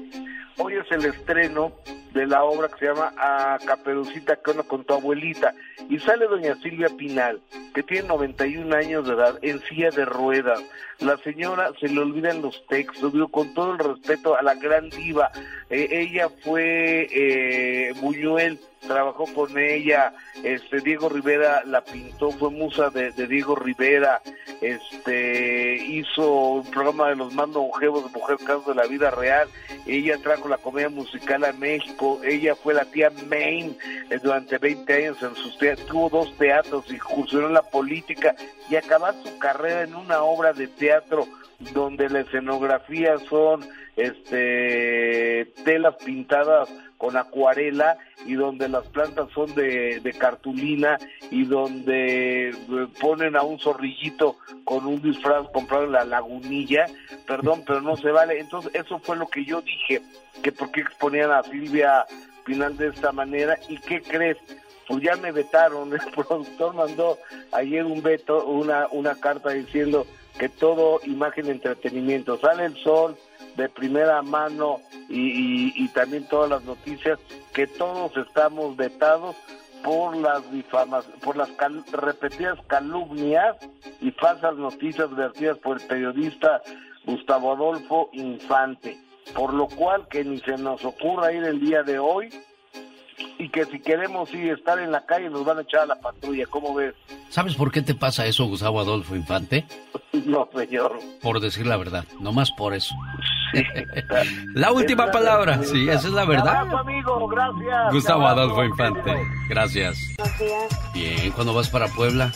hoy es el estreno de la obra que se llama A Caperucita con tu abuelita. Y sale doña Silvia Pinal, que tiene 91 años de edad, en silla de ruedas. La señora se le olvidan los textos, digo, con todo el respeto a la gran diva. Eh, ella fue eh, Buñuel trabajó con ella, este Diego Rivera la pintó, fue musa de, Diego Rivera, este hizo un programa de los más longevos de Mujer Caso de la Vida Real, ella trajo la comedia musical a México, ella fue la tía Main eh, durante 20 años en sus teatros, tuvo dos teatros, incursionó en la política y acabó su carrera en una obra de teatro donde la escenografía son este telas pintadas con acuarela y donde las plantas son de, cartulina y donde eh, ponen a un zorrillito con un disfraz comprado en la lagunilla, perdón, pero no se vale. Entonces eso fue lo que yo dije, que por qué exponían a Silvia Pinal de esta manera. Y qué crees, pues ya me vetaron, el productor mandó ayer un veto, una, una carta diciendo que todo imagen de entretenimiento, sale el sol, de primera mano y, también todas las noticias que todos estamos vetados por las difamas, por las repetidas calumnias y falsas noticias vertidas por el periodista Gustavo Adolfo Infante, por lo cual que ni se nos ocurra ir el día de hoy y que si queremos ir estar en la calle nos van a echar a la patrulla, ¿cómo ves? ¿Sabes por qué te pasa eso, Gustavo Adolfo Infante? No, señor. Por decir la verdad, nomás por eso. la última palabra, sí, esa es la verdad. amigo, gracias. Gustavo Adolfo Infante, gracias. Buenos días. Bien, ¿cuándo vas para Puebla?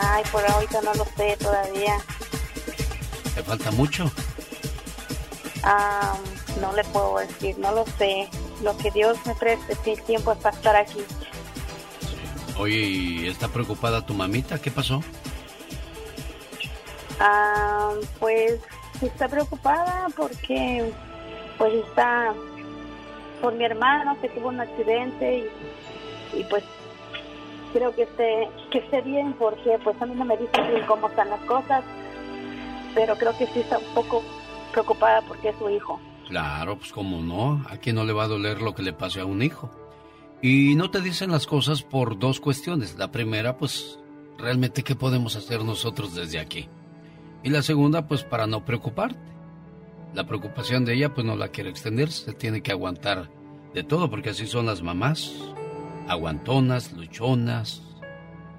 Ay, por ahorita no lo sé todavía. ¿Te falta mucho? Ah, no le puedo decir, no lo sé. Lo que Dios me preste, si el tiempo es para estar aquí. Oye, ¿y está preocupada tu mamita? ¿Qué pasó? Ah, pues está preocupada porque pues está por mi hermano que tuvo un accidente y, pues creo que esté que esté bien porque pues a mí no me dice bien cómo están las cosas pero creo que sí está un poco preocupada porque es su hijo claro pues cómo no. A no le va a doler lo que le pase a un hijo y no te dicen las cosas por dos cuestiones. La primera pues realmente qué podemos hacer nosotros desde aquí y la segunda, pues para no preocuparte. La preocupación de ella, pues no la quiere extender, se tiene que aguantar de todo, porque así son las mamás, aguantonas, luchonas,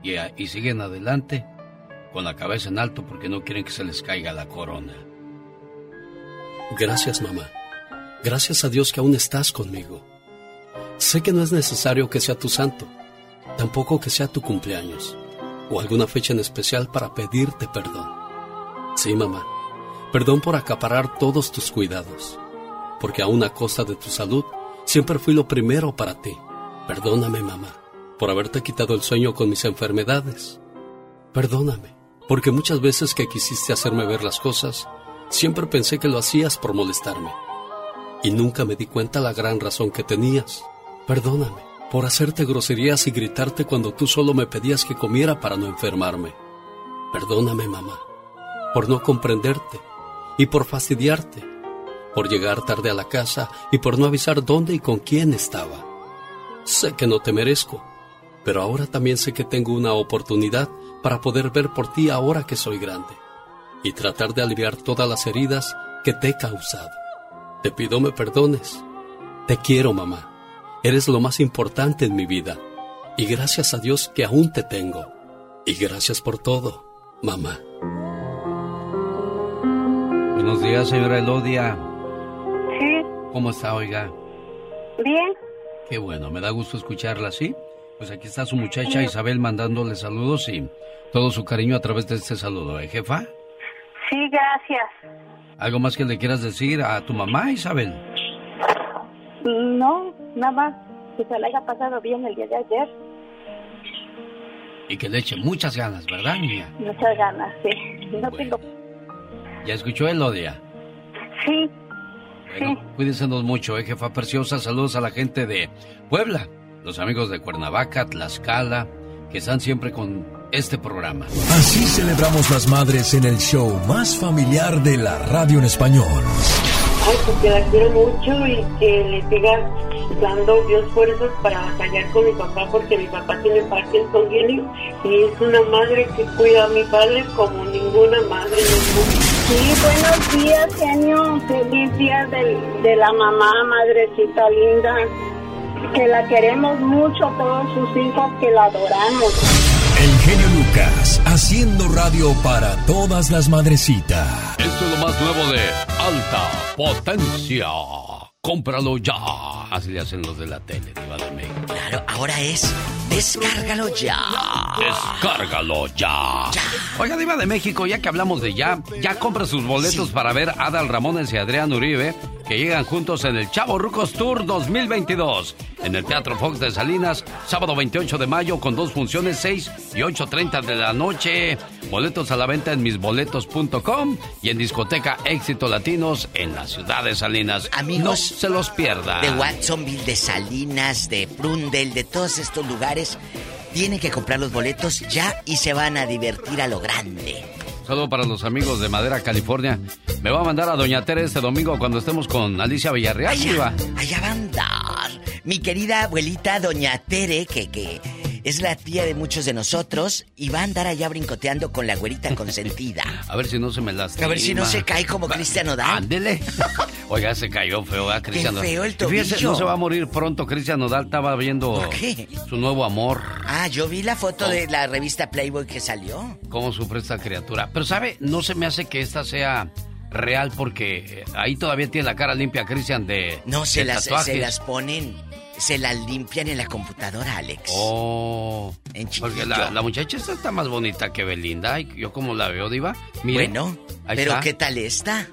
y, y siguen adelante con la cabeza en alto porque no quieren que se les caiga la corona. Gracias, mamá. Gracias a Dios que aún estás conmigo. Sé que no es necesario que sea tu santo, tampoco que sea tu cumpleaños o alguna fecha en especial para pedirte perdón. Sí, mamá, perdón por acaparar todos tus cuidados, porque aún a costa de tu salud, siempre fui lo primero para ti. Perdóname, mamá, por haberte quitado el sueño con mis enfermedades. Perdóname, porque muchas veces que quisiste hacerme ver las cosas, siempre pensé que lo hacías por molestarme. Y nunca me di cuenta la gran razón que tenías. Perdóname por hacerte groserías y gritarte cuando tú solo me pedías que comiera para no enfermarme. Perdóname, mamá, por no comprenderte y por fastidiarte, por llegar tarde a la casa y por no avisar dónde y con quién estaba. Sé que no te merezco, pero ahora también sé que tengo una oportunidad para poder ver por ti ahora que soy grande y tratar de aliviar todas las heridas que te he causado. Te pido me perdones. Te quiero, mamá. Eres lo más importante en mi vida. Y gracias a Dios que aún te tengo. Y gracias por todo, mamá. Buenos días, señora Elodia. Sí, ¿Cómo está, oiga? bien. Qué bueno, me da gusto escucharla, ¿sí? Pues aquí está su muchacha Isabel mandándole saludos y todo su cariño a través de este saludo, ¿eh, jefa? Sí, gracias. ¿Algo más que le quieras decir a tu mamá, Isabel? No, nada más. Que se le haya pasado bien el día de ayer. Y que le eche muchas ganas, ¿verdad, niña? Muchas ganas, sí. No tengo. ¿Ya escuchó Elodia? Sí, Bueno, cuídensenos mucho, ¿eh, jefa preciosa? Saludos a la gente de Puebla, los amigos de Cuernavaca, Tlaxcala, que están siempre con este programa. Así celebramos las madres en el show más familiar de la radio en español. Ay, pues que la quiero mucho y que le siga dando Dios fuerzas para batallar con mi papá porque mi papá tiene Parkinson y y es una madre que cuida a mi padre como ninguna madre en el mundo. Sí, buenos días, genio. Feliz día del- de la mamá, madrecita linda. Que la queremos mucho, todos sus hijos que la adoramos. El genio Lucas, haciendo radio para todas las madrecitas. Esto es lo más nuevo de Alta Potencia. Cómpralo ya. Así le hacen los de la tele, Diva de México. Claro, ahora es descárgalo ya. Descárgalo ya. Oiga, Diva de México, ya que hablamos de ya, ya compra sus boletos para ver a Adal Ramones y Adrián Uribe, que llegan juntos en el Chavo Rucos Tour 2022. En el Teatro Fox de Salinas, sábado 28 de mayo, con dos funciones, 6 y 8.30 de la noche. Boletos a la venta en misboletos.com y en discoteca Éxito Latinos en la ciudad de Salinas. Amigos, no se los pierda. De Watsonville, de Salinas, de Brundel, de todos estos lugares. Tienen que comprar los boletos ya y se van a divertir a lo grande. Saludo para los amigos de Madera, California. Me va a mandar a Doña Tere este domingo cuando estemos con Alicia Villarreal, Diva. Allá va a andar. Mi querida abuelita, doña Tere, que, que es la tía de muchos de nosotros, y va a andar allá brincoteando con la güerita consentida. A ver si no se me lastima. A ver si no se cae como Cristian Nodal. Ándele. Oiga, se cayó feo, ¿eh? Cristian Nodal. feo el fíjese, tobillo. no se va a morir pronto. Cristian Nodal estaba viendo ¿Por qué? su nuevo amor. Ah, yo vi la foto de la revista Playboy que salió. Cómo sufre esta criatura. Pero, ¿sabe? No se me hace que esta sea real porque eh, ahí todavía tiene la cara limpia Cristian de No, se de las, se tatuajes. las ponen, se las limpian en la computadora, Alex. Oh. En Porque la, la muchacha esta está más bonita que Belinda. y Yo como la veo, Diva. Mire, Bueno, pero está. ¿qué tal está?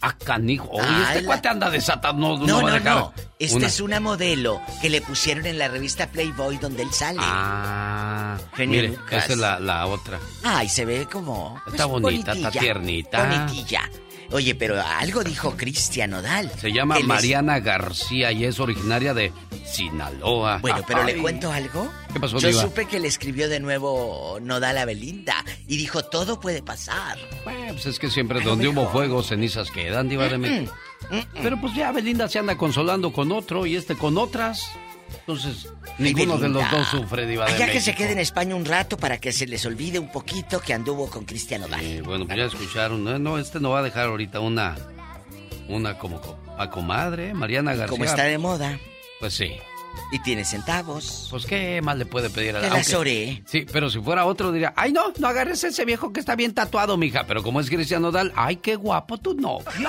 Ah, canijo. Oye, Ah, este la- cuate anda desatado. No, no, No, va no, a dejar no. Esta una- es una modelo que le pusieron en la revista Playboy donde él sale. Ah, Genio mire, Lucas. esa es la, la otra. Ay, se ve como. Está bonita, está bonitilla, tiernita. Bonitilla. Oye, pero algo dijo Cristian Nodal. Se llama Mariana García y es originaria de Sinaloa. Bueno, pero le cuento algo. ¿Qué pasó, Yo Diva? supe que le escribió de nuevo Nodal a Belinda y dijo todo puede pasar. Bueno, pues es que siempre donde hubo fuego, cenizas quedan, Diva de México. Pero pues ya Belinda se anda consolando con otro y este con otras. Entonces, ninguno de los dos sufre, Diva de México. que se quede en España un rato para que se les olvide un poquito que anduvo con Cristian Nodal. Eh, bueno, pues ya escucharon. No, no, este no va a dejar ahorita una. Una como co- a comadre, Mariana García. Como está de moda Pues sí. y tiene centavos. Pues qué más le puede pedir a Te la las oré. Sí, pero si fuera otro diría, ay no, no agarres ese viejo que está bien tatuado, mija. Pero como es Cristian Nodal, ay qué guapo tu novio.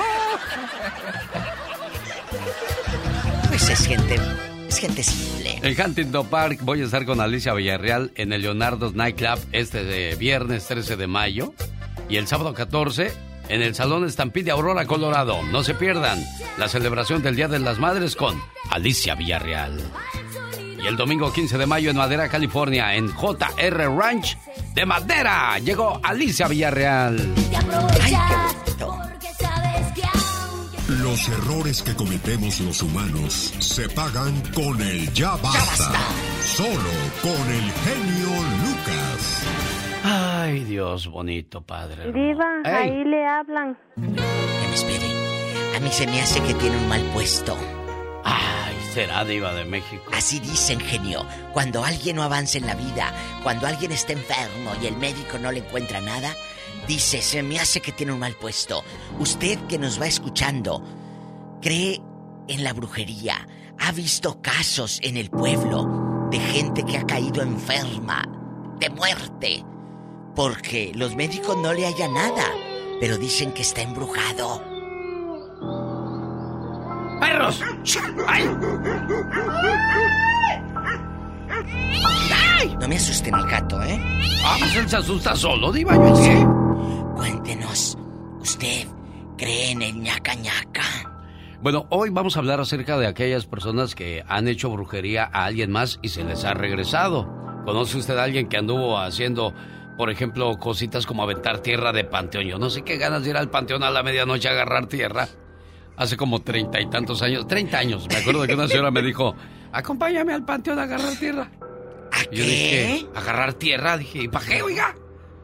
Pues es gente Es gente simple. En Huntington Park voy a estar con Alicia Villarreal en el Leonardo's Nightclub este de viernes 13 de mayo. Y el sábado 14 en el Salón Estampide Aurora, Colorado. No se pierdan la celebración del Día de las Madres con Alicia Villarreal. Y el domingo 15 de mayo en Madera, California, en JR Ranch de Madera, llegó Alicia Villarreal. Ay, qué bonito. Los errores que cometemos los humanos se pagan con el ya basta. Solo con el genio Lucas. Ay, Dios bonito, padre. Diva, Ey. ahí le hablan. Que me espere. A mí se me hace que tiene un mal puesto. Ay, será diva de México. Así dicen, genio. Cuando alguien no avanza en la vida, cuando alguien está enfermo y el médico no le encuentra nada, dice, se me hace que tiene un mal puesto. Usted que nos va escuchando, ¿cree en la brujería? ¿Ha visto casos en el pueblo de gente que ha caído enferma, de muerte? Porque los médicos no le hallan nada, pero dicen que está embrujado. ¡Perros! ¡Ay! No me asusten al gato, ¿eh? Ah, pues él se asusta solo, diva, yo qué. Cuéntenos, ¿usted cree en el ñaca ñaca? Bueno, hoy vamos a hablar acerca de aquellas personas que han hecho brujería a alguien más y se les ha regresado. ¿Conoce usted a alguien que anduvo haciendo, por ejemplo, cositas como aventar tierra de panteón? Yo no sé qué ganas de ir al panteón a la medianoche a agarrar tierra. Hace como treinta y tantos años, treinta años, me acuerdo que una señora me dijo, acompáñame al panteón a agarrar tierra. ¿A Y yo dije, agarrar tierra, dije, ¿y para qué, oiga?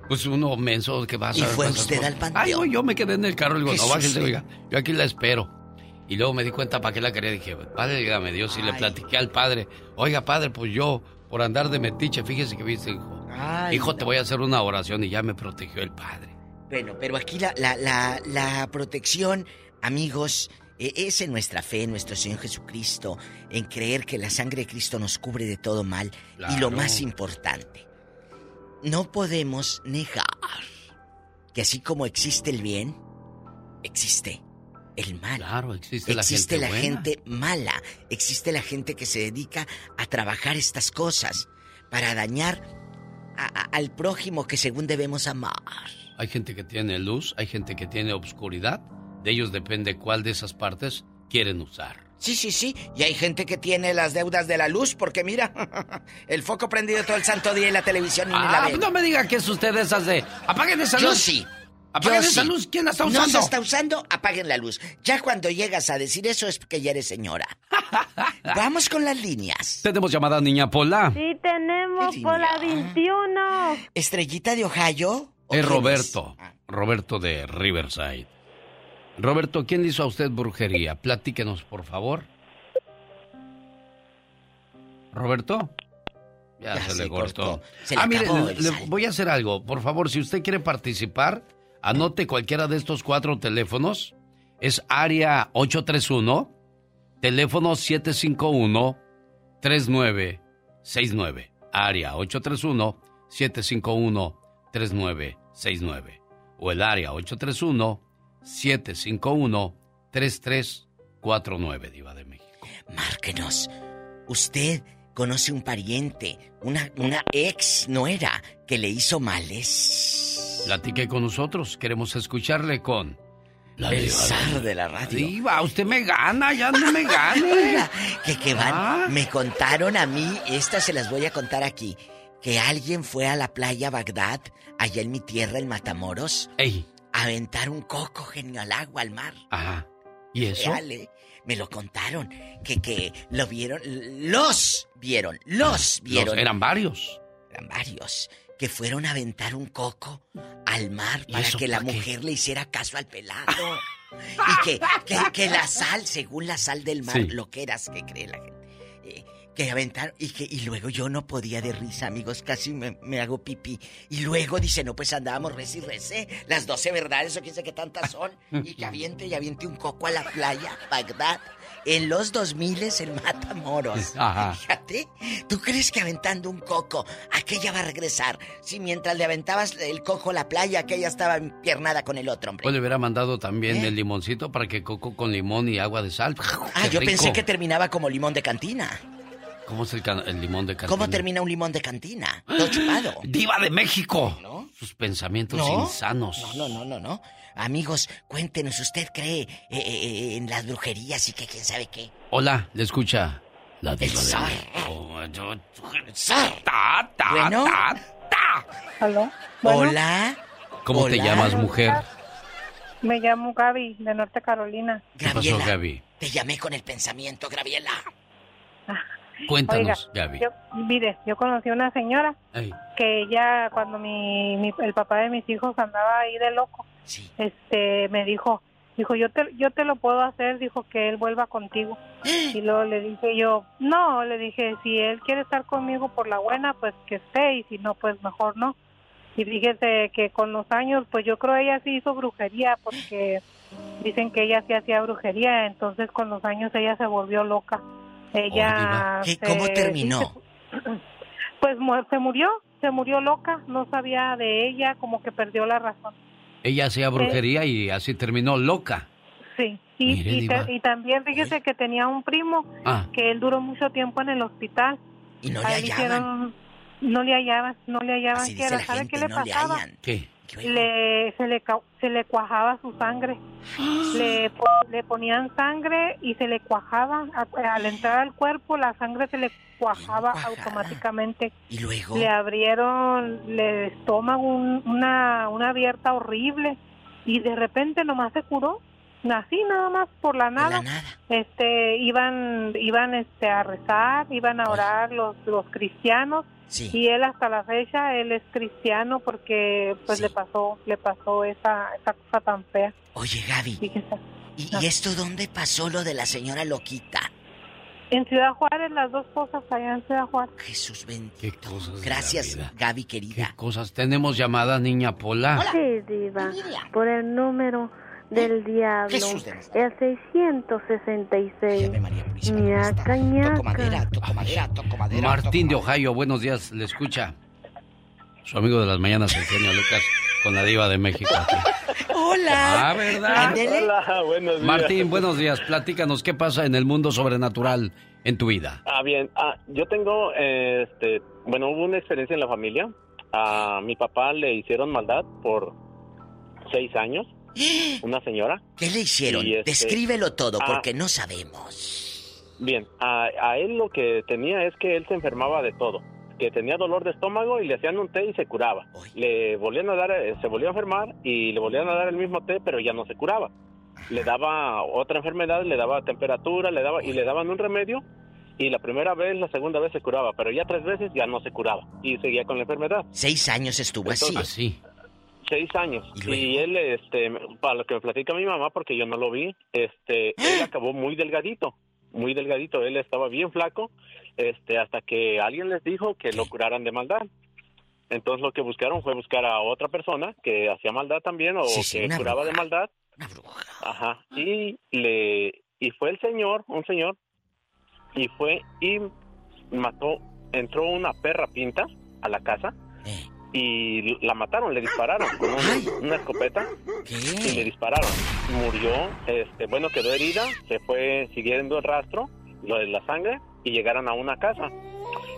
Pues uno menso que va a ¿Y fue usted al panteón? Ay, no, yo me quedé en el carro y le digo, no, Jesús, bájese, sí. oiga, yo aquí la espero. Y luego me di cuenta para qué la quería, dije, padre, dígame Dios, y le platiqué al padre, oiga, padre, pues yo, por andar de metiche, fíjese que viste, hijo, Ay, hijo, te voy a hacer una oración y ya me protegió el padre. Bueno, pero aquí la, la, la, la protección, amigos, eh, es en nuestra fe, en nuestro Señor Jesucristo, en creer que la sangre de Cristo nos cubre de todo mal. Y lo más importante, no podemos negar que así como existe el bien, existe el mal. Claro, existe la gente la gente mala, existe la gente que se dedica a trabajar estas cosas para dañar a- a- al prójimo que según debemos amar. Hay gente que tiene luz, hay gente que tiene obscuridad, de ellos depende cuál de esas partes quieren usar. Sí, sí, sí. Y hay gente que tiene las deudas de la luz porque mira, el foco prendido todo el santo día y la televisión y ni la Ah, no me diga que es usted de esas de, apaguen esa Yo luz. sí. Apaguen esa sí. luz, ¿quién la está No usando? se está usando, apaguen la luz. Ya cuando llegas a decir eso es porque ya eres señora. Vamos con las líneas. Tenemos llamada niña Pola. Sí, tenemos por la 21. Estrellita de Ohio. ¿o Es Roberto. Roberto de Riverside. Roberto, ¿quién le hizo a usted brujería? Platíquenos, por favor. ¿Roberto? Ya, Ya se, se le cortó. cortó. Se le ah, mire, le- voy a hacer algo. Por favor, si usted quiere participar, anote cualquiera de estos cuatro teléfonos. Es área 831, teléfono 751-3969. Área 831-751-3969. O el área 831-751-3349, Diva de México. Márquenos. Usted conoce un pariente, una, una ex nuera que le hizo males. Platique con nosotros, queremos escucharle con... La El zar de la radio. Diva, usted me gana, ya no me gane. Oiga, que, que van, Ah. me contaron a mí, estas se las voy a contar aquí, que alguien fue a la playa Bagdad, allá en mi tierra, en Matamoros, Ey, a aventar un coco genio al agua, al mar. ajá. ¿Y eso? Reale, me lo contaron, que, que lo vieron, los vieron, los vieron. Los- eran varios. Eran varios que fueron a aventar un coco al mar ¿Y para que la qué? mujer le hiciera caso al pelado. y que, que, que la sal, según la sal del mar, Sí. lo que eras que cree la gente. eh, que aventaron y que y luego yo no podía de risa, amigos, casi me, me hago pipí. Y luego dice, no, pues andábamos rece y rece, las 12 verdades o quién sé qué tantas son, y que aviente y aviente un coco a la playa, Bagdad, en los 2000 en Matamoros. Ajá. Fíjate, ¿tú crees que aventando un coco, aquella va a regresar? Si mientras le aventabas el coco a la playa, aquella estaba empiernada con el otro, hombre. Pues le hubiera mandado también ¿Eh? el limoncito para que coco con limón y agua de sal. ah, Qué yo rico. pensé que terminaba como limón de cantina. ¿Cómo es el, el limón de cantina? ¿Cómo termina un limón de cantina? Todo chupado. ¡Diva de México! Sus pensamientos No. insanos. No, no, no, no, no. Amigos, cuéntenos, ¿usted cree eh, eh, en las brujerías y que quién sabe qué? Hola, le escucha la diva de zar. México. Ta, ta, Bueno. ¿Aló? Hola. ¿Cómo te Hola. llamas, mujer? Me llamo Gaby, de Norte Carolina. ¿Qué pasó, Gabriela. Gaby? Te llamé con el pensamiento, Graviela. Cuéntanos, Oiga, Gaby. Yo, mire, yo conocí una señora que ella, cuando mi, mi- el papá de mis hijos andaba ahí de loco, este, me dijo, dijo, yo te, yo te lo puedo hacer, dijo que él vuelva contigo. Y luego le dije yo, no, le dije, si él quiere estar conmigo por la buena, pues que esté, y si no, pues mejor no. Y fíjese que con los años, pues yo creo ella sí hizo brujería, porque dicen que ella sí hacía brujería, entonces con los años ella se volvió loca. Ella ¿Qué- se- ¿Cómo terminó? pues se murió, se murió loca, no sabía de ella, como que perdió la razón. Ella hacía brujería y así terminó loca. Sí, y, Mire, y, Diva. te- y también fíjese que tenía un primo Ah. que él duró mucho tiempo en el hospital. Y no A le hallaban. hicieron- no le hallaban, no le hallaban Así dice era, la ¿sabe gente, qué le no le pasaba? Le, se, le, se le cuajaba su sangre. le, le ponían sangre y se le cuajaba. Al entrar al cuerpo, la sangre se le cuajaba automáticamente. Y luego. Le abrieron el estómago, un- una, una abierta horrible. Y de repente nomás se curó. Así nada más por la nada. Este, iban, iban este, a rezar, iban a orar los, los cristianos. Sí. Y él hasta la fecha, él es cristiano porque pues le pasó, le pasó esa, esa cosa tan fea. Oye, Gaby. ¿Y, y esto dónde pasó lo de la señora loquita? En Ciudad Juárez, las dos cosas allá en Ciudad Juárez. Jesús bendito. Qué cosas de Gracias. Gaby querida. Cosas. Tenemos llamada, niña Pola. Sí, diva. Por el número del diablo. Jesús de El 666. Ñaca, ñaca. Martín de Ohio, buenos días, le escucha. Su amigo de las mañanas, el genio Lucas, con la diva de México. Hola. Ah, ¿verdad? Hola, buenos días. Martín, buenos días. Platícanos, ¿qué pasa en el mundo sobrenatural en tu vida? Ah, bien. Ah, yo tengo, eh, este, bueno, hubo una experiencia en la familia. A mi papá le hicieron maldad por seis años. Una señora. ¿Qué le hicieron? Y, este, Descríbelo todo, ah, porque no sabemos. Bien, a, a él lo que tenía es que él se enfermaba de todo. Que tenía dolor de estómago y le hacían un té y se curaba. Le volvían a dar, eh, se volvió a enfermar y le volvían a dar el mismo té, pero ya no se curaba. Le daba otra enfermedad, le daba temperatura, le daba y le daban un remedio y la primera vez, la segunda vez se curaba, pero ya tres veces ya no se curaba y seguía con la enfermedad. Seis años estuvo así. Así. Seis años. Y, él, este, para lo que me platica mi mamá, porque yo no lo vi, este, él acabó muy delgadito, muy delgadito. Él estaba bien flaco, este, hasta que alguien les dijo que lo curaran de maldad. Entonces lo que buscaron fue buscar a otra persona que hacía maldad también o Sí, sí, que curaba de bruja. maldad. Ajá. Y le y fue el señor, un señor, y fue y mató, entró una perra pinta a la casa Eh. Y la mataron, le dispararon con un- una escopeta y le dispararon. Murió, este, bueno, quedó herida, se fue siguiendo el rastro, lo de la sangre, y llegaron a una casa.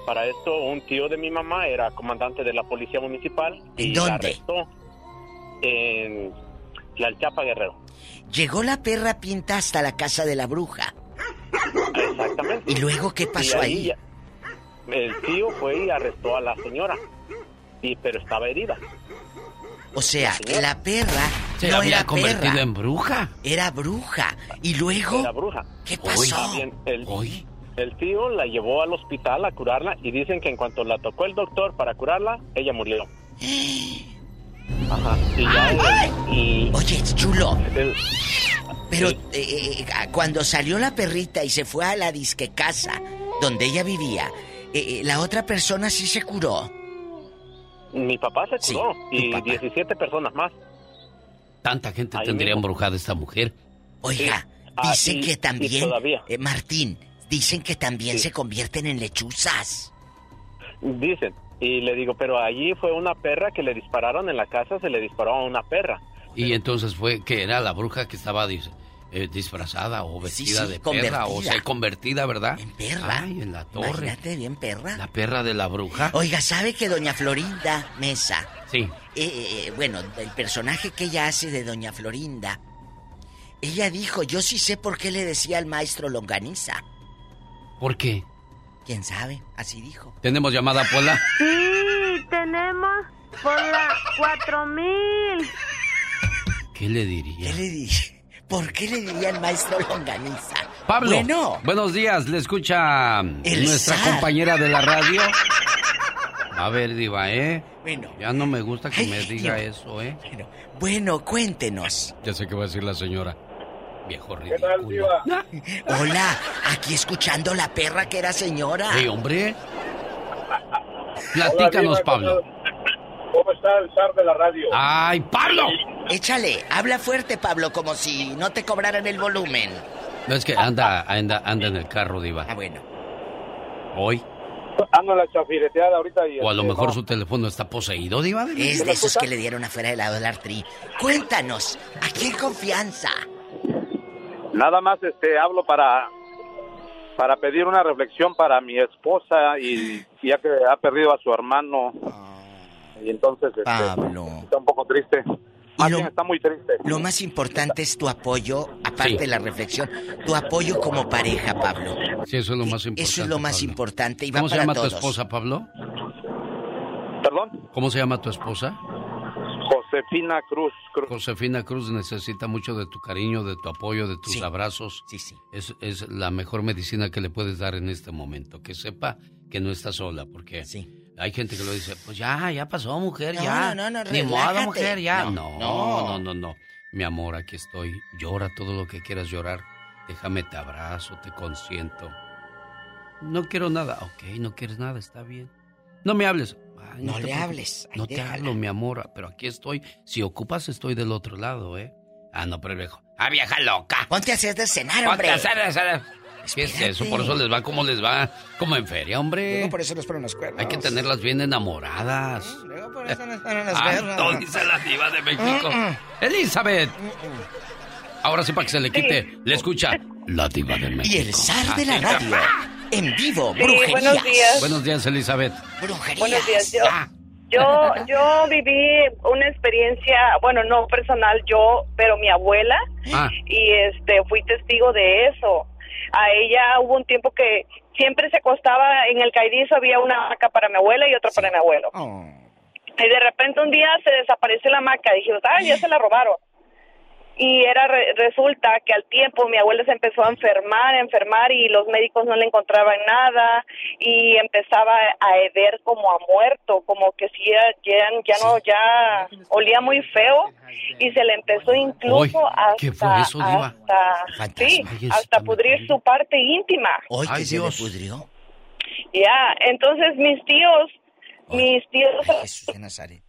Para esto, un tío de mi mamá era comandante de la policía municipal y ¿En la dónde? arrestó en la Chapa Guerrero. Llegó la perra pinta hasta la casa de la bruja. Exactamente. ¿Y luego qué pasó Y ahí? ya- el tío fue y arrestó a la señora, y pero estaba herida. O sea, la perra Se no había era convertido perra, en bruja. era bruja. Y luego, Era bruja. ¿qué pasó? Bien, el, el tío la llevó al hospital a curarla y dicen que en cuanto la tocó el doctor para curarla, ella murió. Ajá. Y ya el- y- Oye, chulo. el- Pero eh, eh, cuando salió la perrita y se fue a la disque casa donde ella vivía, eh, eh, la otra persona sí se curó. Mi papá se curó y 17 personas más. Tanta gente Ahí tendría mismo. embrujada esta mujer. Oiga, Ah, dicen y- que también, todavía. eh, Martín, dicen que también se convierten en lechuzas. Dicen. Y le digo, pero allí fue una perra que le dispararon en la casa, se le disparó a una perra. Y entonces fue que era la bruja que estaba dice, eh, disfrazada o vestida sí, de perra o sea, convertida, ¿verdad? En perra. Ay, en la torre. Imagínate bien perra. La perra de la bruja. Oiga, ¿sabe que doña Florinda Mesa? Sí. Eh, eh, bueno, el personaje que ella hace de doña Florinda, ella dijo, yo sí sé por qué le decía al maestro Longaniza. ¿Por qué? ¿Quién sabe? Así dijo. ¿Tenemos llamada, Pola? Sí, tenemos por la 4000. ¿Qué le diría? ¿Qué le dije? ¿Por qué le diría al maestro Longaniza? Pablo, Bueno. buenos días, le escucha El nuestra zar. compañera de la radio. A ver, Diva, ¿eh? Bueno. Ya no me gusta que Ay, me diga eso, ¿eh? Bueno, cuéntenos. Ya sé qué va a decir la señora. Viejo ridículo. tal, Diva? Hola, aquí escuchando la perra que era señora. Hey, hombre. Platícanos, Hola, Pablo. ¿Cómo está el zar de la radio? ¡Ay, Pablo! Échale, habla fuerte, Pablo, como si no te cobraran el volumen. No es que anda, anda, anda en el carro, Diva. Ah, bueno. Hoy. Ando en la chafireteada ahorita y... O a lo este, mejor no. su teléfono está poseído, Diva. Es de esos que le dieron afuera de la Dollar Tree. Cuéntanos, aquí en confianza. Nada más este hablo para para pedir una reflexión para mi esposa y ya que ha perdido a su hermano y entonces este, Pablo. está un poco triste. Más bien está muy triste. Lo más importante es tu apoyo, aparte Sí. de la reflexión, tu apoyo como pareja, Pablo. Sí, eso es lo más importante. Eso es lo más Pablo. importante y va ¿Cómo se llama todos. tu esposa, Pablo? ¿Perdón? ¿Cómo se llama tu esposa? Josefina Cruz. Josefina Cruz necesita mucho de tu cariño, de tu apoyo, de tus Sí. abrazos. Sí, sí. Es, es la mejor medicina que le puedes dar en este momento. Que sepa que no está sola, porque hay gente que lo dice, pues ya, ya pasó, mujer, No, ya. no, no, Ni modo, mujer, ya. No, No, no. no, no, no, Mi amor, aquí estoy. Llora todo lo que quieras llorar. Déjame te abrazo, te consiento. No quiero nada. Ok, no quieres nada, está bien. No me hables. Ay, No te le hables, No te déjala. hablo, mi amor, pero aquí estoy. Si ocupas, estoy del otro lado, ¿eh? Ah, no, pero el viejo. Ah, vieja loca. Ponte a hacer de cenar, Ponte hombre. a hacer, a hacer. ¿Qué es eso? Por eso les va como les va, como en feria, hombre. Luego por eso nos ponen los cuernos. Hay que tenerlas bien enamoradas. Luego por eso nos ponen los Ah, cuernos. no, dice la diva de México. Mm, mm. Elizabeth. Ahora sí, para que se le quite, le escucha la diva de México. Y el zar de la Ah, radio. En vivo, Sí, brujerías. buenos días. Buenos días, Elizabeth. Brujerías. Buenos días. Yo, yo, yo viví una experiencia, bueno, no personal yo, pero mi abuela, Ah. y este fui testigo de eso. A ella hubo un tiempo que siempre se acostaba en el cairizo, había una hamaca para mi abuela y otra para mi abuelo. Oh. Y de repente un día se desapareció la hamaca. Dije, ah, ya se la robaron. Y era re- resulta que al tiempo mi abuela se empezó a enfermar, a enfermar y los médicos no le encontraban nada y empezaba a heder como a muerto, como que si ya, ya, ya no, ya olía muy feo y se le empezó incluso Uy, hasta, ¿qué fue eso, Diva? hasta, sí, hasta pudrir su parte íntima. Hoy que Ay, se le Dios. pudrió. Ya, entonces mis tíos, mis tíos Jesús de Nazaret.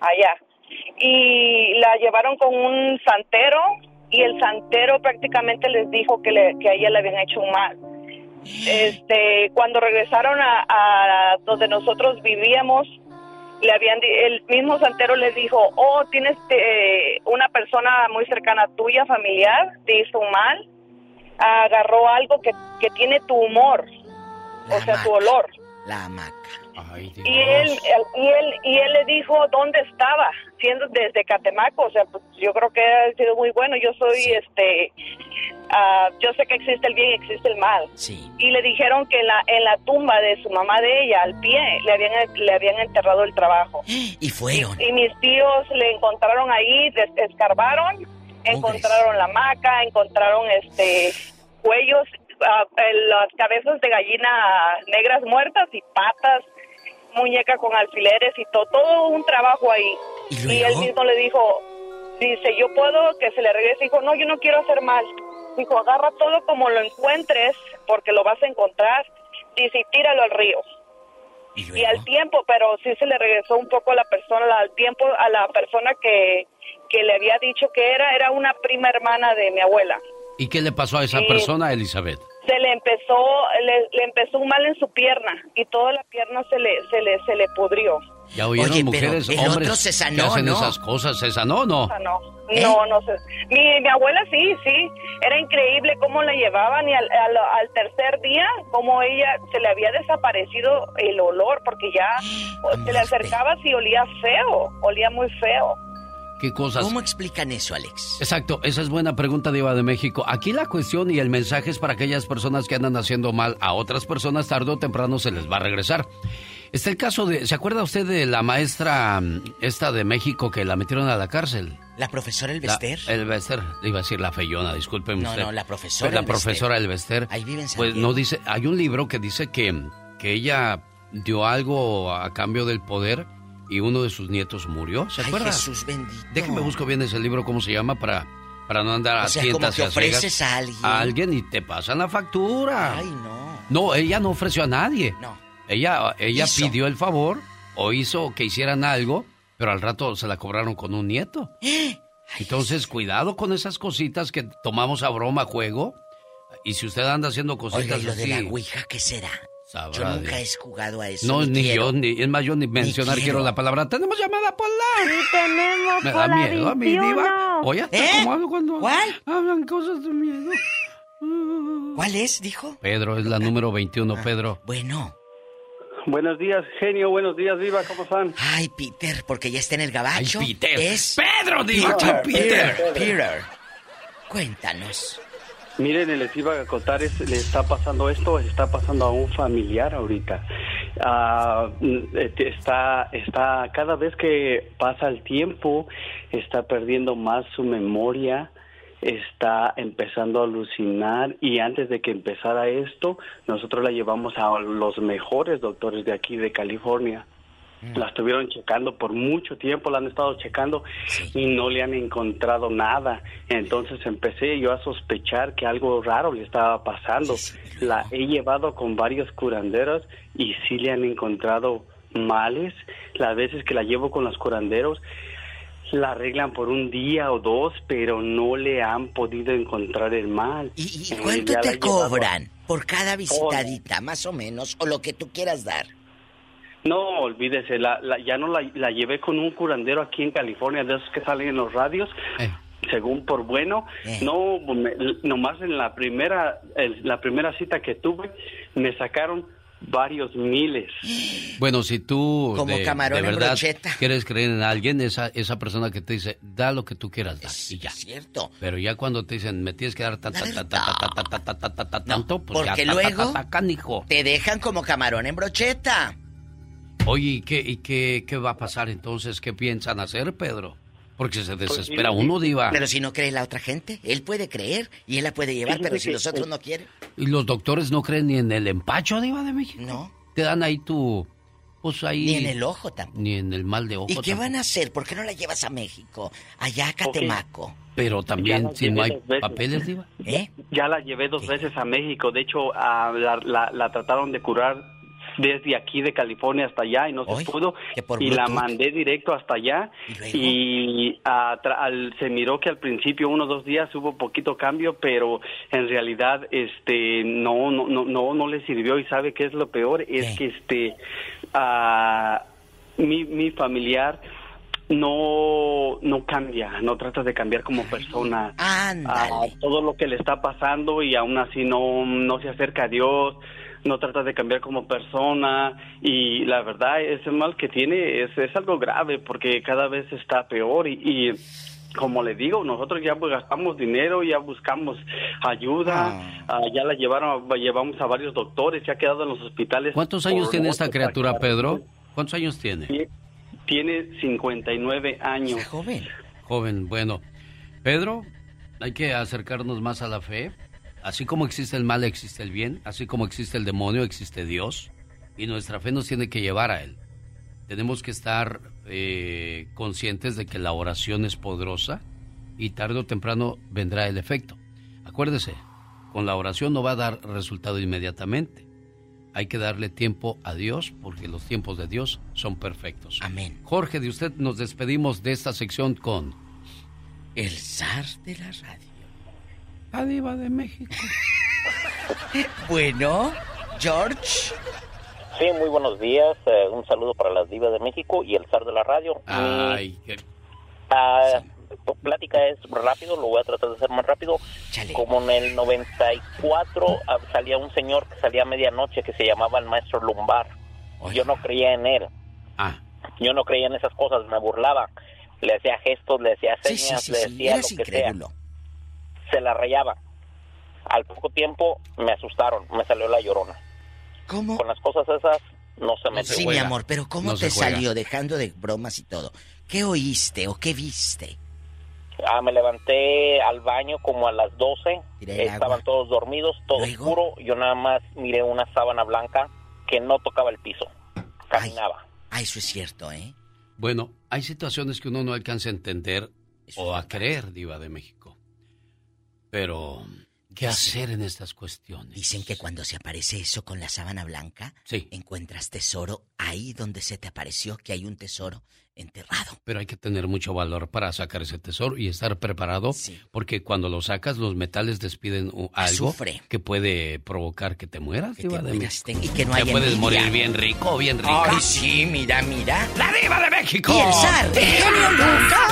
allá. Y la llevaron con un santero y el santero prácticamente les dijo que, le, que a ella le habían hecho un mal. Este, cuando regresaron a, a donde nosotros vivíamos, le habían el mismo santero les dijo, oh, tienes eh, una persona muy cercana tuya, familiar, te hizo un mal, agarró algo que, que tiene tu humor, o sea, tu olor. La hamaca. Ay, Dios. Y él, y él, y él le dijo dónde estaba, siendo desde Catemaco, o sea, pues yo creo que ha sido muy bueno. Yo soy, este, ah, yo sé que existe el bien y existe el mal. Sí. Y le dijeron que en la, en la tumba de su mamá de ella, al pie, le habían, le habían enterrado el trabajo. Y fueron. Y mis tíos le encontraron ahí, des- escarbaron, encontraron la maca, encontraron este cuellos, ah, eh, las cabezas de gallina negras muertas y patas, muñeca con alfileres y todo, todo un trabajo ahí. ¿Y, él mismo le dijo, dice, yo puedo que se le regrese. Dijo, no, yo no quiero hacer mal. Dijo, agarra todo como lo encuentres, porque lo vas a encontrar. Dice, y tíralo al río. Y, al tiempo, pero sí se le regresó un poco a la persona, al tiempo, a la persona que, que le había dicho que era, era una prima hermana de mi abuela. ¿Y qué le pasó a esa Sí. persona, Elizabeth? Se le empezó, le, le empezó un mal en su pierna y toda la pierna se le, se le, se le pudrió. Ya oyeron Oye, pero mujeres, el hombres otro se que sanó, hacen ¿no? esas cosas. ¿Se sanó o no? No, ¿Eh? no, no sé. Mi, mi abuela sí, sí. Era increíble cómo la llevaban y al, al, al tercer día, como ella se le había desaparecido el olor, porque ya se le acercaba y olía feo, olía muy feo. ¿Qué cosas? ¿Cómo explican eso, Alex? Exacto, esa es buena pregunta, Diva de México. Aquí la cuestión y el mensaje es para aquellas personas que andan haciendo mal a otras personas, tarde o temprano se les va a regresar. Está el caso de, ¿se acuerda usted de la maestra mm, esta de México que la metieron a la cárcel? ¿La profesora La- Elvester? Elvester, le iba a decir la feyona, discúlpeme No, usted. no, la profesora La Elvester. profesora Elvester. Ahí vive en San Pues Diego. no dice, hay un libro que dice que, que ella dio algo a cambio del poder y uno de sus nietos murió, ¿se acuerda? Jesús bendito. Déjeme busco bien ese libro, ¿cómo se llama? Para, para no andar O a sea, como tientas que a ciegas. ofreces a alguien. A alguien y te pasan la factura. Ay, no. No, ella no ofreció a nadie. No. Ella, ella Hizo. pidió el favor o hizo que hicieran algo, pero al rato se la cobraron con un nieto. Entonces, cuidado con esas cositas que tomamos a broma, juego. Y si usted anda haciendo cositas Oiga, ¿y lo de la Ouija qué será? Sabrá Yo nunca Dios. he jugado a eso. No, ni quiero. yo, ni, es más, yo ni mencionar quiero. quiero. la palabra. Tenemos llamada por la. Sí, tenemos Me da miedo a mí, 21. diva. Oye, hasta ¿Eh? como hablo cuando ¿Cuál? hablan cosas de miedo. ¿Cuál es, dijo? Pedro, es la número 21, Ah. Pedro. Bueno. Buenos días, genio. Buenos días, Viva. ¿Cómo están? Ay, Peter, porque ya está en el gabacho. Ay, Peter. Es Pedro, diva, Peter, Peter. Peter, Peter. Cuéntanos. Miren, les iba a contar, es- le está pasando esto, está pasando a un familiar ahorita. Ah, este, está, está, cada vez que pasa el tiempo, está perdiendo más su memoria, está empezando a alucinar y antes de que empezara esto, nosotros la llevamos a los mejores doctores de aquí de California. La estuvieron checando por mucho tiempo, la han estado checando y no le han encontrado nada. Entonces empecé yo a sospechar que algo raro le estaba pasando. La he llevado con varios curanderos y sí le han encontrado males. Las veces que la llevo con los curanderos, la arreglan por un día o dos, pero no le han podido encontrar el mal. ¿Y Eh, cuánto te llevado- cobran por cada visitadita, más o menos, o lo que tú quieras dar? No, olvídese, la, la, ya no la, llevé con un curandero aquí en California, de esos que salen en los radios. Según por bueno. No, me, nomás en la primera, en la primera cita que tuve, me sacaron varios miles. Bueno, si tú Como de, camarón de verdad brocheta. quieres creer en alguien, esa, esa persona que te dice, da lo que tú quieras dar, es y ya. cierto. Pero ya cuando te dicen, me tienes que dar tanto, porque luego ta, ta, ta, te dejan como camarón en brocheta. Oye, ¿y qué, y qué, qué va a pasar entonces? ¿Qué piensan hacer, Pedro? Porque se desespera uno, diva. Pero si no cree la otra gente, él puede creer y él la puede llevar, pero si los otros no quieren. ¿Y los doctores no creen ni en el empacho, diva de México? No. Te dan ahí tu... Pues ahí... Ni en el ojo tampoco. Ni en el mal de ojo ¿Y qué tampoco. van a hacer? ¿Por qué no la llevas a México? Allá a Catemaco. Pero también, si no hay papeles, diva. ¿Eh? Ya la llevé dos veces a México. De hecho, ah, la, la- la trataron de curar desde aquí de California hasta allá y no se pudo. Y la mandé directo hasta allá. Y ah, al- se miró que al principio, uno o dos días, hubo poquito cambio, pero en realidad este no no no no, no le sirvió. ¿Y sabe qué es lo peor? Es que este ah, mi, mi familiar no no cambia, no trata de cambiar como persona a todo lo que le está pasando y aún así no no se acerca a Dios, no trata de cambiar como persona y la verdad ese mal que tiene es, es algo grave porque cada vez está peor y, y como le digo, nosotros ya pues, gastamos dinero, ya buscamos ayuda, ah, ya la llevaron, llevamos a varios doctores, ya ha quedado en los hospitales. ¿Cuántos años tiene esta criatura, Pedro? ¿Cuántos años tiene? Tie- Tiene 59 años. joven. Joven, bueno. Pedro, hay que acercarnos más a la fe. Así como existe el mal, existe el bien. Así como existe el demonio, existe Dios. Y nuestra fe nos tiene que llevar a Él. Tenemos que estar eh, conscientes de que la oración es poderosa y tarde o temprano vendrá el efecto. Acuérdese, con la oración no va a dar resultado inmediatamente. Hay que darle tiempo a Dios porque los tiempos de Dios son perfectos. Amén. Jorge, de usted nos despedimos de esta sección con... El zar de la radio. La diva de México. Bueno, George. Sí, muy buenos días. Eh, un saludo para las divas de México y el zar de la radio. Ay, Mi, ah, plática es rápido, lo voy a tratar de hacer más rápido. Como en el 94 ah, salía un señor que salía a medianoche que se llamaba el maestro Lumbar. Yo no creía en él. Ah. Yo no creía en esas cosas, me burlaba. Le hacía gestos, le hacía señas, sí, sí, le decía lo que incrédulo. sea. Se la rayaba. Al poco tiempo me asustaron, me salió la llorona. ¿Cómo? Con las cosas esas no se me Sí, mi amor, pero ¿cómo No te salió dejando de bromas y todo? ¿Qué oíste o qué viste? Ah, me levanté al baño como a las 12. Tiré el Estaban agua. todos dormidos, todo oscuro. Yo nada más miré una sábana blanca que no tocaba el piso. Caminaba. Ah, eso es cierto, ¿eh? Bueno, hay situaciones que uno no alcanza a entender o a creer, Diva de México. Pero, ¿qué hacer en estas cuestiones? Dicen que cuando se aparece eso con la sábana blanca, encuentras tesoro ahí donde se te apareció que hay un tesoro enterrado. Pero hay que tener mucho valor para sacar ese tesoro y estar preparado, porque cuando lo sacas, los metales despiden algo Azufre. que puede provocar que te mueras. Que te mueras, y que no Te puedes envidia. morir bien rico bien rica. Ay, sí, mira, mira. ¡La diva de México! Y el zar, Lucas.